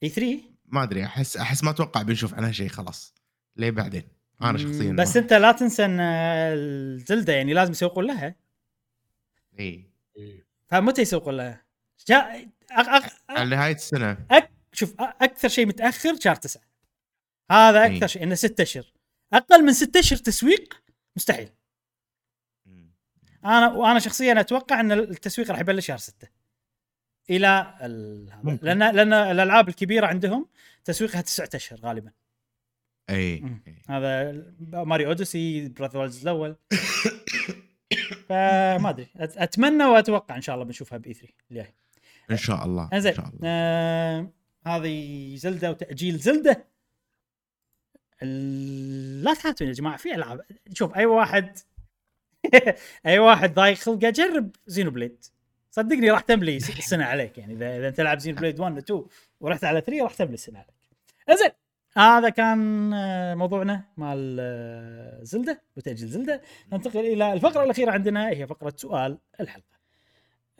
إي 3 ما أدري. أحس أحس ما أتوقع بنشوف عنها شيء خلاص. ليه بعدين؟ أنا شخصيا بس ما- أنت لا تنسى إن الزلده يعني لازم يسوقون لها. إيه. فمتى يسوقون لها؟ جاء أق... أق... على نهاية السنة. أك... شوف أكثر شيء متأخر شهر تسعة. هذا أكثر إيه. شيء إنه ستة أشهر. أقل من ستة أشهر تسويق مستحيل. أنا وأنا شخصيا أتوقع إن التسويق راح يبلش شهر ستة. إلى ال... ممكن. لأن لأن الألعاب الكبيرة عندهم تسويقها تسعة أشهر غالبا. مم. إيه. هذا ماريو أوديسي براذ الأول. فما أدري أتمنى وأتوقع إن شاء الله بنشوفها بإي 3 الجاي. إن شاء الله إن إنزين شاء الله. آه هذه Zelda وتأجيل Zelda. لا تحاتون يا جماعة في ألعاب. شوف أي واحد أي واحد ضايق خلقه جرب Xenoblade. صدقني راح تملي السنة عليك يعني إذا إذا تلعب Xenoblade 1 و 2 ورحت على 3 راح تملي السنة عليك. زين هذا كان آه، موضوعنا مال آه، Zelda وتأجيل Zelda. ننتقل إلى الفقرة الأخيرة عندنا هي فقرة سؤال الحلقة.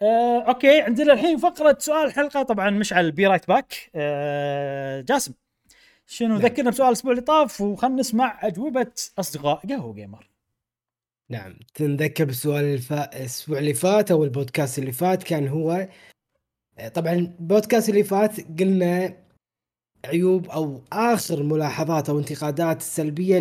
آه، okay عندنا الحين فقرة سؤال الحلقة طبعا مشعل be right back آه، جاسم شنو نعم. ذكرنا بسؤال الأسبوع اللي طاف؟ وخلنا نسمع أجوبة أصدقاء قهوة جيمر. نعم تنذكر بالسؤال الفا... الأسبوع اللي فات أو البودكاست اللي فات كان هو طبعا البودكاست اللي فات قلنا عيوب أو آخر ملاحظات أو انتقادات السلبيه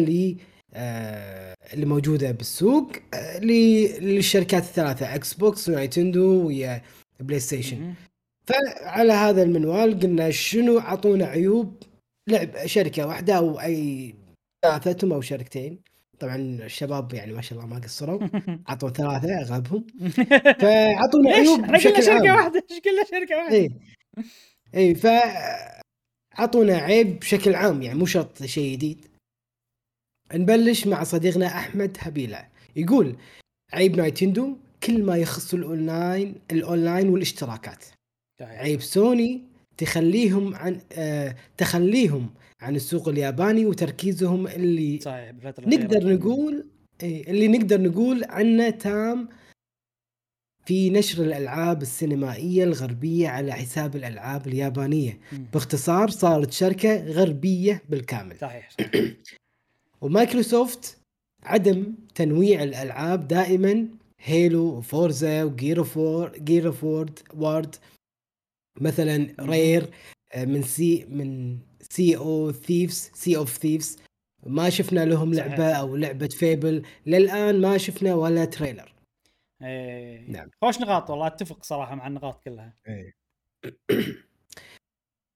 اللي آه، اللي موجودة بالسوق آه، للشركات الثلاثة Xbox و Nintendo ويا PlayStation فعلى هذا المنوال قلنا شنو أعطونا عيوب لعب شركة واحدة أو أي ثلاثتهم أو شركتين. طبعا الشباب يعني ما شاء الله ما قصروا. عطوا ثلاثة اغلبهم فأعطونا؟ عيوب بشكل شركة عام. واحدة إيش قلنا شركة واحدة؟ اي اي ف اعطونا عيب بشكل عام يعني مو شرط شيء جديد. نبلش مع صديقنا أحمد هبيلة. يقول عيب Nintendo كل ما يخص ال online ال online والاشتراكات. عيب سوني تخليهم عن آه تخليهم عن السوق الياباني وتركيزهم اللي صحيح الأخيرة. نقدر نقول إيه، اللي نقدر نقول عنه تام في نشر الألعاب السينمائية الغربية على حساب الألعاب اليابانية. باختصار صارت شركة غربية بالكامل. صحيح. ومايكروسوفت عدم تنويع الألعاب دائما. Halo و Forza و Gear of Gear of War مثلا Rare آه، من Sea من Sea of Thieves Sea of Thieves. ما شفنا لهم صحيح. لعبة أو لعبة Fable للآن ما شفنا ولا trailer. إيه. نعم. خوش نقاط والله؟ أتفق صراحة مع النقاط كلها.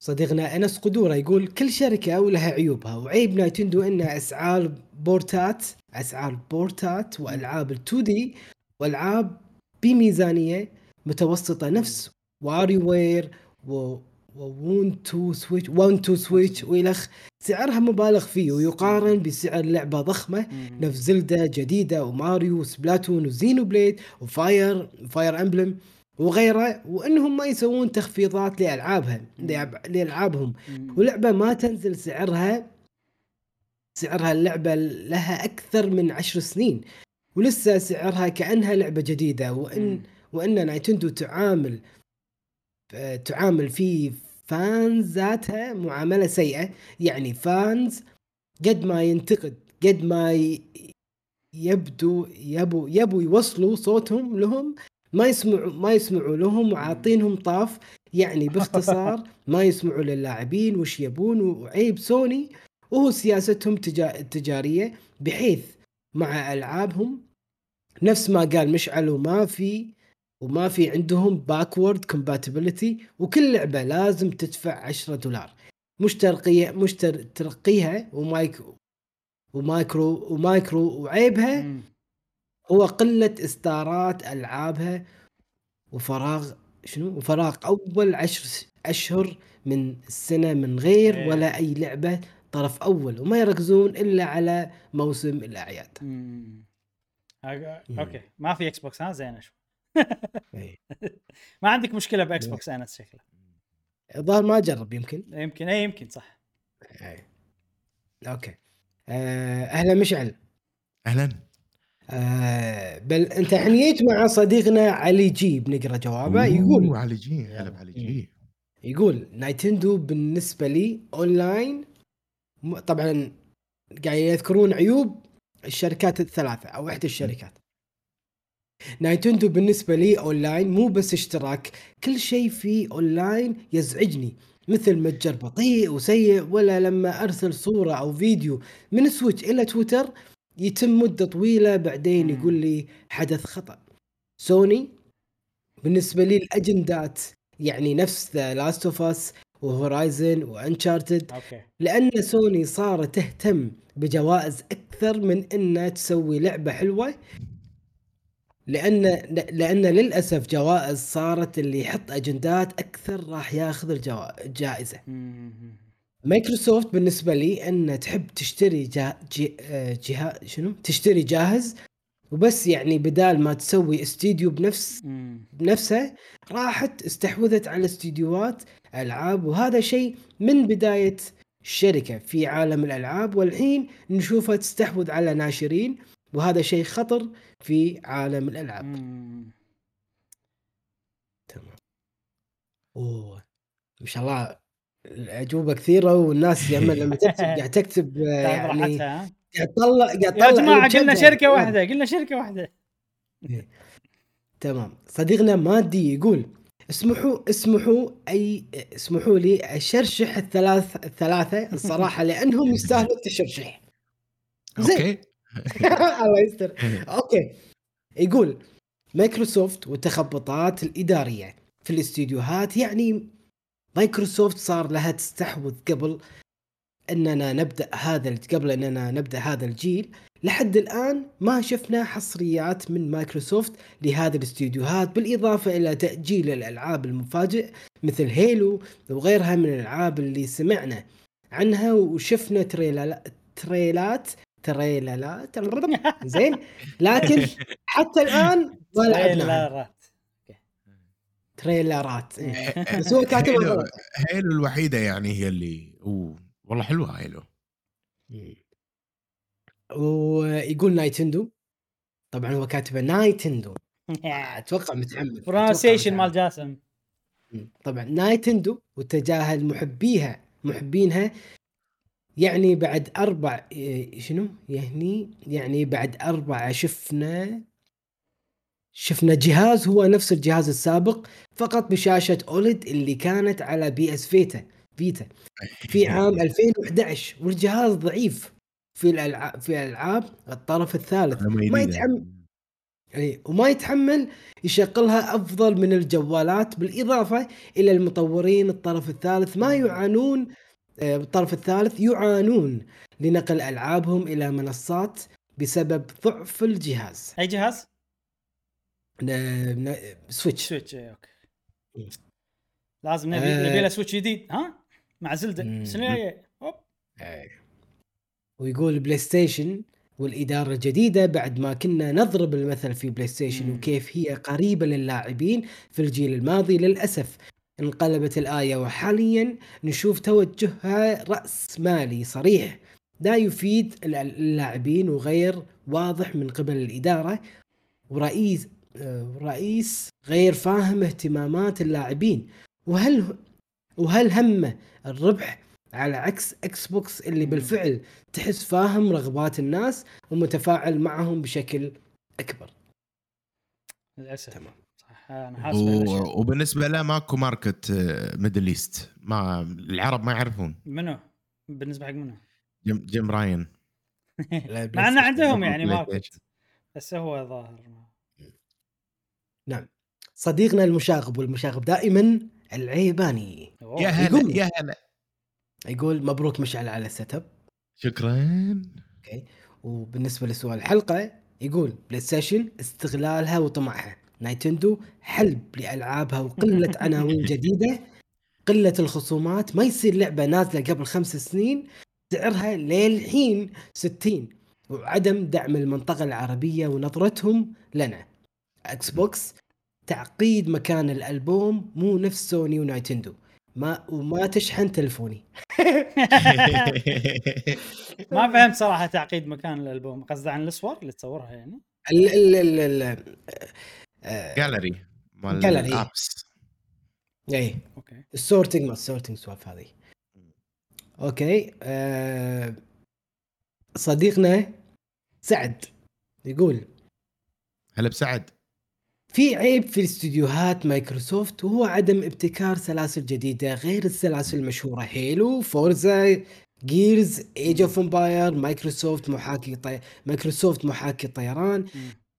صديقنا أنس قدورة يقول كل شركة ولها عيوبها وعيب Nintendo إن أسعار port ات أسعار port ات وألعاب ال 2D وألعاب بميزانية متوسطة نفس واري وير و وون تو سويتش 1 تو سويتش والخ سعرها مبالغ فيه ويقارن بسعر لعبة ضخمة. نفس Zelda جديدة و Mario و Splatoon و Xenoblade و Fire Fire Emblem وغيره وإنهم ما يسوون تخفيضات لالعابها لألعابهم. ولعبة ما تنزل سعرها سعرها اللعبة لها أكثر من عشر سنين ولسه سعرها كأنها لعبة جديدة وان. وإن Nintendo تعامل تعامل في fans ذاتها معاملة سيئة يعني fans قد ما ينتقد قد ما يبدو يبو يبو يوصلوا صوتهم لهم ما يسمعوا ما يسمعوا لهم وعاطينهم طاف. يعني باختصار ما يسمعوا للاعبين وش يبون وعيب سوني. وهو سياستهم تجا- التجارية بحيث مع ألعابهم نفس ما قال مشعل وما في وما في عندهم backward compatibility وكل لعبة لازم تدفع 10 دولار. مش ترقيه مش تر- ترقيها ومايك ومايكرو ومايكرو وعيبها. هو قلة اصدارات ألعابها وفراغ شنو؟ وفراغ أول عشر أشهر من السنة من غير إيه. ولا أي لعبة طرف أول وما يركزون إلا على موسم الأعياد. مم. مم. okay. ما في Xbox ها؟ زين شوي. إيه. ما عندك مشكلة ب Xbox انس شكله. الظاهر ما جرب يمكن. يمكن. اي يمكن صح. إيه. okay. آه، أهلا مشعل. أهلا. آه، بل أنت حنيت مع صديقنا علي جي بنقرأ جوابه يقول علي جي هلا بعلي جي. يقول Nintendo بالنسبة لي أونلاين طبعا قاعد يذكرون عيوب الشركات الثلاثة أو إحدى الشركات. Nintendo بالنسبة لي أونلاين مو بس اشتراك كل شيء فيه أونلاين يزعجني مثل متجر بطيء وسيء ولا لما أرسل صورة أو فيديو من Switch إلى تويتر يتم مدة طويلة بعدين. يقول لي حدث خطأ سوني بالنسبة لي الأجندات يعني نفس The Last of Us و Horizon و Uncharted okay لأن سوني صارت تهتم بجوائز أكثر من إنها تسوي لعبة حلوة لأن لأن للأسف جوائز صارت اللي يحط أجندات أكثر راح ياخذ الجائزة. مايكروسوفت بالنسبة لي أن تحب تشتري جا جي آه، جهاز شنو تشتري جاهز وبس يعني بدال ما تسوي استديو بنفس مم. بنفسها راحت استحوذت على استديوهات ألعاب وهذا شيء من بداية الشركة في عالم الألعاب والحين نشوفها تستحوذ على ناشرين وهذا شيء خطر في عالم الألعاب. تمام أوه ما شاء الله الأجوبة كثيرة والناس لما لما تكتب قاعد تكتب آه، تاخذ يعني؟ قاعد تطلع قاعد يا تطلع جماعة اللي قلنا. شركة واحدة قلنا شركة واحدة. تمام. صديقنا مادي يقول اسمحوا اسمحوا اي اسمحوا لي أشرشح الثلاث الثلاثة الصراحة لأنهم يستاهلوا التشرشح. زين. okay. الله يستر. okay. يقول مايكروسوفت والتخبطات الإدارية في الاستديوهات يعني مايكروسوفت صار لها تستحوذ قبل إننا نبدأ هذا قبل إننا نبدأ هذا الجيل. لحد الآن ما شفنا حصريات من مايكروسوفت لهذه الاستديوهات بالإضافة إلى تأجيل الألعاب المفاجئ مثل Halo وغيرها من الألعاب اللي سمعنا عنها وشفنا تريلات تريلات تريلات زين لكن حتى الآن ما لعبناها. trailer ات. trailer ات إيه. بس هو كاتبها Halo الوحيدة يعني هي اللي أوه والله حلوة Halo. ويقول Nintendo طبعا هو كاتبه Nintendo. أتوقع متحمس pronunciation مال جاسم. طبعا Nintendo وتجاهل محبيها محبينها يعني بعد أربع إيه، شنو؟ يعني يعني بعد اربعه شفنا شفنا جهاز هو نفس الجهاز السابق فقط بشاشة OLED اللي كانت على PS Vita Vita. في عام 2011 والجهاز ضعيف في الالعاب في الألعاب الطرف الثالث. ما. يتحمل اي وما يتحمل يشغلها أفضل من الجوالات بالإضافة إلى المطورين الطرف الثالث ما يعانون آه، الطرف الثالث يعانون لنقل ألعابهم إلى منصات بسبب ضعف الجهاز. أي جهاز؟ Switch Switch اي okay. لازم نبي آه. نبي له Switch جديد ها؟ مع Zelda. السنة الجايه hope. ويقول PlayStation والإدارة الجديدة بعد ما كنا نضرب المثل في PlayStation مم. وكيف هي قريبة للاعبين في الجيل الماضي للأسف انقلبت الآية وحاليا نشوف توجهها رأس مالي صريح لا يفيد الل- اللاعبين وغير واضح من قبل الإدارة ورئيس رئيس غير فاهم اهتمامات اللاعبين وهل وهل همه الربح على عكس Xbox اللي. بالفعل تحس فاهم رغبات الناس ومتفاعل معهم بشكل أكبر للأسف تمام. صح أنا حاسس. و... وبالنسبة له ماكو market Middle East ما العرب ما يعرفون منو؟ بالنسبة حق منو؟ Jim, Jim Ryan مع ان عندهم. يعني market. بس هو ظاهر نعم. صديقنا المشاغب والمشاغب دائما العيباني. يا هلا يقول- يا هلا. يقول مبروك مشعل على ال setup. شكرا. وبالنسبة لسؤال الحلقة يقول PlayStation استغلالها وطمعها. Nintendo حلب لألعابها وقلة عناوين جديدة. قلة الخصومات ما يصير لعبة نازلة قبل خمس سنين سعرها للحين 60 وعدم دعم المنطقة العربية ونظرتهم لنا. Xbox تعقيد مكان الألبوم مو نفس Sony و Nintendo. ما وما تشحن تلفوني. ما فهمت صراحة تعقيد مكان الألبوم. قصده عن الصور اللي تصورها يعني؟ ال ال ال ال آه، جاليري مال gallery. ال apps اي okay. ال sorting ما ال sorting سوالف هذه. okay آه صديقنا سعد يقول هلا بسعد. في عيب في استديوهات مايكروسوفت وهو عدم ابتكار سلاسل جديدة غير السلاسل المشهورة. Halo Forza Gears Age of Empire Microsoft محاكي طي... مايكروسوفت محاكي طيران.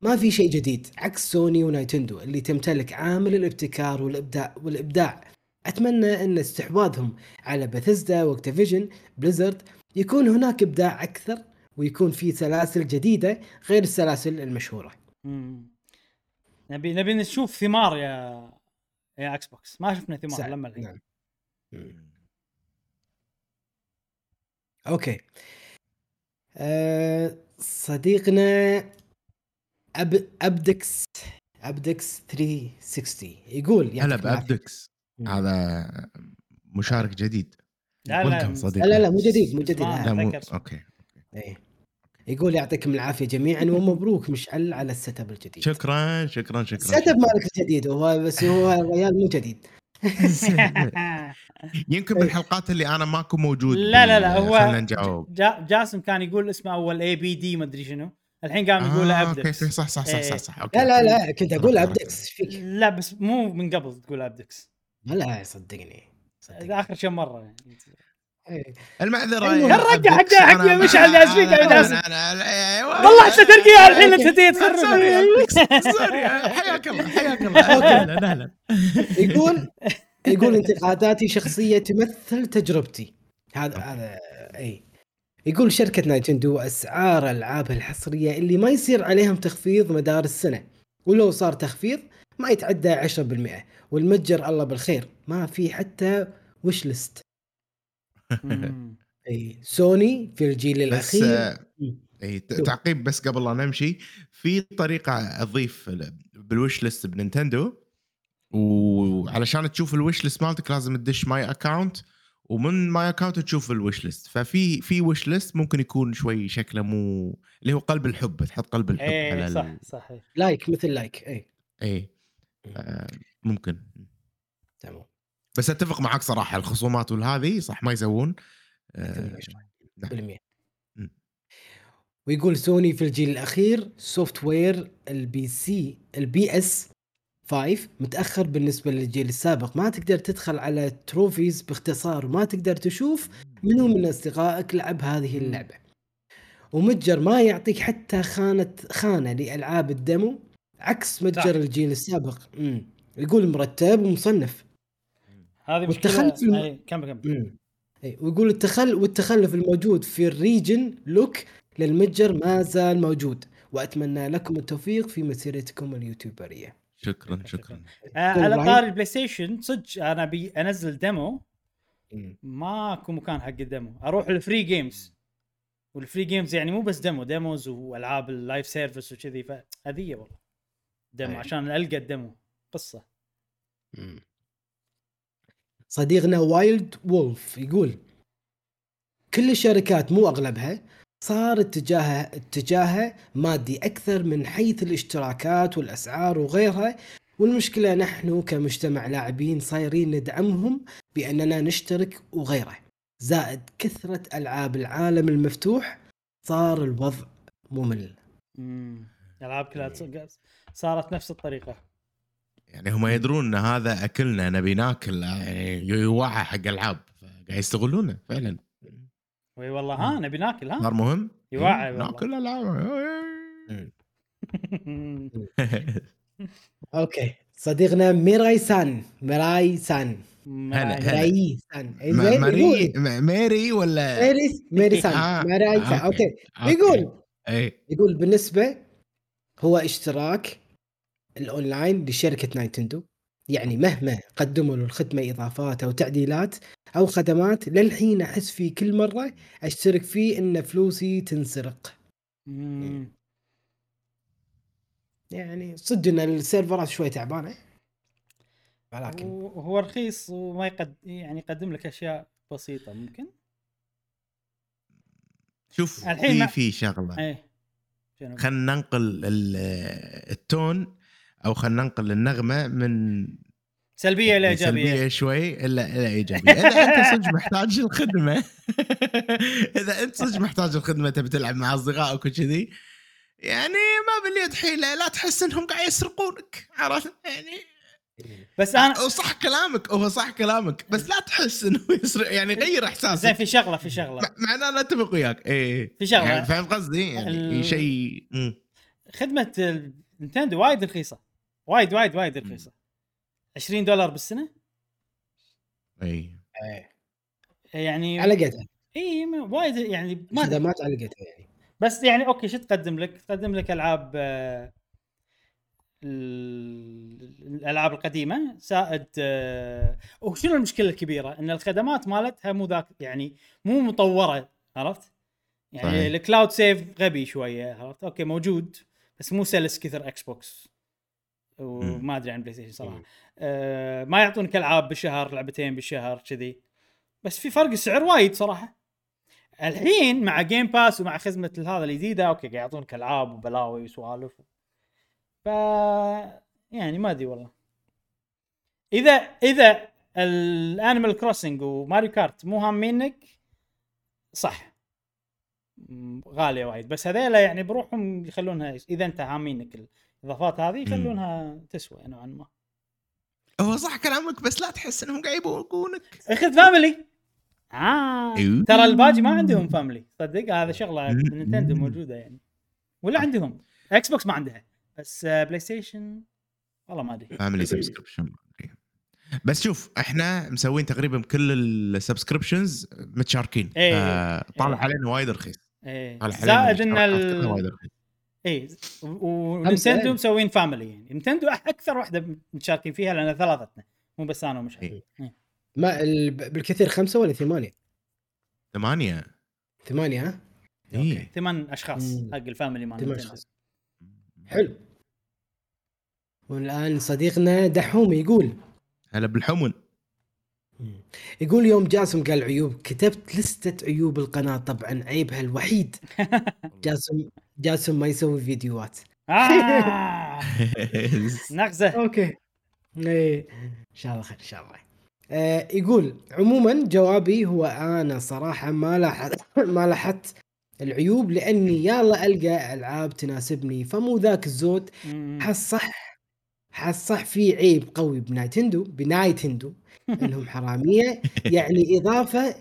ما في شيء جديد عكس Sony و Nintendo اللي تمتلك عامل الابتكار والابداع والإبداع. أتمنى أن استحواذهم على Bethesda و Activision Blizzard يكون هناك إبداع أكثر ويكون في سلاسل جديدة غير السلاسل المشهورة. مم. نبي نبي نشوف ثمار يا يا Xbox ما شفنا ثمار. لما الحين نعم. okay أه صديقنا أب... Abdx Abdx 360 يقول هلا. ب Abdx هذا مشارك جديد لا، لا، لا،. لا لا مو جديد مو جديد. لا. مو. okay إيه. يقول يعطيكم العافية جميعا ومبروك مشعل على ال setup الجديد. شكرا شكرا شكرا ال setup مالك الجديد هو بس هو الريال مو جديد. يمكن بالحلقات اللي أنا ماكو موجود لا لا لا هو نجاوب. جاسم كان يقول اسمه أول ABD ما أدري شنو. الحين قام يقول آه، Abdx okay okay، صح صح صح إيه. صح صح okay لا لا لا كنت أقول Abdx إيش فيك؟ لا بس مو من قبل تقول Abdx لا صدقني صدقني. آخر كم مرة. يعني. المعذرة المهم. يا رجع حق- حق مشعل قاعد أنا- ياسم. أيوة. طلعت ترقية الحين انت تخرب يا sorry حياك الله حياك الله. أهلا أهلا. يقول يقول انتقاداتي شخصية تمثل تجربتي. هذا هذا اي يقول شركة Nintendo أسعار العابها الحصرية اللي ما يصير عليهم تخفيض مدار السنة. ولو صار تخفيض ما يتعدى 10% والمتجر الله بالخير ما في حتى wishlist. اي سوني في الجيل بس الأخير. آه، اي تعقيب بس قبل لا نمشي. في طريقة أضيف ال- بال wishlist ب Nintendo وعلشان تشوف ال wishlist مالتك لازم تدش my account ومن my account تشوف ال wishlist ففي في wishlist ممكن يكون شوي شكله مو اللي هو قلب الحب تحط قلب الحب إيه على صح ال... صحيح. like مثل like اي اي آه ممكن. بس أتفق معك صراحة الخصومات والهذه صح ما يسوون. آه نعم. بالمية. مم. ويقول سوني في الجيل الأخير software ال PC ال PS 5 متأخر بالنسبة للجيل السابق. ما تقدر تدخل على trophies باختصار وما تقدر تشوف منو من أصدقائك لعب هذه اللعبة. ومتجر ما يعطيك حتى خانة خانة لألعاب ال demo عكس متجر. الجيل السابق. امم يقول مرتب ومصنف. هذه والتخلف الم- أي، كمل كمل. اي ويقول التخل والتخلف الموجود في ال region lock للمتجر ما زال موجود وأتمنى لكم التوفيق في مسيرتكم اليوتيوبرية. شكرا شكرا. آه على رايد. طاري ال PlayStation صدق أنا ابي أنزل demo. ماكو مكان حق ال demo أروح ال free games وال free games يعني مو بس demo demos وألعاب ال live service وكذي فاذيه والله. demo أي. عشان ألقى ال demo قصة. مم. صديقنا Wild Wolf يقول كل الشركات مو أغلبها صار اتجاهها اتجاهها مادي أكثر من حيث الاشتراكات والأسعار وغيرها والمشكلة نحن كمجتمع لاعبين صايرين ندعمهم بأننا نشترك وغيره. زائد كثرة ألعاب العالم المفتوح صار الوضع ممل. امم الالعاب كلها تص- صارت نفس الطريقة. يعني هم يدرون إن هذا أكلنا نبي ناكل يعني يوعى حق ألعاب. قاعد يستغلونه فعلا. وي والله ها نبي ناكل ها. صار مهم؟ يوعى إيه،. ناكل ألعاب. أوكي. صديقنا ميراي سان. ميراي سان. ميراي. سان. ماري ولا ميري ميري سان. آه، ميراي سان. أوكي. أوكي. يقول. اي يقول بالنسبة هو اشتراك الأونلاين لشركة Nintendo. يعني مهما قدموا له الخدمة إضافات أو تعديلات أو خدمات للحين أحس في كل مرة أشترك فيه إن فلوسي تنسرق. مم. يعني صدق إن السيرفرات شوي تعبانة. ولكن وهو رخيص وما يقد يعني يقدم لك أشياء بسيطة ممكن؟ شوف الحين في ما- في شغلة. إيه. شنو؟ خلينا ننقل ال- التون أو خلينا ننقل النغمة من سلبية إلى إيجابية. سلبية شوي إلى إلى إيجابية. إذا أنت صدق محتاج الخدمة إذا أنت صدق محتاج الخدمة تبي تلعب مع أصدقائك وكذي يعني ما باليد حيلة لا تحس إنهم قاعد يسرقونك عرفت؟ يعني بس أنا صح كلامك هو صح كلامك بس لا تحس إنه يسرق يعني غير زين احساسك في شغلة في شغلة. مع- ان أنا أتفق وياك. إيه في شغلة. يعني فاهم قصدي؟ يعني ال- شيء. خدمة ال Nintendo وايد رخيصة. وايد وايد وايد رخيصه 20 دولار بالسنة إي يعني على قدها إي ما- وايد يعني ما. خدمات على قدها يعني بس يعني أوكي شو تقدم لك؟ تقدم لك ألعاب آه، ال- الألعاب القديمة زائد آه، وشنو المشكلة الكبيرة؟ إن الخدمات مالتها مو ذاك يعني مو مطورة عرفت؟ يعني. ال cloud save غبي شوية عرفت؟ أوكي موجود بس مو سلس كثر Xbox وما أدري عن PlayStation صراحة آه ما يعطونك ألعاب بالشهر لعبتين بالشهر كذي. بس في فرق السعر وايد صراحة. الحين مع Game Pass ومع خدمة هذا الجديده أوكي قاعد يعطونك ألعاب وبلاوي وسوالف. ف يعني ما أدري والله. إذا إذا ال Animal Crossing و Mario Kart مو هامينك صح. غالية وايد. بس هذيلا يعني بروحهم يخلونها إذا أنت هامينك الإضافات هذه يخلونها تسوى نوعا ما. هو صح كلامك بس لا تحس إنهم قاعد يبوقونك اخذ family آه أيوه. ترى الباجي ما عندهم family صدق هذا شغلة. Nintendo موجودة يعني. ولا عندهم. Xbox ما عندها. بس آه، PlayStation والله ما أدري. family subscription بس شوف إحنا مسوين تقريبا كل ال subscriptions متشاركين. إيه. آه، طالع إيه. علينا وايد رخيص. إيه. زائد إن اي و Nintendo خمسة. مسوين family يعني Nintendo أح- أكثر واحدة متشاركين فيها لأن ثلاثتنا مو بس أنا ومشعل إيه. إيه. ما ال- بالكثير خمسة ولا ثمانية؟ ثمانية ثمانية ها؟ اي ثمان أشخاص مم. حق ال family مال ثمان أشخاص حلو والآن صديقنا دحوم يقول هلا بالحمن يقول يوم جاسم قال عيوب كتبت لستة عيوب القناة طبعا عيبها الوحيد جاسم جاسم ما يسوي فيديوهات. آه. نغزه أوكي. إيه. إن شاء الله خير إن شاء الله. آه يقول عموما جوابي هو أنا صراحة ما لاحظت ما لاحظت العيوب لأني يلا ألقى ألعاب تناسبني فمو ذاك الزود. حس صح صح في عيب قوي بنايتندو بنايتندو إنهم حرامية. يعني اضافه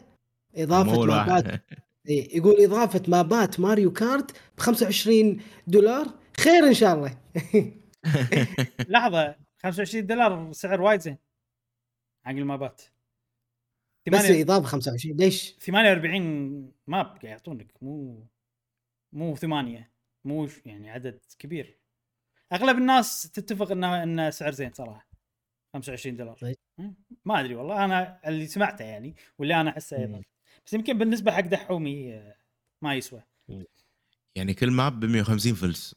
إضافة مابات يقول إضافة مابات ماريو كارت ب 25 دولار خير إن شاء الله لحظة 25 دولار سعر وايد زين حق المابات بس 8 إضافة 25 ليش؟ 48 map قاعد يعطونك مو مو ثمانية مو ش- يعني عدد كبير أغلب الناس تتفق انه إنه سعر زين صراحة 25 دولار طيب. ما أدري والله أنا اللي سمعته يعني واللي أنا أحسه أيضا. بس يمكن بالنسبة حق دحومي آه، ما يسوى. يعني كل map ب 150 فلس.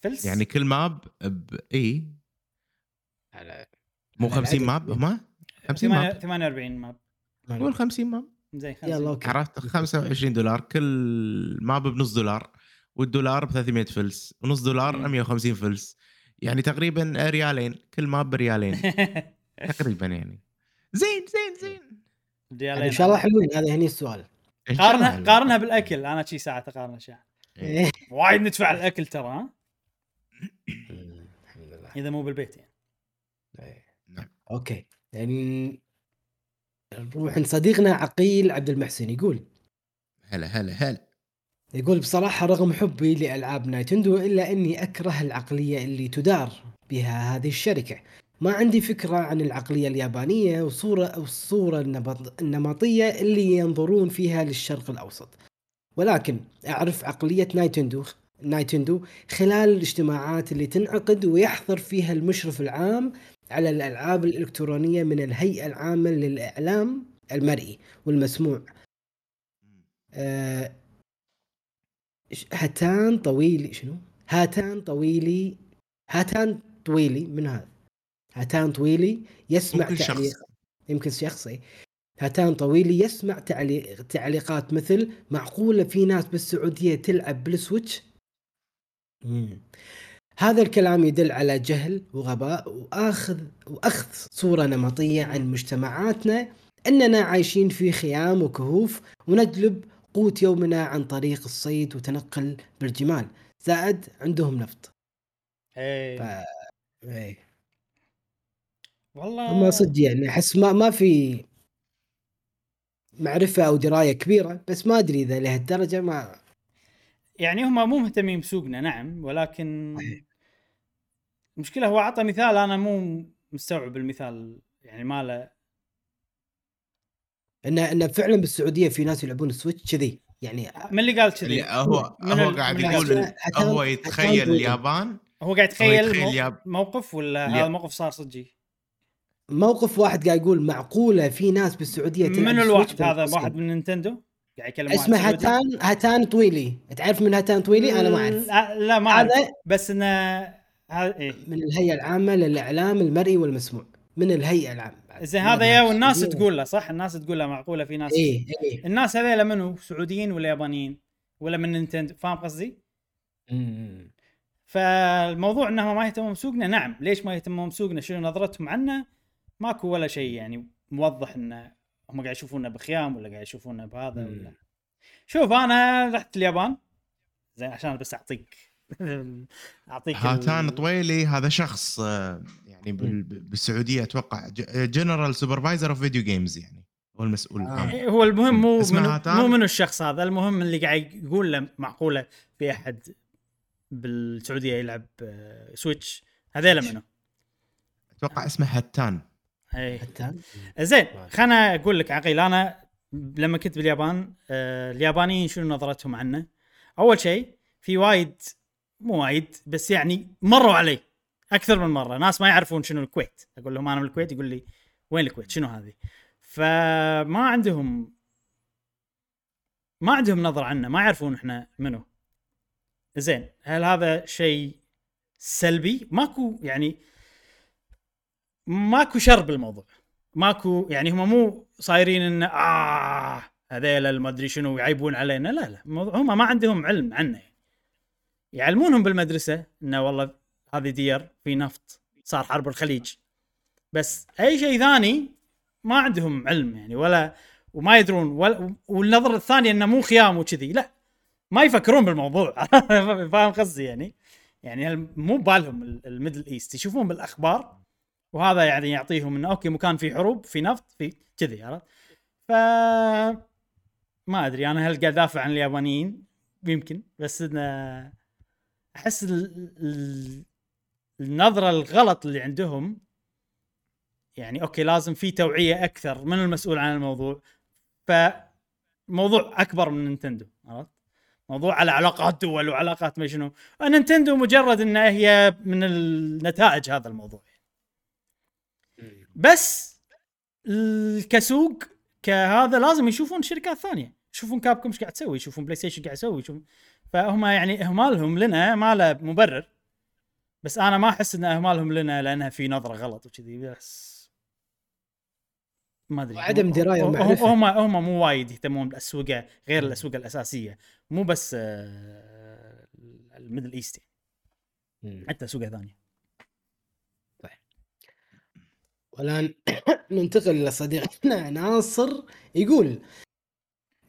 فلس؟ يعني كل map ب إي. على مو على 50 العدد. map؟ هم؟ 50 ثمانية- map. 48 map. قول 50 map. زين يلا 50 أوكي. عرفت؟ 25 دولار. كل map بنص دولار والدولار ب 300 فلس. ونص دولار مم. 150 فلس. يعني تقريبا ريالين. كل map بريالين. تقريبا يعني. زين زين زين. ريالين يعني إن شاء الله حلوين هذا هني السؤال. قارنها. قارنها بالأكل. أنا شي ساعة اقارن اشياء إيه. وايد ندفع الأكل ترى ها؟ الحمد لله. إذا مو بالبيت يعني. إيه. نعم. أوكي. يعني نروح عند صديقنا عقيل عبد المحسن يقول. هلا هلا هلا. يقول بصراحة رغم حبي لألعاب Nintendo إلا أني أكره العقلية اللي تدار بها هذه الشركة. ما عندي فكرة عن العقلية اليابانية وصورة والصورة النمط- النمطية اللي ينظرون فيها للشرق الأوسط. ولكن أعرف عقلية نايتندو نايتندو خلال الاجتماعات اللي تنعقد ويحضر فيها المشرف العام على الألعاب الإلكترونية من الهيئة العامة للإعلام المرئي والمسموع. إيش- هاتان طويلي شنو؟ هاتان طويلي هاتان طويلي من هذا. هاتان طويلي يسمع شخص. تعليق يمكن شخصي هاتان طويلي يسمع تعليق تعليقات مثل معقولة في ناس بالسعودية تلعب بالسويتش؟ مم. هذا الكلام يدل على جهل وغباء واخذ وأخذ صورة نمطية عن مجتمعاتنا إننا عايشين في خيام وكهوف ونجلب قوت يومنا عن طريق الصيد وتنقل بالجمال زائد عندهم نفط إيه ف... والله هم صدق يعني أحس ما ما في معرفة أو دراية كبيرة بس ما أدري إذا لهالدرجة ما يعني هم مو مهتمين بسوقنا نعم ولكن. المشكلة هو عطى مثال أنا مو مستوعب المثال يعني ماله ان ان فعلا بالسعودية في ناس يلعبون السويتش كذي يعني من اللي قال كذي؟ هو هو قاعد يقول هو يتخيل اليابان هو قاعد يتخيل موقف ولا هذا موقف صار صجي موقف واحد قاعد يقول معقولة في ناس بالسعودية تلعب منو ال Switch الواحد هذا. واحد من نينتندو؟ قاعد يكلم اسمه سعودي؟ هاتان هاتان طويلي. تعرف من هاتان طويلي؟ أنا ما أعرف. لا, ما أعرف. بس انه هذا إيه. من الهيئة العامة للإعلام المرئي والمسموع. من الهيئة العامة. زين هذا يا والناس. تقول له صح؟ الناس تقول له معقولة في ناس. إيه إيه. الناس هذيلا منو؟ سعوديين ولا يابانيين؟ ولا من نينتندو؟ فاهم قصدي؟ فالموضوع إنهم ما يهتمون بسوقنا. نعم ليش ما يهتمون بسوقنا؟ شنو نظرتهم عنا ماكو ولا شيء يعني موضح انه هم قاعد يشوفونا بخيام ولا قاعد يشوفونا بهذا مم. ولا شوف أنا رحت اليابان. زين عشان بس أعطيك أعطيك ال- هاتان طويلي. هذا شخص آه، يعني بال- بالسعودية أتوقع general supervisor of video games يعني. هو المسؤول آه. إيه، هو المهم مو منو؟ مو منو الشخص هذا المهم اللي قاعد يقول له معقولة في أحد بالسعودية يلعب آه، Switch هذيلا منو؟ أتوقع اسمه هتان اي هاتان زين خلنا أقول لك عقيل أنا لما كنت باليابان آه اليابانيين شنو نظرتهم عنا؟ أول شيء في وايد مو وايد بس يعني مروا علي أكثر من مرة. ناس ما يعرفون شنو الكويت. أقول لهم أنا من الكويت يقول لي وين الكويت؟ شنو هذه؟ فما عندهم ما عندهم نظرة عنا ما يعرفون إحنا منو. زين هل هذا شيء سلبي؟ ماكو يعني ماكو شر بالموضوع. ماكو يعني هم مو صايرين إن آه هذيلا المدري شنو يعيبون علينا. لا لا هم ما عندهم علم عنه. يعلمونهم بالمدرسة انه والله هذه ديار في نفط صار حرب الخليج. بس أي شيء ثاني ما عندهم علم يعني ولا وما يدرون ولا والنظره الثانية إنه مو خيام وكذي. لا ما يفكرون بالموضوع. فاهم قصدي يعني؟ يعني مو ببالهم ال- Middle East يشوفون بالأخبار وهذا يعني يعطيهم إنه okay مكان في حروب في نفط في كذي عرفت؟ ف ما أدري أنا هل قاعد أدافع عن اليابانيين؟ يمكن بس إنه أحس ال... ال... النظرة الغلط اللي عندهم يعني okay لازم في توعية أكثر من المسؤول عن الموضوع. فموضوع أكبر من نينتندو عرفت؟ موضوع على علاقات دول وعلاقات ما شنو. نينتندو مجرد انها هي من النتائج هذا الموضوع. بس كسوق كهذا لازم يشوفون شركات ثانية. يشوفون كابكم إيش قاعد تسوي يشوفون بلاي ستيشن قاعد يسوي يشوفون فهم يعني إهمالهم لنا ما له مبرر. بس أنا ما أحس إن إهمالهم لنا لأنها في نظرة غلط وكذي بس ما أدري. وعدم دراية هم-. هم هم مو وايد يهتمون بالأسوقة غير الأسوقة الأساسية. مو بس آه، ال Middle East مم. حتى أسوقة ثانية. والآن ننتقل لصديقنا ناصر يقول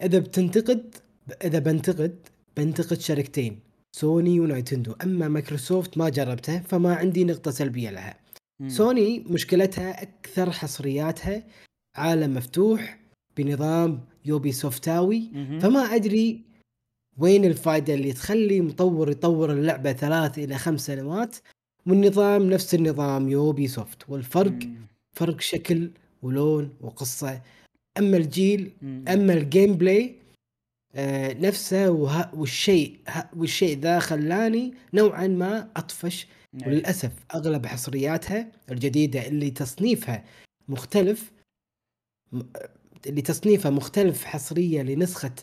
إذا بتنتقد إذا بنتقد بنتقد شركتين سوني ونينتندو أما مايكروسوفت ما جربتها فما عندي نقطة سلبية لها مم. سوني مشكلتها أكثر حصرياتها عالم مفتوح بنظام يوبي سوفتاوي مهم. فما أدري وين الفائده اللي تخلي مطور يطور اللعبة ثلاث إلى خمس سنوات والنظام نفس النظام يوبي سوفت والفرق مم. فرق شكل ولون وقصة أما ال game. أما ال gameplay آه نفسه وه... والشيء ه... والشيء ذا خلاني نوعا ما أطفش أي. وللأسف أغلب حصرياتها الجديدة اللي تصنيفها مختلف اللي تصنيفها مختلف حصرية لنسخة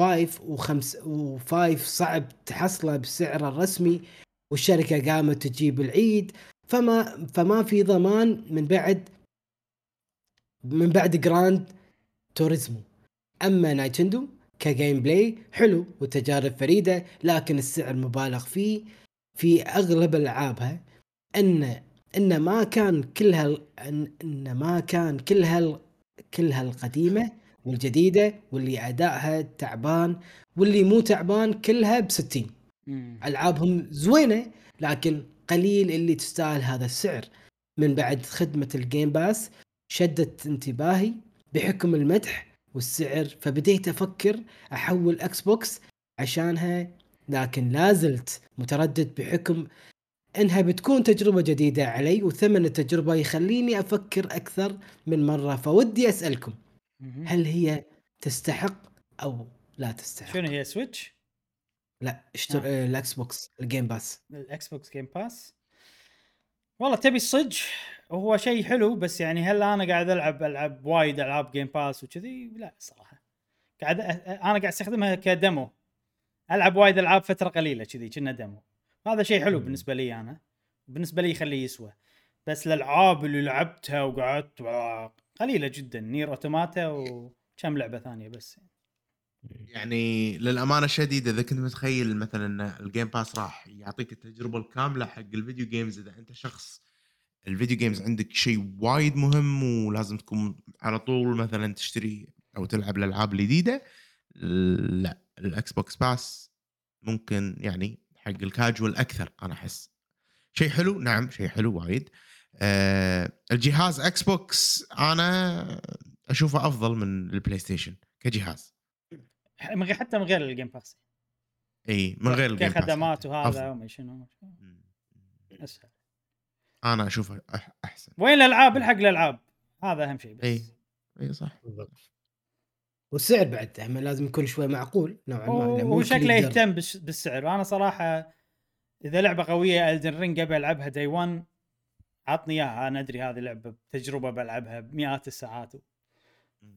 5 وخمس و5 صعب تحصله بالسعر الرسمي والشركة قامت تجيب العيد فما فما في ضمان من بعد من بعد جراند توريزمو أما نينتندو ك gameplay حلو وتجارب فريدة لكن السعر مبالغ فيه في أغلب ألعابها. إن إن ما كان كلها إن, ما كان كلها كلها القديمة والجديدة واللي أدائها تعبان واللي مو تعبان كلها ب 60 مم. ألعابهم زوينة لكن قليل اللي تستاهل هذا السعر. من بعد خدمة ال Game Pass شدت انتباهي بحكم المدح والسعر فبديت أفكر أحول إكس بوكس عشانها لكن لا زلت متردد بحكم إنها بتكون تجربة جديدة علي وثمن التجربة يخليني أفكر أكثر من مرة فودي أسألكم. هل هي تستحق أو لا تستحق؟ شنو هي Switch؟ لا اشتر. آه. الاكس بوكس الجيم باس الاكس بوكس جيم باس والله تبي الصج هو شيء حلو بس يعني هل أنا قاعد العب ألعب وايد ألعاب Game Pass وكذي؟ لا صراحة. قاعد أ- أنا قاعد أستخدمها ك demo ألعب وايد ألعاب فترة قليلة كذي كنا demo هذا شيء حلو. بالنسبة لي أنا. بالنسبة لي يخليه يسوى. بس الألعاب اللي لعبتها وقعدت قليلة جدا. Nier Automata وكم لعبة ثانية بس. يعني للأمانة الشديده إذا كنت متخيل مثلا إن ال Game Pass راح يعطيك التجربة الكاملة حق ال video games إذا أنت شخص ال video games عندك شيء وايد مهم ولازم تكون على طول مثلا تشتري أو تلعب الألعاب الجديدة لا الاكس بوكس Pass ممكن يعني حق الكاجوال أكثر أنا أحس. شيء حلو؟ نعم شيء حلو وايد. آه الجهاز Xbox أنا أشوفه أفضل من ال PlayStation كجهاز. من غير حتى من غير ال Game Pass إي من غير ال Game Pass كخدمات. وهذا. وما شنو. أسهل. أنا أشوفه أحسن. وين الألعاب؟ الحق الألعاب. هذا أهم شيء بس. إي. إي صح. والسعر بعد لازم يكون شوي معقول نوعا ما لأن مو هو الكل شكله يقدر. يهتم بالس- بالسعر. وأنا صراحة إذا لعبة قوية Elden Ring أبي ألعبها day 1 عطني إياها. أنا أدري هذه لعبة تجربة بلعبها بمئات الساعات.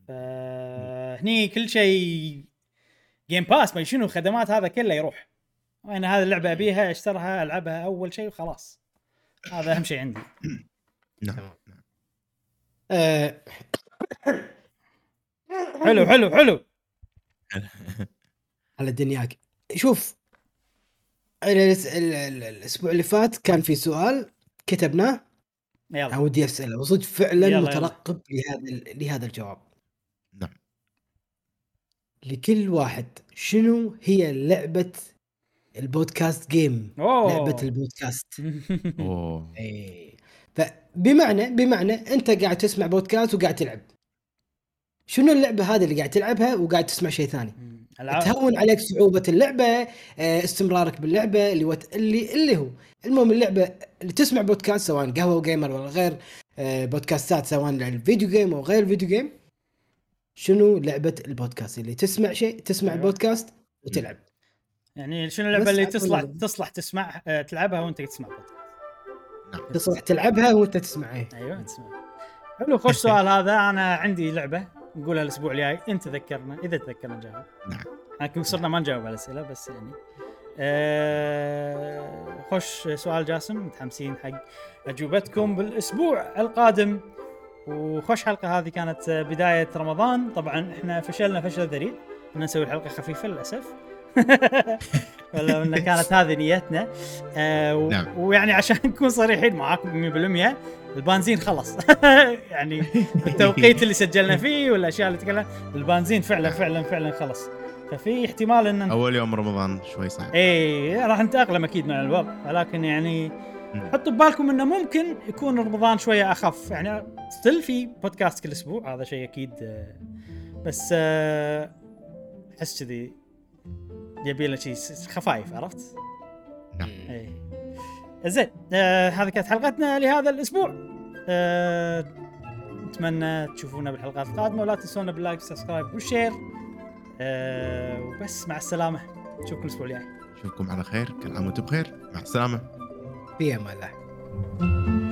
فهني كل شيء Game Pass ما شنو خدمات هذا كله يروح. أنا هذه اللعبة أبيها اشترها ألعبها أول شيء وخلاص. هذا أهم شيء عندي. نعم. آه. حلو حلو حلو. على دنياك شوف الأسبوع اللي فات كان في سؤال كتبناه. يلا. ودي أسأله. وصدق فعلا يلا، يلا. مترقب لهذا ال- لهذا الجواب. لكل واحد. شنو هي لعبة البودكاست جيم؟ أوه. لعبة البودكاست. أوه. اي فبمعنى بمعنى أنت قاعد تسمع بودكاست وقاعد تلعب. شنو اللعبة هذه اللي قاعد تلعبها وقاعد تسمع شيء ثاني؟ تهون عليك صعوبة اللعبة آه، استمرارك باللعبة اللي وت... اللي اللي هو. المهم اللعبة اللي تسمع بودكاست سواء قهوة gamer ولا غير آه، بودكاستات سواء ال video game أو غير ال video game شنو لعبة البودكاست؟ اللي تسمع شيء تسمع أيوة. البودكاست وتلعب. يعني شنو اللعبة اللي تصلح. تصلح تسمع آه، تلعبها وأنت تسمع بودكاست؟ نعم. تصلح تلعبها وأنت تسمع إيه. أيوه تسمع. حلو خوش سؤال هذا. أنا عندي لعبة نقولها الأسبوع الجاي. انت تذكرنا إذا تذكرنا نجاوب. نعم. لكن صرنا ما نجاوب على الأسئلة بس يعني. آه خوش سؤال جاسم متحمسين حق أجوبتكم بالأسبوع القادم. وخوش حلقة هذه كانت بداية رمضان. طبعا إحنا فشلنا فشل ذريع. ان نسوي الحلقة خفيفة للأسف. ولو إن كانت هذه نيتنا. آه و... نعم. ويعني عشان نكون صريحين معاكم 100% البنزين خلص. يعني التوقيت اللي سجلنا فيه والأشياء اللي تكلم البنزين فعلا فعلا فعلا خلص. ففي احتمال ان أول يوم رمضان شوي صعب. اي راح نتأقلم أكيد مع الوضع. ولكن يعني. حطوا ببالكم إنه ممكن يكون رمضان شوية أخف. يعني ستيل في بودكاست كل أسبوع هذا شيء أكيد آه، بس آه، أحس كذي يبي له شيء خفايف عرفت؟ نعم. اي زين آه هذه كانت حلقتنا لهذا الأسبوع. آه تشوفونا بالحلقات القادمة ولا تنسونا بال like وال subscribe وال share. آه وبس مع السلامة. نشوفكم الأسبوع الجاي. اشوفكم على خير كل عام وأنتم بخير. مع السلامة. في أمان الله